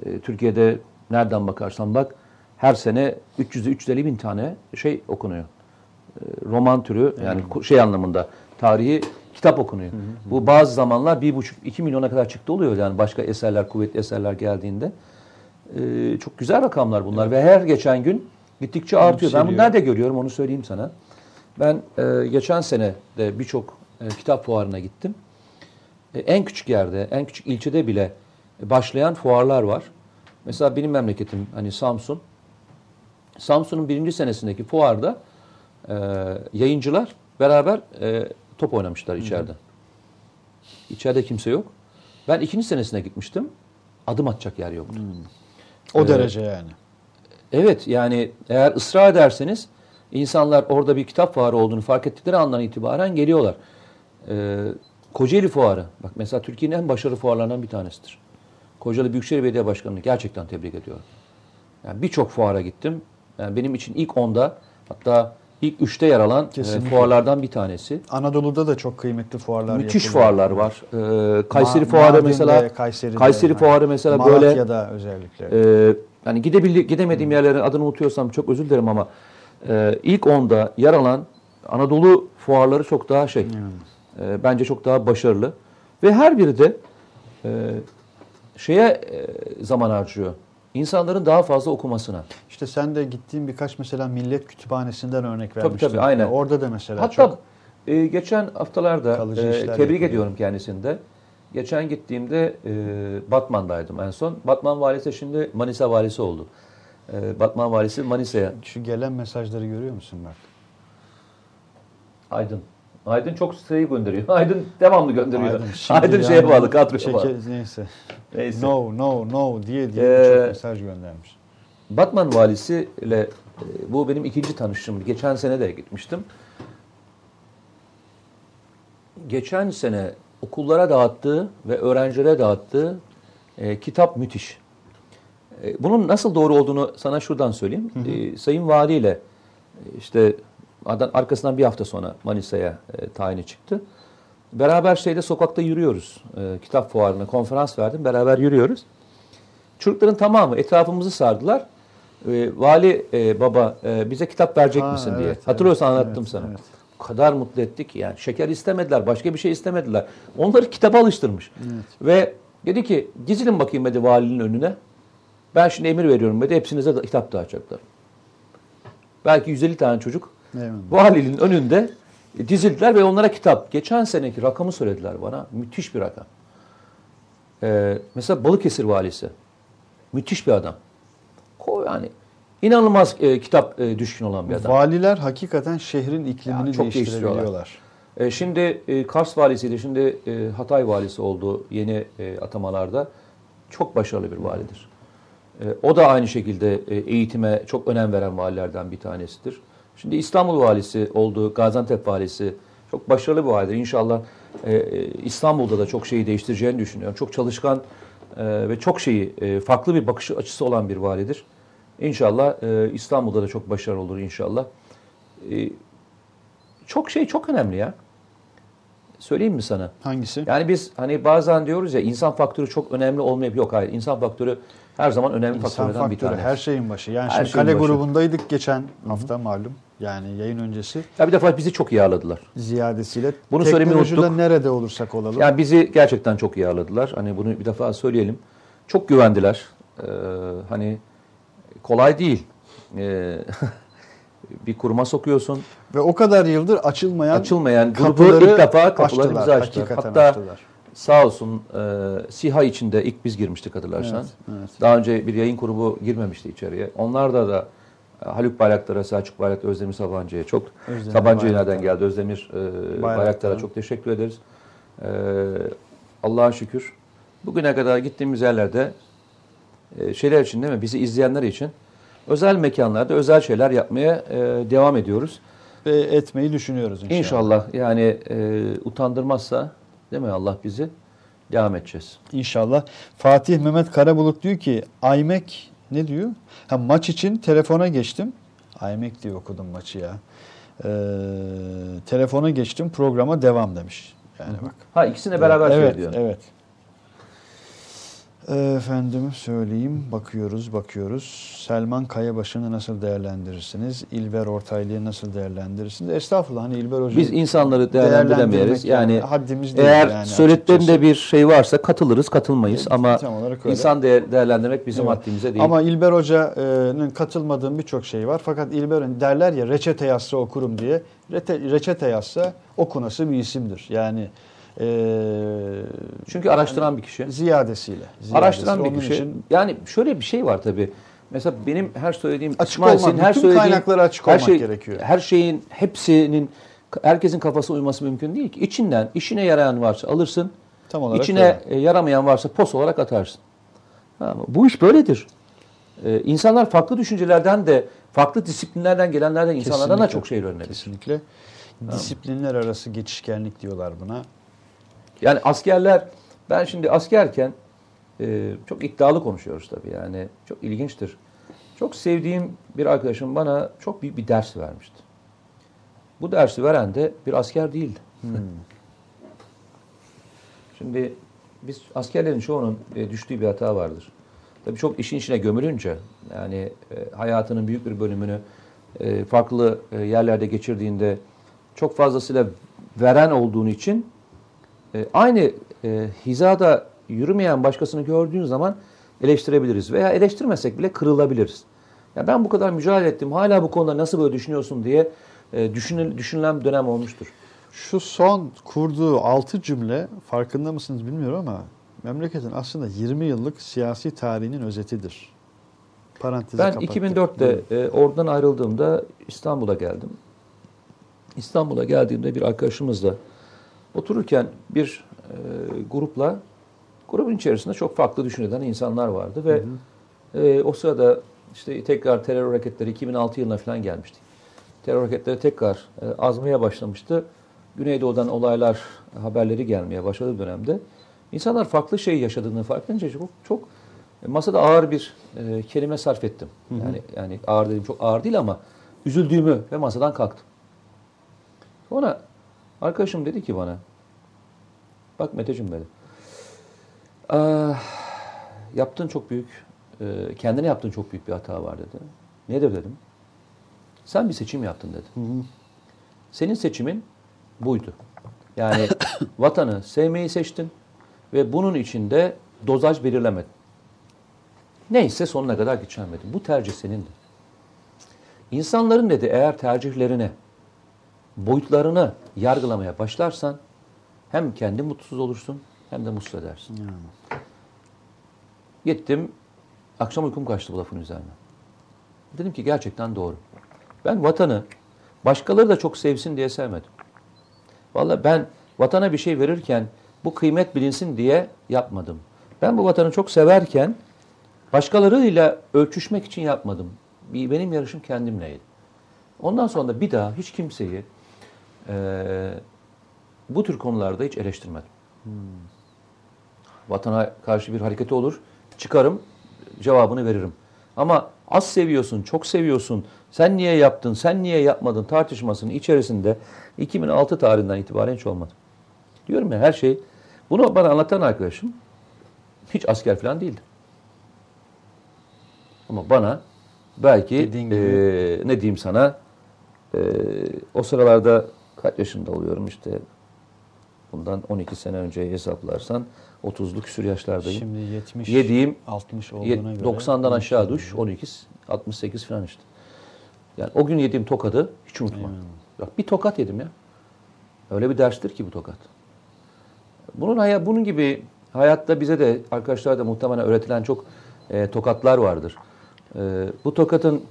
E, Türkiye'de nereden bakarsan bak her sene 300'e 350 bin tane şey okunuyor. E, roman türü yani ku- şey anlamında tarihi kitap okunuyor. Bu bazı zamanlar 1,5-2 milyona kadar çıktı oluyor yani başka eserler, kuvvetli eserler geldiğinde. Ee, çok güzel rakamlar bunlar ve her geçen gün gittikçe artıyor. Ben bunu nerede görüyorum onu söyleyeyim sana. Ben e, geçen sene de birçok e, kitap fuarına gittim. E, en küçük yerde, en küçük ilçede bile başlayan fuarlar var. Mesela benim memleketim hani Samsun. Samsun'un birinci senesindeki fuarda e, yayıncılar beraber e, top oynamışlar içeride. İçeride kimse yok. Ben ikinci senesine gitmiştim. Adım atacak yer yoktu. O Evet. derece yani. Evet yani eğer ısrar ederseniz insanlar orada bir kitap fuarı olduğunu fark ettikleri andan itibaren geliyorlar. Ee, Kocaeli Fuarı bak mesela Türkiye'nin en başarılı fuarlarından bir tanesidir. Kocaeli Büyükşehir Belediye Başkanı'nı gerçekten tebrik ediyorum. Yani birçok fuara gittim. Yani benim için ilk onda hatta ilk üçte yer alan e, fuarlardan bir tanesi. Anadolu'da da çok kıymetli fuarlar Müthiş yapılıyor. fuarlar var. Ee, Kayseri Ma- fuarı Mardin'de, mesela Kayseri'de, Kayseri yani. fuarı mesela böyle Malatya'da özellikle. e, yani gidebildi, gidemediğim yerlerin adını unutuyorsam çok özür dilerim ama e, ilk onda yer alan Anadolu fuarları çok daha şey e, bence çok daha başarılı ve her biri de e, şeye e, zaman harcıyor. İnsanların daha fazla okumasına. İşte sen de gittiğin birkaç mesela millet kütüphanesinden örnek Tabii, vermiştin. tabii, aynen. Orada da mesela Hatta çok e, geçen haftalarda e, tebrik yapılıyor. ediyorum kendisinde. Geçen gittiğimde e, Batman'daydım en son. Batman valisi şimdi Manisa valisi oldu. E, Batman valisi Manisa'ya. şu gelen mesajları görüyor musun bak? Aydın. Aydın çok sayı gönderiyor. Aydın devamlı gönderiyor. Aydın, Aydın, şeye yani bağlı, kadroya çeke- bağlı. Neyse. Neyse. No, no, no diye diye Ee, birçok mesaj göndermiş. Batman valisi ile e, bu benim ikinci tanışım. Geçen sene de gitmiştim. Geçen sene okullara dağıttığı ve öğrencilere dağıttığı e, kitap müthiş. E, bunun nasıl doğru olduğunu sana şuradan söyleyeyim. E, Sayın Vali ile e, işte arkasından bir hafta sonra Manisa'ya e, tayini çıktı. Beraber şeyde sokakta yürüyoruz. E, kitap fuarına konferans verdim. Beraber yürüyoruz. Çocukların tamamı etrafımızı sardılar. E, vali e, baba e, bize kitap verecek Ha, misin diye. evet, Hatırlıyorsan evet, anlattım evet, sana. evet. Kadar mutlu ettik ki yani. Şeker istemediler, başka bir şey istemediler. Onları kitaba alıştırmış. Ve dedi ki dizilin bakayım dedi valinin önüne. Ben şimdi emir veriyorum dedi. Hepsinize kitap dağıtacaklar. Belki 150 tane çocuk Eyvallah. valinin önünde dizildiler ve onlara kitap. Geçen seneki rakamı söylediler bana. Müthiş bir rakam. Ee, mesela Balıkesir valisi. Müthiş bir adam. Ko yani inanılmaz e, kitap e, düşkün olan bir adam. Valiler hakikaten şehrin iklimini Ya, çok değiştirebiliyorlar. E, şimdi e, Kars valisiydi, şimdi e, Hatay valisi oldu yeni e, atamalarda. Çok başarılı bir validir. E, o da aynı şekilde e, eğitime çok önem veren valilerden bir tanesidir. Şimdi İstanbul valisi oldu, Gaziantep valisi çok başarılı bir validir. İnşallah e, e, İstanbul'da da çok şeyi değiştireceğini düşünüyorum. Çok çalışkan e, ve çok şeyi e, farklı bir bakış açısı olan bir validir. İnşallah e, İstanbul'da da çok başarılı olur inşallah. E, çok şey çok önemli ya. Söyleyeyim mi sana? Hangisi? Yani biz hani bazen diyoruz ya insan faktörü çok önemli olmayabilir. Yok hayır insan faktörü her zaman önemli İnsan faktörlerden bir faktörü tanesi. her şeyin başı. Yani Her şimdi kale başı. grubundaydık geçen hafta malum. Yani yayın öncesi Ya bir defa bizi çok iyi ağırladılar. ziyadesiyle. Bunu söylemeyi unuttuk. nerede olursak olalım. Yani bizi gerçekten çok iyi ağırladılar. Hani bunu bir defa söyleyelim. Çok güvendiler. Ee, hani kolay değil. Ee, bir kuruma sokuyorsun. Ve o kadar yıldır açılmayan Açılmayan grubu kapıları ilk defa kapıları açtılar, açtılar. Hatta açtılar. sağ olsun e, SİHA içinde ilk biz girmiştik hatırlarsan. Evet, evet. Daha önce bir yayın grubu girmemişti içeriye. Onlar da da e, Haluk Bayraktar'a, Selçuk Bayraktar, Özdemir Sabancı'ya çok Özdemir Sabancı'ya Bayraktar. nereden geldi? Özdemir e, Bayraktar'a. Bayraktar'a çok teşekkür ederiz. E, Allah'a şükür. Bugüne kadar gittiğimiz yerlerde e, şeyler için değil mi? Bizi izleyenler için özel mekanlarda özel şeyler yapmaya e, devam ediyoruz. Ve etmeyi düşünüyoruz inşallah. İnşallah yani e, utandırmazsa değil mi Allah bizi devam edeceğiz. İnşallah. Fatih Mehmet Karabulut diyor ki IMEC ne diyor? Ha, maç için telefona geçtim. IMEC diye okudum maçı ya. Ee, telefona geçtim programa devam demiş. Yani bak. Ha ikisini beraber evet, söylüyor. Evet. Efendim söyleyeyim. Bakıyoruz, bakıyoruz. Selman Kayabaşı'nı nasıl değerlendirirsiniz? İlber Ortaylı'yı nasıl değerlendirirsiniz? Estağfurullah hani İlber Hoca'yı Biz insanları değerlendiremeyiz. değerlendirmek Yani haddimiz değil eğer yani söylediklerinde bir şey varsa katılırız, katılmayız ama olarak öyle. insan değer, değerlendirmek bizim Evet. haddimize değil. Ama İlber Hoca'nın katılmadığım birçok şey var. Fakat İlber'in derler ya reçete yazsa okurum diye. Reçete yazsa okunası bir isimdir. Yani eee Çünkü araştıran bir kişi. ziyadesiyle. ziyadesiyle. Araştıran bir kişi. için Yani şöyle bir şey var tabii. Mesela benim her söylediğim Açık İsmail olmak, her bütün söylediğin kaynaklara açık her olmak şey, gerekiyor. Her şeyin hepsinin herkesin kafası uyması mümkün değil ki. İçinden işine yarayan varsa alırsın. tam olarak İçine öyle. e, yaramayan varsa pos olarak atarsın. Mı? Bu iş böyledir. Ee, insanlar farklı düşüncelerden de, farklı disiplinlerden gelenlerden, insanlardan da çok şey öğrenebilir. Kesinlikle. Disiplinler arası geçişkenlik diyorlar buna. Yani askerler, ben şimdi askerken e, çok iddialı konuşuyoruz tabii yani. Çok ilginçtir. Çok sevdiğim bir arkadaşım bana çok büyük bir ders vermişti. Bu dersi veren de bir asker değildi. Şimdi biz askerlerin çoğunun e, düştüğü bir hata vardır. Tabii çok işin içine gömülünce yani e, hayatının büyük bir bölümünü e, farklı e, yerlerde geçirdiğinde çok fazlasıyla veren olduğun için e, aynı e, hizada yürümeyen başkasını gördüğün zaman eleştirebiliriz veya eleştirmesek bile kırılabiliriz. Ya ben bu kadar mücadele ettim hala bu konuda nasıl böyle düşünüyorsun diye e, düşünül, düşünülen bir dönem olmuştur. Şu son kurduğu altı cümle farkında mısınız bilmiyorum ama memleketin aslında 20 yıllık siyasi tarihinin özetidir. Parantezi Ben kapattık. 2004'te e, oradan ayrıldığımda İstanbul'a geldim. İstanbul'a geldiğimde bir arkadaşımızla otururken bir e, grupla grubun içerisinde çok farklı düşünen insanlar vardı ve e, o sırada işte tekrar terör hareketleri 2006 yılına falan gelmişti. Terör hareketleri tekrar e, azmaya başlamıştı. Güneydoğu'dan olaylar haberleri gelmeye başladığı dönemde insanlar farklı şey yaşadığını fark edince çok, çok e, masada ağır bir e, kelime sarf ettim. Yani yani ağır dedim çok ağır değil ama üzüldüğümü ve masadan kalktım. Sonra arkadaşım dedi ki bana bak Meteciğim dedi. "Ah, yaptığın çok büyük e, kendine yaptığın çok büyük bir hata var dedi. Nedir dedim. Sen bir seçim yaptın dedi. Senin seçimin buydu. Yani vatanı sevmeyi seçtin ve bunun içinde dozaj belirlemedin. Neyse sonuna kadar geçemedin. Bu tercih senindi. İnsanların dedi eğer tercihlerine, boyutlarını yargılamaya başlarsan hem kendi mutsuz olursun hem de mutsuz edersin. Gittim, akşam uykum kaçtı bu lafın üzerine. Dedim ki gerçekten doğru. Ben vatanı başkaları da çok sevsin diye sevmedim. Vallahi ben vatana bir şey verirken bu kıymet bilinsin diye yapmadım. Ben bu vatanı çok severken başkalarıyla ölçüşmek için yapmadım. Benim yarışım kendimleydi. Ondan sonra da bir daha hiç kimseyi eee, bu tür konularda hiç eleştirmedim. Vatana karşı bir hareketi olur, çıkarım, cevabını veririm. Ama az seviyorsun, çok seviyorsun, sen niye yaptın, sen niye yapmadın tartışmasının içerisinde 2006 tarihinden itibaren hiç olmadı. Diyorum ya her şey, bunu bana anlatan arkadaşım hiç asker falan değildi. Ama bana belki eee, ne diyeyim sana eee, o sıralarda kaç yaşında oluyorum işte bundan 12 sene önce hesaplarsan 30'lu küsur yaşlardayım. Şimdi 70 Yediğim 60 olduğuna göre 90'dan aşağı düş 12 68 falan işte. Yani o gün yediğim tokadı hiç unutmam. Bak bir tokat yedim ya. Öyle bir derstir ki bu tokat. Bunun haya, bunun gibi hayatta bize de arkadaşlar da muhtemelen öğretilen çok e, tokatlar vardır. E, bu tokatın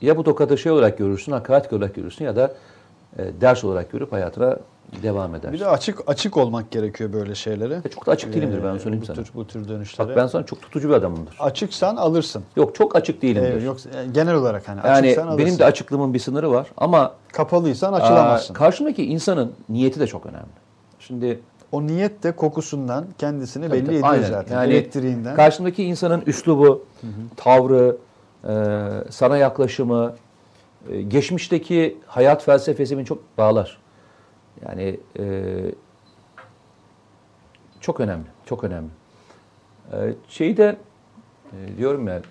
ya bu tokatı şey olarak görürsün, hakaret olarak görürsün ya da ders olarak görüp hayatına devam edersin. Bir de açık açık olmak gerekiyor böyle şeylere. E, çok da açık değilimdir ben Ee, söyleyeyim bu sana. Tür, bu tür dönüşlere. Bak ben sana çok tutucu bir adamımdır. Açıksan alırsın. Yok çok açık değilimdir. Ee, yoksa yani genel olarak hani Yani açıksan alırsın. benim de açıklığımın bir sınırı var ama kapalıysan açılamazsın. aa, karşımdaki insanın niyeti de çok önemli. Şimdi o niyet de kokusundan kendisini tabii belli tabii, ediyor aynen. zaten. Yani Elektriğinden. karşımdaki insanın üslubu, tavrı, e, sana yaklaşımı, e, geçmişteki hayat felsefesi beni çok bağlar. Yani e, çok önemli, çok önemli. E, şeyi de e, diyorum ya,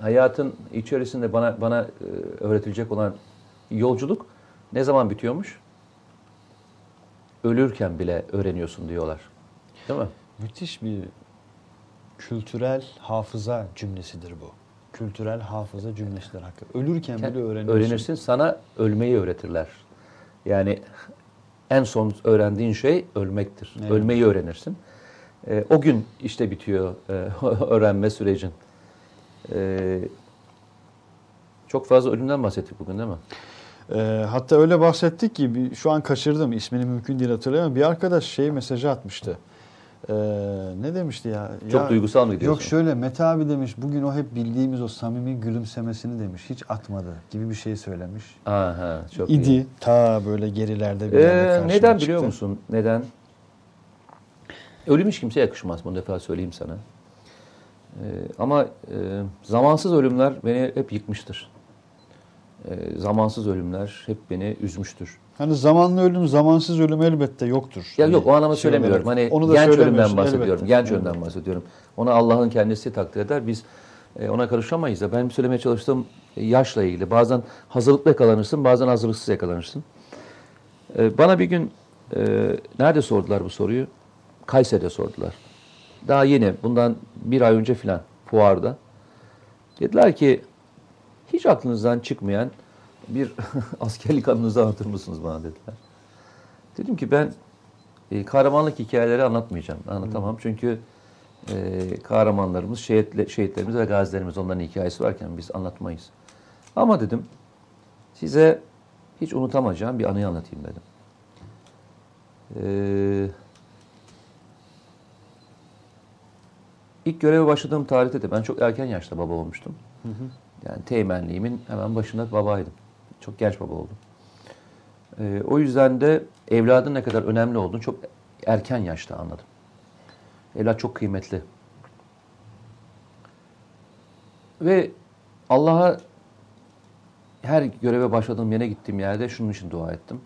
hayatın içerisinde bana bana e, öğretilecek olan yolculuk ne zaman bitiyormuş? Ölürken bile öğreniyorsun diyorlar. Değil mi? Müthiş bir kültürel hafıza cümlesidir bu. Kültürel hafıza cümlesidir hakkı. Ölürken bile öğreniyorsun. Öğrenirsin sana ölmeyi öğretirler. Yani en son öğrendiğin şey ölmektir. Evet. Ölmeyi öğrenirsin. Ee, o gün işte bitiyor e, öğrenme sürecin. Ee, çok fazla ölümden bahsettik bugün değil mi? Ee, hatta öyle bahsettik ki bir, şu an kaçırdım ismini mümkün değil hatırlayamam. Bir arkadaş şey mesajı atmıştı. Ee, ne demişti ya? Çok Ya- duygusal mı gidiyorsun? Yok şöyle Mete abi demiş bugün o hep bildiğimiz o samimi gülümsemesini demiş. Hiç atmadı gibi bir şey söylemiş. Aha, çok İdi iyi. ta böyle gerilerde bir Ee, neden biliyor çıktı. musun? Neden? Ölüm hiç kimseye yakışmaz. Bunu defa söyleyeyim sana. Ee, ama e, zamansız ölümler beni hep yıkmıştır. E, zamansız ölümler hep beni üzmüştür. Hani zamanlı ölüm, zamansız ölüm elbette yoktur. Ya Hani yok o anlamda şey söylemiyorum. olarak. Hani Onu da genç ölümden bahsediyorum. elbette. Genç Evet. ölümden bahsediyorum. Ona Allah'ın kendisi takdir eder. Biz e, ona karışamayız da. Benim söylemeye çalıştığım yaşla ilgili. Bazen hazırlıklı yakalanırsın, bazen hazırlıksız yakalanırsın. E, bana bir gün e, nerede sordular bu soruyu? Kayseri'de sordular. Daha yeni, bundan bir ay önce filan fuarda. Dediler ki hiç aklınızdan çıkmayan bir askerlik anınızı anlatır mısınız bana dediler. Dedim ki ben e, kahramanlık hikayeleri anlatmayacağım. Anlatamam. Çünkü e, kahramanlarımız, şehitle, şehitlerimiz ve gazilerimiz onların hikayesi varken biz anlatmayız. Ama dedim size hiç unutamayacağım bir anıyı anlatayım dedim. Ee, ilk göreve başladığım tarihte de ben çok erken yaşta baba olmuştum. Yani teğmenliğimin hemen başında babaydım. Çok genç baba oldum. Ee, o yüzden de evladın ne kadar önemli olduğunu çok erken yaşta anladım. Evlat çok kıymetli. Ve Allah'a her göreve başladığım yere gittiğim yerde şunun için dua ettim.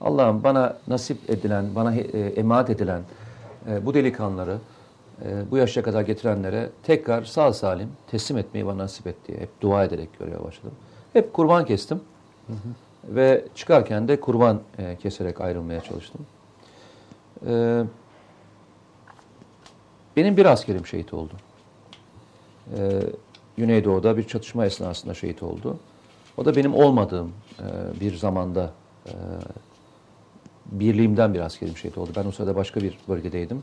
Allah'ım bana nasip edilen, bana e, emanet edilen e, bu delikanlıları e, bu yaşa kadar getirenlere tekrar sağ salim teslim etmeyi bana nasip et diye hep dua ederek göreve başladım. Hep kurban kestim. Ve çıkarken de kurban e, keserek ayrılmaya çalıştım. E, benim bir askerim şehit oldu. E, Güneydoğu'da bir çatışma esnasında şehit oldu. O da benim olmadığım e, bir zamanda e, birliğimden bir askerim şehit oldu. Ben o sırada başka bir bölgedeydim.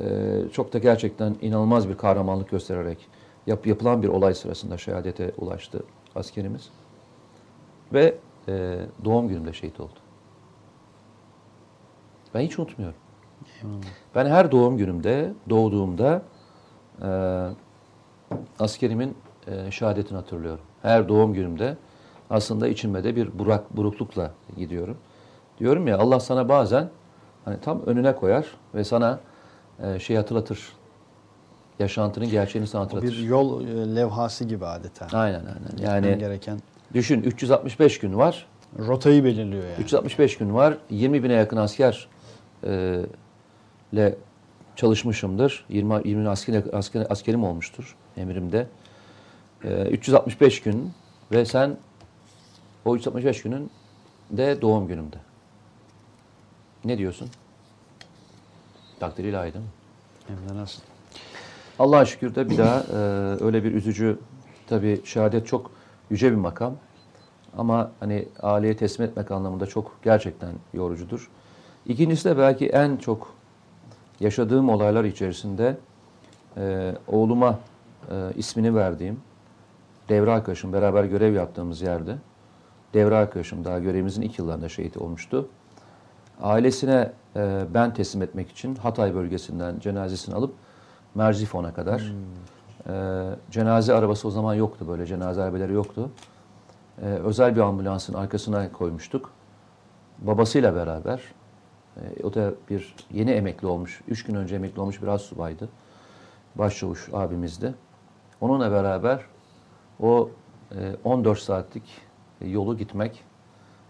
E, çok da gerçekten inanılmaz bir kahramanlık göstererek yap, yapılan bir olay sırasında şehadete ulaştı askerimiz. Ve e, doğum günümde şehit oldu. Ben hiç unutmuyorum. Ben her doğum günümde, doğduğumda e, askerimin e, şehadetini hatırlıyorum. Her doğum günümde aslında içimde de bir burak, buruklukla gidiyorum. Diyorum ya Allah sana bazen hani tam önüne koyar ve sana şey hatırlatır. Yaşantının gerçeğini sana O hatırlatır. bir yol e, levhası gibi adeta. Aynen aynen. Yani Yani gereken düşün 365 gün var. rotayı belirliyor yani. 365 gün var. 20 bine yakın asker e, çalışmışımdır. 20 20 asker, asker askerim olmuştur emrimde. E, 365 gün ve sen o 365 günün de doğum günümde. Ne diyorsun? Takdir ilahi değil mi? Hem de nasıl? Allah'a şükür de bir daha e, öyle bir üzücü tabii şehadet çok yüce bir makam. Ama hani aileye teslim etmek anlamında çok gerçekten yorucudur. İkincisi de belki en çok yaşadığım olaylar içerisinde e, oğluma e, ismini verdiğim devre arkadaşım beraber görev yaptığımız yerde devre arkadaşım daha görevimizin ilk yıllarında şehit olmuştu. Ailesine e, ben teslim etmek için Hatay bölgesinden cenazesini alıp Merzifon'a kadar. E, cenaze arabası o zaman yoktu böyle cenaze arabaları yoktu. E, özel bir ambulansın arkasına koymuştuk. Babasıyla beraber e, o da bir yeni emekli olmuş, üç gün önce emekli olmuş bir subaydı. Başçavuş abimizdi. Onunla beraber o e, 14 saatlik yolu gitmek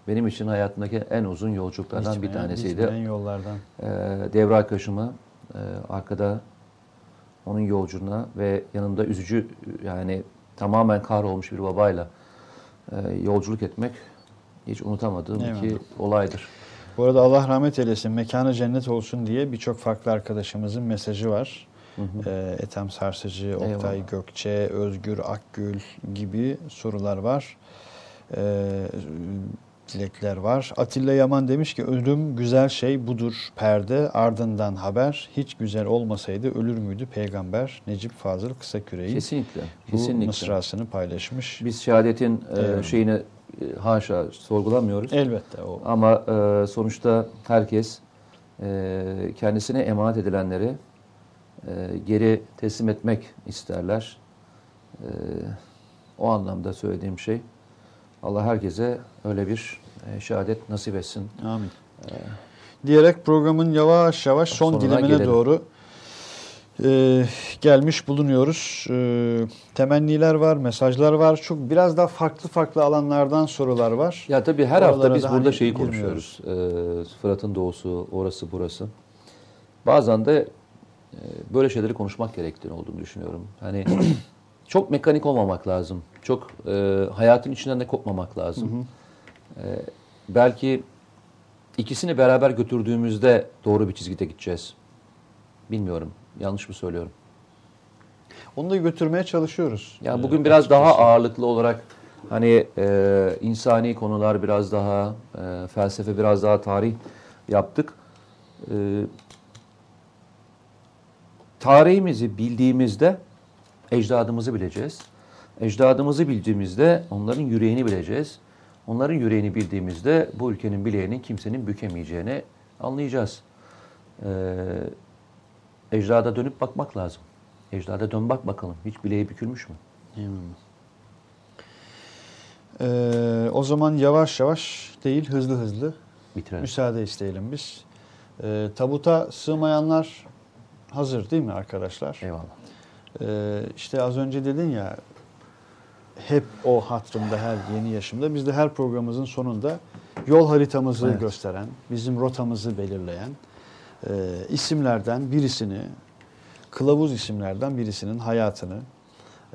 benim için hayatımdaki en uzun yolculuklardan bir tanesiydi. bitmeyen yollardan. E, devre arkadaşımı e, arkada onun yolculuğuna ve yanında üzücü yani tamamen kahrolmuş bir babayla e, yolculuk etmek hiç unutamadığım Eyvallah. iki olaydır. Bu arada Allah rahmet eylesin, mekanı cennet olsun diye birçok farklı arkadaşımızın mesajı var. Ee, Ethem Sarsıcı, Oktay Eyvallah. Gökçe, Özgür Akgül gibi sorular var. Ee, dilekler var. Atilla Yaman demiş ki ölüm güzel şey budur perde ardından haber hiç güzel olmasaydı ölür müydü peygamber Necip Fazıl Kısaküre'yi Kesinlikle. bu Kesinlikle. mısrasını paylaşmış. Biz şehadetin e, şeyini e, haşa sorgulamıyoruz. Elbette o Ama e, sonuçta herkes e, kendisine emanet edilenleri e, geri teslim etmek isterler. E, o anlamda söylediğim şey Allah herkese öyle bir e, şehadet nasip etsin. Amin. Diyerek programın yavaş yavaş son dilimine gelelim. doğru e, gelmiş bulunuyoruz. E, temenniler var, mesajlar var. Çok biraz daha farklı farklı alanlardan sorular var. Ya tabii her Oralara hafta biz da burada hani şeyi konuşuyoruz. Ee, Fırat'ın doğusu, orası burası. Bazen de e, böyle şeyleri konuşmak gerektiğini olduğunu düşünüyorum. Hani çok mekanik olmamak lazım. Çok e, hayatın içinden de kopmamak lazım. E, belki ikisini beraber götürdüğümüzde doğru bir çizgide gideceğiz. Bilmiyorum. Yanlış mı söylüyorum? Onu da götürmeye çalışıyoruz. Yani E, bugün biraz daha ağırlıklı olarak hani e, insani konular biraz daha e, felsefe biraz daha tarih yaptık. E, tarihimizi bildiğimizde ecdadımızı bileceğiz. Ecdadımızı bildiğimizde onların yüreğini bileceğiz. Onların yüreğini bildiğimizde bu ülkenin bileğini kimsenin bükemeyeceğini anlayacağız. E, ecdada dönüp bakmak lazım. Ecdada dön bak bakalım. Hiç bileği bükülmüş mü? E, o zaman yavaş yavaş değil hızlı hızlı Bitirelim. müsaade isteyelim biz. E, tabuta sığmayanlar hazır değil mi arkadaşlar? Eyvallah. Ee, işte az önce dedin ya hep o hatırımda her yeni yaşımda biz de her programımızın sonunda yol haritamızı Evet. gösteren, bizim rotamızı belirleyen e, isimlerden birisini, kılavuz isimlerden birisinin hayatını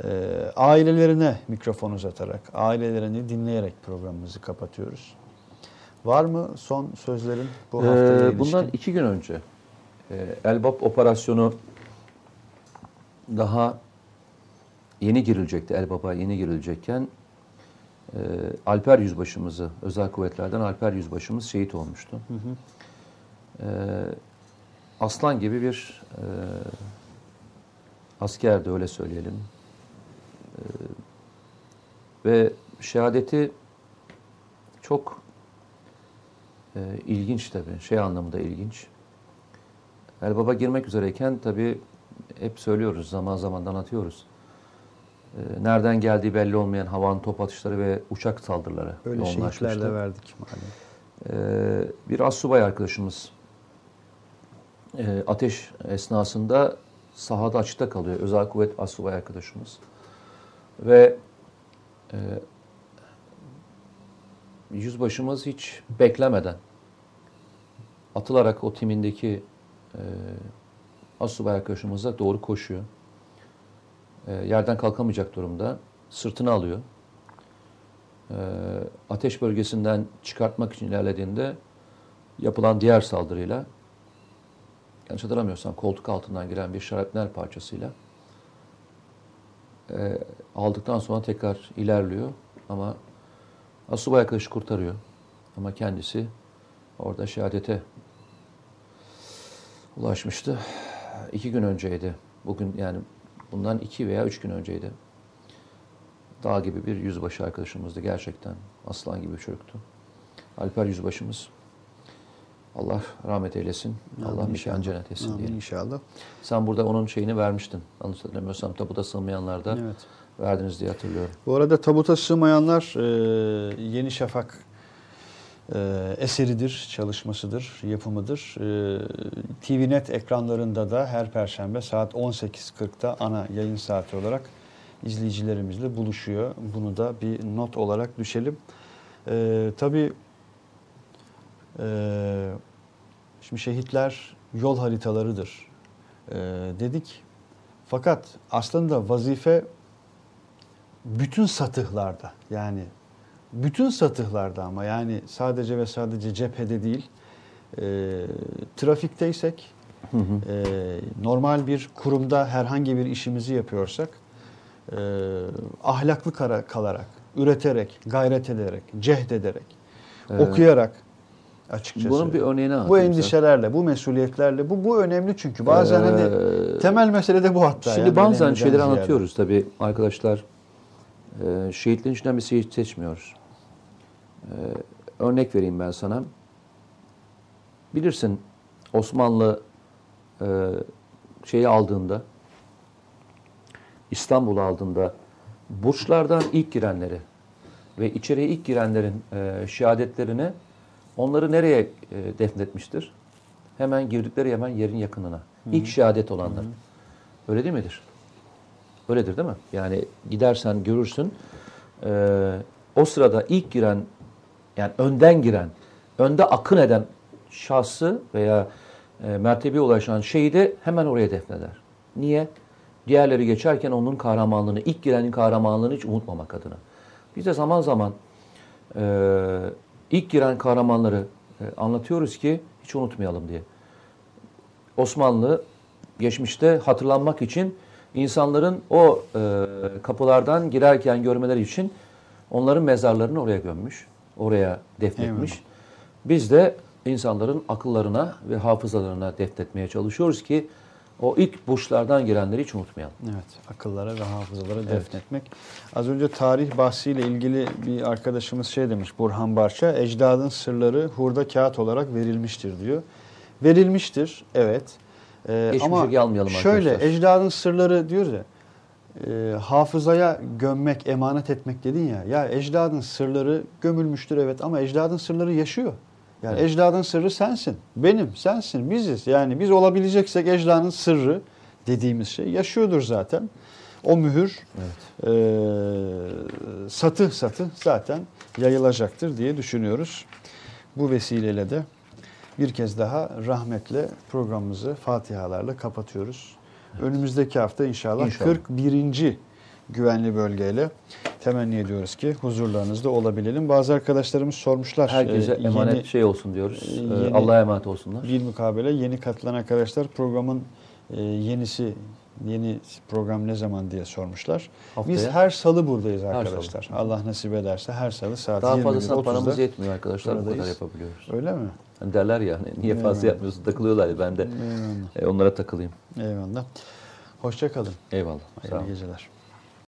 e, ailelerine mikrofon uzatarak, ailelerini dinleyerek programımızı kapatıyoruz. Var mı son sözlerin bu haftaya Ee, ilişkin? bundan iki gün önce e, Elbap operasyonu daha yeni girilecekti. Elbap'a yeni girilecekken e, Alper Yüzbaşımızı, özel kuvvetlerden Alper Yüzbaşımız şehit olmuştu. E, aslan gibi bir e, askerdi öyle söyleyelim. E, ve şehadeti çok e, ilginç tabii. Şey anlamında ilginç. Elbaba girmek üzereyken tabii hep söylüyoruz, zaman zaman anlatıyoruz. E, nereden geldiği belli olmayan havan top atışları ve uçak saldırıları Öyle şehitlerle verdik malum. Ee, bir assubay arkadaşımız e, ateş esnasında sahada açıkta kalıyor. Özel kuvvet assubay arkadaşımız. Ve e, yüzbaşımız hiç beklemeden atılarak o timindeki e, assubay arkadaşımıza doğru koşuyor. E, yerden kalkamayacak durumda. Sırtını alıyor e, ateş bölgesinden çıkartmak için ilerlediğinde yapılan diğer saldırıyla yanlış hatırlamıyorsam koltuk altından giren bir şarapnel parçasıyla e, aldıktan sonra tekrar ilerliyor ama asubay arkadaşı kurtarıyor ama kendisi orada şehadete ulaşmıştı. İki gün önceydi. Bugün yani bundan iki veya üç gün önceydi. Dağ gibi bir yüzbaşı arkadaşımızdı gerçekten. Aslan gibi bir çocuktu. Alper yüzbaşımız. Allah rahmet eylesin. Allah Amin mekan inşallah. cennet etsin Amin diyelim. inşallah. Sen burada onun şeyini vermiştin. Yanlış hatırlamıyorsam tabuda sığmayanlarda Evet. verdiniz diye hatırlıyorum. Bu arada tabuta sığmayanlar e, Yeni Şafak e, eseridir, çalışmasıdır, yapımıdır. E, TVNet ekranlarında da her perşembe saat 18.40'da ana yayın saati olarak izleyicilerimizle buluşuyor. Bunu da bir not olarak düşelim. E, tabii e, şimdi şehitler yol haritalarıdır e, dedik. Fakat aslında vazife bütün satıhlarda yani bütün satıhlarda ama yani sadece ve sadece cephede değil e, trafikteysek e, normal bir kurumda herhangi bir işimizi yapıyorsak e, ahlaklı kara- kalarak, üreterek, gayret ederek, cehd ederek, Evet. okuyarak açıkçası. Bunun bir örneğini bu anlatayım endişelerle, bu mesuliyetlerle bu bu önemli çünkü bazen hani Ee, temel mesele de bu hatta. Şimdi yani bazen şeyleri ziyade. anlatıyoruz tabii arkadaşlar. E, şehitlerin içinden bir şehit seçmiyoruz. E, örnek vereyim ben sana. Bilirsin Osmanlı e, şeyi aldığında İstanbul'u aldığında burçlardan ilk girenleri ve içeriye ilk girenlerin e, şehadetlerini onları nereye e, defnetmiştir? Hemen girdikleri hemen yerin yakınına. İlk şehadet olanlar. Öyle değil midir? Öyledir değil mi? Yani gidersen görürsün e, o sırada ilk giren yani önden giren, önde akın eden şahsı veya e, mertebeye ulaşan şeyi de hemen oraya defneder. Niye? Diğerleri geçerken onun kahramanlığını, ilk girenin kahramanlığını hiç unutmamak adına. Biz de zaman zaman e, ilk giren kahramanları e, anlatıyoruz ki hiç unutmayalım diye. Osmanlı geçmişte hatırlanmak için insanların o e, kapılardan girerken görmeleri için onların mezarlarını oraya gömmüş, oraya defnetmiş. Biz de insanların akıllarına ve hafızalarına defnetmeye çalışıyoruz ki o ilk burçlardan girenleri hiç unutmayalım. Evet, akıllara ve hafızalara defnetmek. Az önce tarih bahsiyle ilgili bir arkadaşımız şey demiş, Burhan Barça, ecdadın sırları hurda kağıt olarak verilmiştir diyor. Verilmiştir, evet. Ee, Geçmişe ama almayalım şöyle, arkadaşlar. ecdadın sırları diyoruz ya, e, hafızaya gömmek, emanet etmek dedin ya. Ya ecdadın sırları gömülmüştür evet ama ecdadın sırları yaşıyor. Yani ecdadın sırrı sensin, benim, sensin, biziz. Yani biz olabileceksek ecdadın sırrı dediğimiz şey yaşıyordur zaten. O mühür e, satı satı zaten yayılacaktır diye düşünüyoruz. Bu vesileyle de bir kez daha rahmetle programımızı fatihalarla kapatıyoruz. Önümüzdeki hafta inşallah, İnşallah. 41. güvenli bölgeyle temenni ediyoruz ki huzurlarınızda olabilelim. Bazı arkadaşlarımız sormuşlar. Herkese e, yeni- emanet şey olsun diyoruz. e, yeni- Allah'a emanet olsunlar. bir mukabele yeni katılan arkadaşlar programın e, yenisi yeni program ne zaman diye sormuşlar. Haftaya. Biz her salı buradayız salı. arkadaşlar. Allah nasip ederse her salı saat Daha 21.30'da. fazlasına paramız yetmiyor arkadaşlar. Bu kadar buradayız. yapabiliyoruz. Öyle mi? Hani derler ya hani niye fazla Eyvallah. yapmıyorsun takılıyorlar ya ben de Eyvallah. e, onlara takılayım. Eyvallah. Hoşça kalın. Eyvallah. Hayırlı geceler.